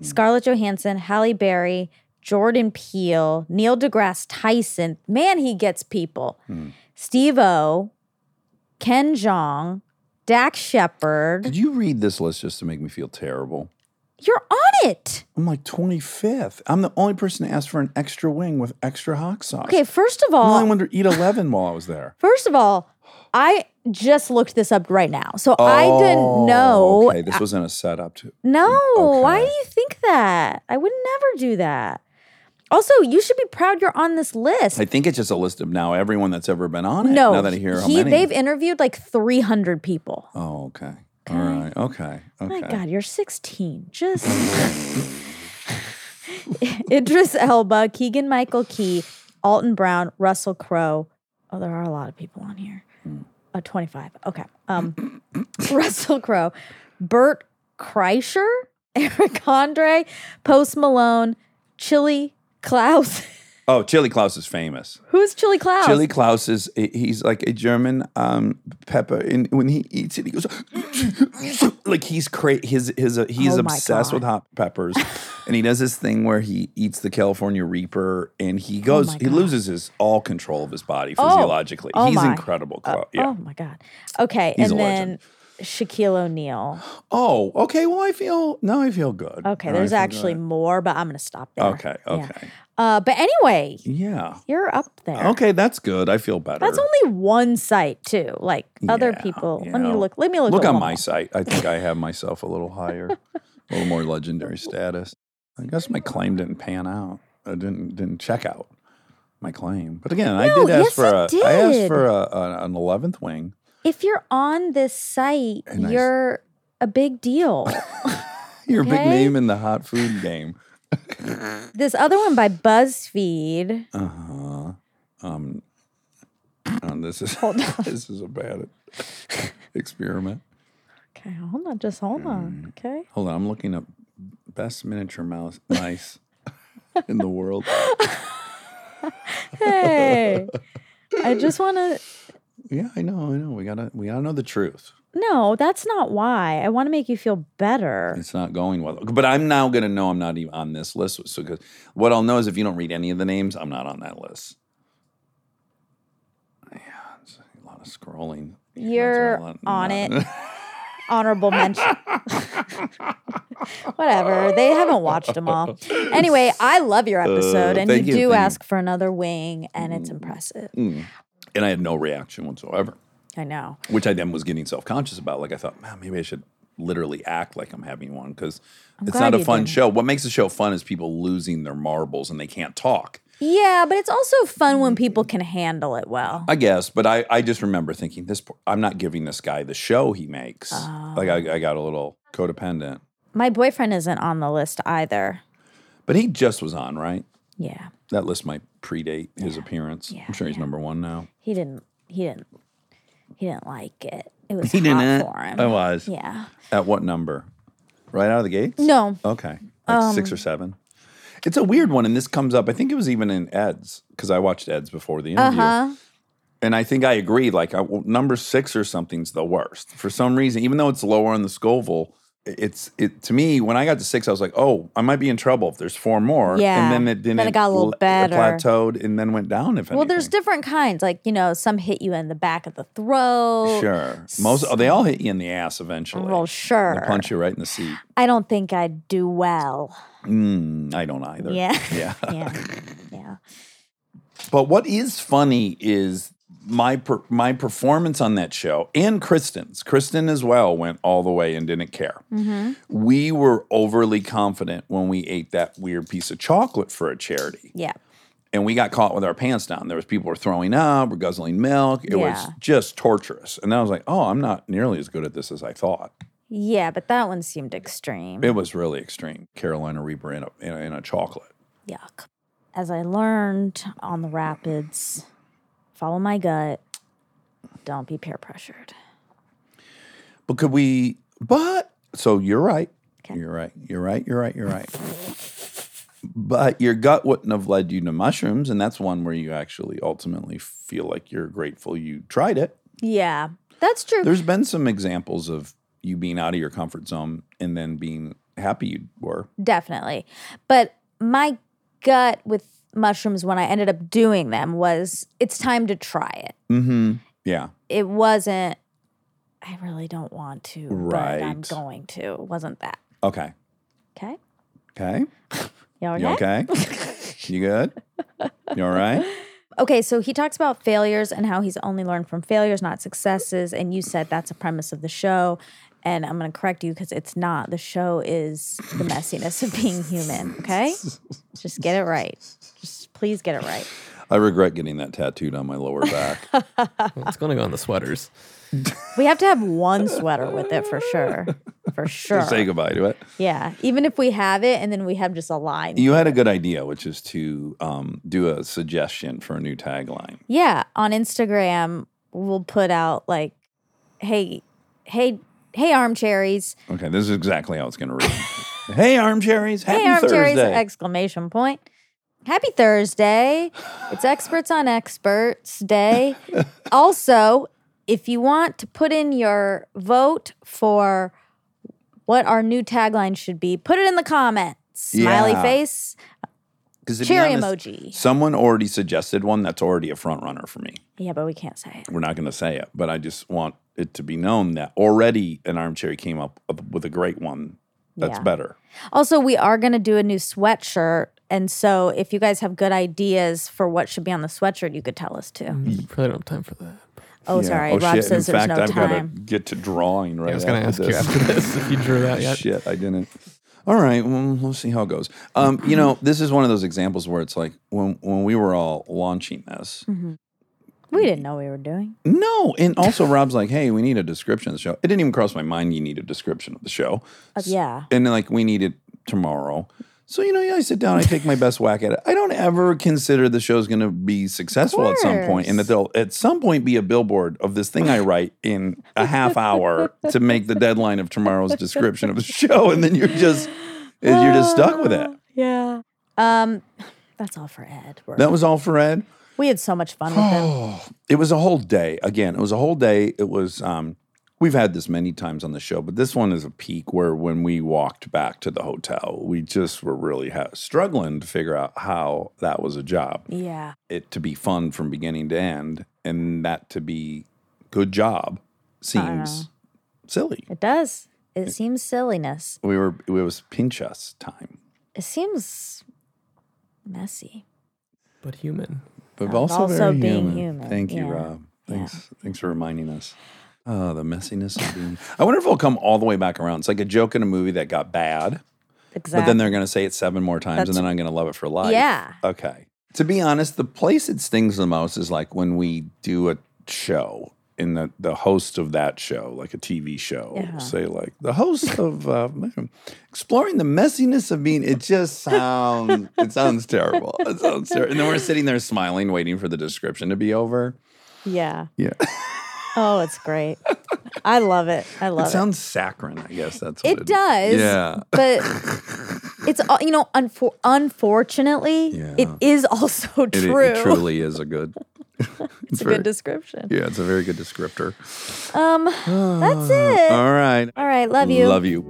Mm. Scarlett Johansson, Halle Berry, Jordan Peele, Neil deGrasse Tyson. Man, he gets people. Mm. Steve O, Ken Jeong, Dax Shepard. Did you read this list just to make me feel terrible? You're on it. I'm like 25th. I'm the only person to ask for an extra wing with extra hot sauce. Okay, first of all, only one to eat 11 while I was there. first of all, I just looked this up right now. So I didn't oh, know. Oh, Okay, this wasn't a setup to. No, why do you think that? I would never do that. Also, you should be proud you're on this list. I think it's just a list of now everyone that's ever been on it. no, Now that I hear how many. they've interviewed like 300 people. oh, okay. All right. Okay. Okay. My God, you're 16. Just Idris Elba, Keegan Michael Key, Alton Brown, Russell Crowe. Oh, there are a lot of people on here. Uh, 25. Okay. Um, Russell Crowe, Bert Kreischer, Eric Andre, Post Malone, Chili Klaus. Oh, Chili Klaus is famous. Who's Chili Klaus? Chili Klaus is he's like a German um, pepper, and when he eats it, he goes like he's cra- his his uh, he's Oh obsessed with hot peppers, and he does this thing where he eats the California Reaper, and he goes Oh he loses his all control of his body Oh. physiologically. Oh he's incredible. Uh, yeah. Oh my God. Okay. He's and then legend. Shaquille O'Neal. Oh, okay. Well, I feel now I feel good. Okay. Now There's actually good. more, but I'm going to stop there. Okay. Yeah. Okay. Uh, but anyway, Yeah. you're up there. Okay, that's good. I feel better. That's only one site too. Like other Yeah, people. you Let me look. Let me look. Look on my site. I think I have myself a little higher, a little more legendary status. I guess my claim didn't pan out. I didn't didn't check out my claim. But again, I No, did ask yes, for a. it I asked for a, a, an eleventh wing. If you're on this site, And you're a big deal. you're Okay. A big name in the hot food game. this other one by BuzzFeed. Uh huh. Um. oh, this is Hold on. this is a bad experiment. Okay, hold on. Just hold on. Okay. Hold on, I'm looking up best miniature mouse mice in the world. Hey, I just want to. Yeah, I know, I know. We gotta we gotta know the truth. No, that's not why. I want to make you feel better. It's not going well. But I'm now gonna know I'm not even on this list. So because what I'll know is if you don't read any of the names, I'm not on that list. Yeah, it's a lot of scrolling. You're on it. Honorable mention. Whatever. They haven't watched them all. Anyway, I love your episode, Uh, and you you, do thank you. ask for another wing, and it's impressive. Mm. And I had no reaction whatsoever, I know. which I then was getting self conscious about. Like I thought, man, maybe I should literally act like I'm having one because it's not a fun didn't. show. What makes the show fun is people losing their marbles and they can't talk. Yeah, but it's also fun when people can handle it well. I guess, but I, I just remember thinking this. I'm not giving this guy the show he makes. Oh. Like I, I got a little codependent, My boyfriend isn't on the list either. but he just was on right. Yeah, That list might predate his appearance. Yeah, I'm sure he's number one now. he didn't. He didn't. He didn't like it. It was He didn't. for him. I was Yeah. at what number? Right out of the gates? No. Okay, like six or Um, seven. It's a weird one, and this comes up. I think it was even in Ed's because I watched Ed's before the interview. huh. And I think I agreed. Like I, number six or something's the worst for some reason. Even though it's lower on the Scoville, it's it to me. When I got to six, I was like, oh, I might be in trouble if there's four more. Yeah. and then it didn't. Then it got a little better. plateaued, and then went down. If Well, there's different kinds. Like you know, some hit you in the back of the throat. sure most. Oh, they all hit you in the ass eventually. Well, sure. They punch you right in the seat. I don't think I'd do well. Mm, I don't either. Yeah. yeah. Yeah. yeah. But what is funny is my per, my performance on that show and Kristen's. Kristen as well went all the way and didn't care. Mm-hmm. We were overly confident when we ate that weird piece of chocolate for a charity, Yeah. and we got caught with our pants down. There was people were throwing up, or guzzling milk. It was just torturous. And I was like, oh, I'm not nearly as good at this as I thought. Yeah, but that one seemed extreme. It was really extreme. Carolina Reaper in a, in a, in a chocolate. Yuck. As I learned on the rapids, follow my gut. Don't be peer pressured. But could we? But so you're right. Okay. You're right. You're right. You're right. You're right. But your gut wouldn't have led you to mushrooms, and that's one where you actually ultimately feel like you're grateful you tried it. Yeah, that's true. There's been some examples of you being out of your comfort zone and then being happy you were. Definitely. But my gut with mushrooms when I ended up doing them was it's time to try it. Mm-hmm. Yeah. It wasn't, I really don't want to, but I'm going to. It wasn't that. Okay. Okay. Okay. You okay? You okay? you good? You all right? Okay, so he talks about failures and how he's only learned from failures, not successes. And you said that's a premise of the show. And I'm going to correct you because it's not. The show is the messiness of being human. Okay, just get it right. Just please get it right. I regret getting that tattooed on my lower back. Well, it's going to go on the sweaters. We have to have one sweater with it for sure. For sure. to say goodbye to it. Yeah. Even if we have it and then we have just a line. You had a good idea, which is to um, do a suggestion for a new tagline. Yeah, on Instagram, we'll put out like, "Hey, hey, hey, armcherries! Okay, this is exactly how it's going to read. hey, armcherries! Happy hey, armcherries!" Thursday! Exclamation point! Happy Thursday! It's Experts on Experts Day. also, if you want to put in your vote for what our new tagline should be, put it in the comments. Smiley Yeah. face, 'Cause to cherry honest, emoji. Someone already suggested one that's already a front runner for me. Yeah, but we can't say it. We're not going to say it, but I just want it to be known that already an armchair came up with a great one. That's Yeah. better. Also, we are going to do a new sweatshirt. And so, if you guys have good ideas for what should be on the sweatshirt, you could tell us too. You probably don't have time for that. Oh, Yeah. sorry. Oh, Rob shit. says In there's fact, no I've got to get to drawing right I was going to after ask you this. after this if you drew that yet. Shit, I didn't. All right, well, we'll see how it goes. Um, you know, this is one of those examples where it's like when when we were all launching this. We didn't know we were doing. No, and also Rob's like, "Hey, we need a description of the show." It didn't even cross my mind you need a description of the show. Uh, yeah. And like we need it tomorrow. So you know, yeah, I sit down, I take my best whack at it. I don't ever consider the show's going to be successful at some point, and that there'll at some point be a billboard of this thing I write in a half hour to make the deadline of tomorrow's description of the show, and then you're just you're just stuck with it. Yeah. Um, that's all for Ed. That was all for Ed. We had so much fun with him. It was a whole day. Again, it was a whole day. It was um we've had this many times on the show, but this one is a peak where when we walked back to the hotel, we just were really ha- struggling to figure out how that was a job. Yeah. It to be fun from beginning to end and that to be good job seems silly. It does. It seems silliness. We were it was pinch us time. It seems messy. But human. But also, also very being human. human, Thank you, yeah. Rob. Thanks. Thanks for reminding us. Oh, the messiness of being. I wonder if it'll come all the way back around. It's like a joke in a movie that got bad, Exactly. but then they're going to say it seven more times, That's- and then I'm going to love it for life. Yeah. Okay. To be honest, the place it stings the most is like when we do a show and the, the host of that show, like a TV show, Uh-huh. say like the host of uh, exploring the messiness of being. It just sounds it sounds terrible. It sounds terrible. And then we're sitting there smiling, waiting for the description to be over. yeah. Yeah, Oh, it's great. I love it. I love it it. sounds saccharine. I guess that's what It does. Yeah. But it's all you know. Unfor- unfortunately, Yeah. it is also It, true. it truly is a good. it's a very- good description. Yeah, it's a very good descriptor. Um, that's it. All right. All right. Love you. Love you.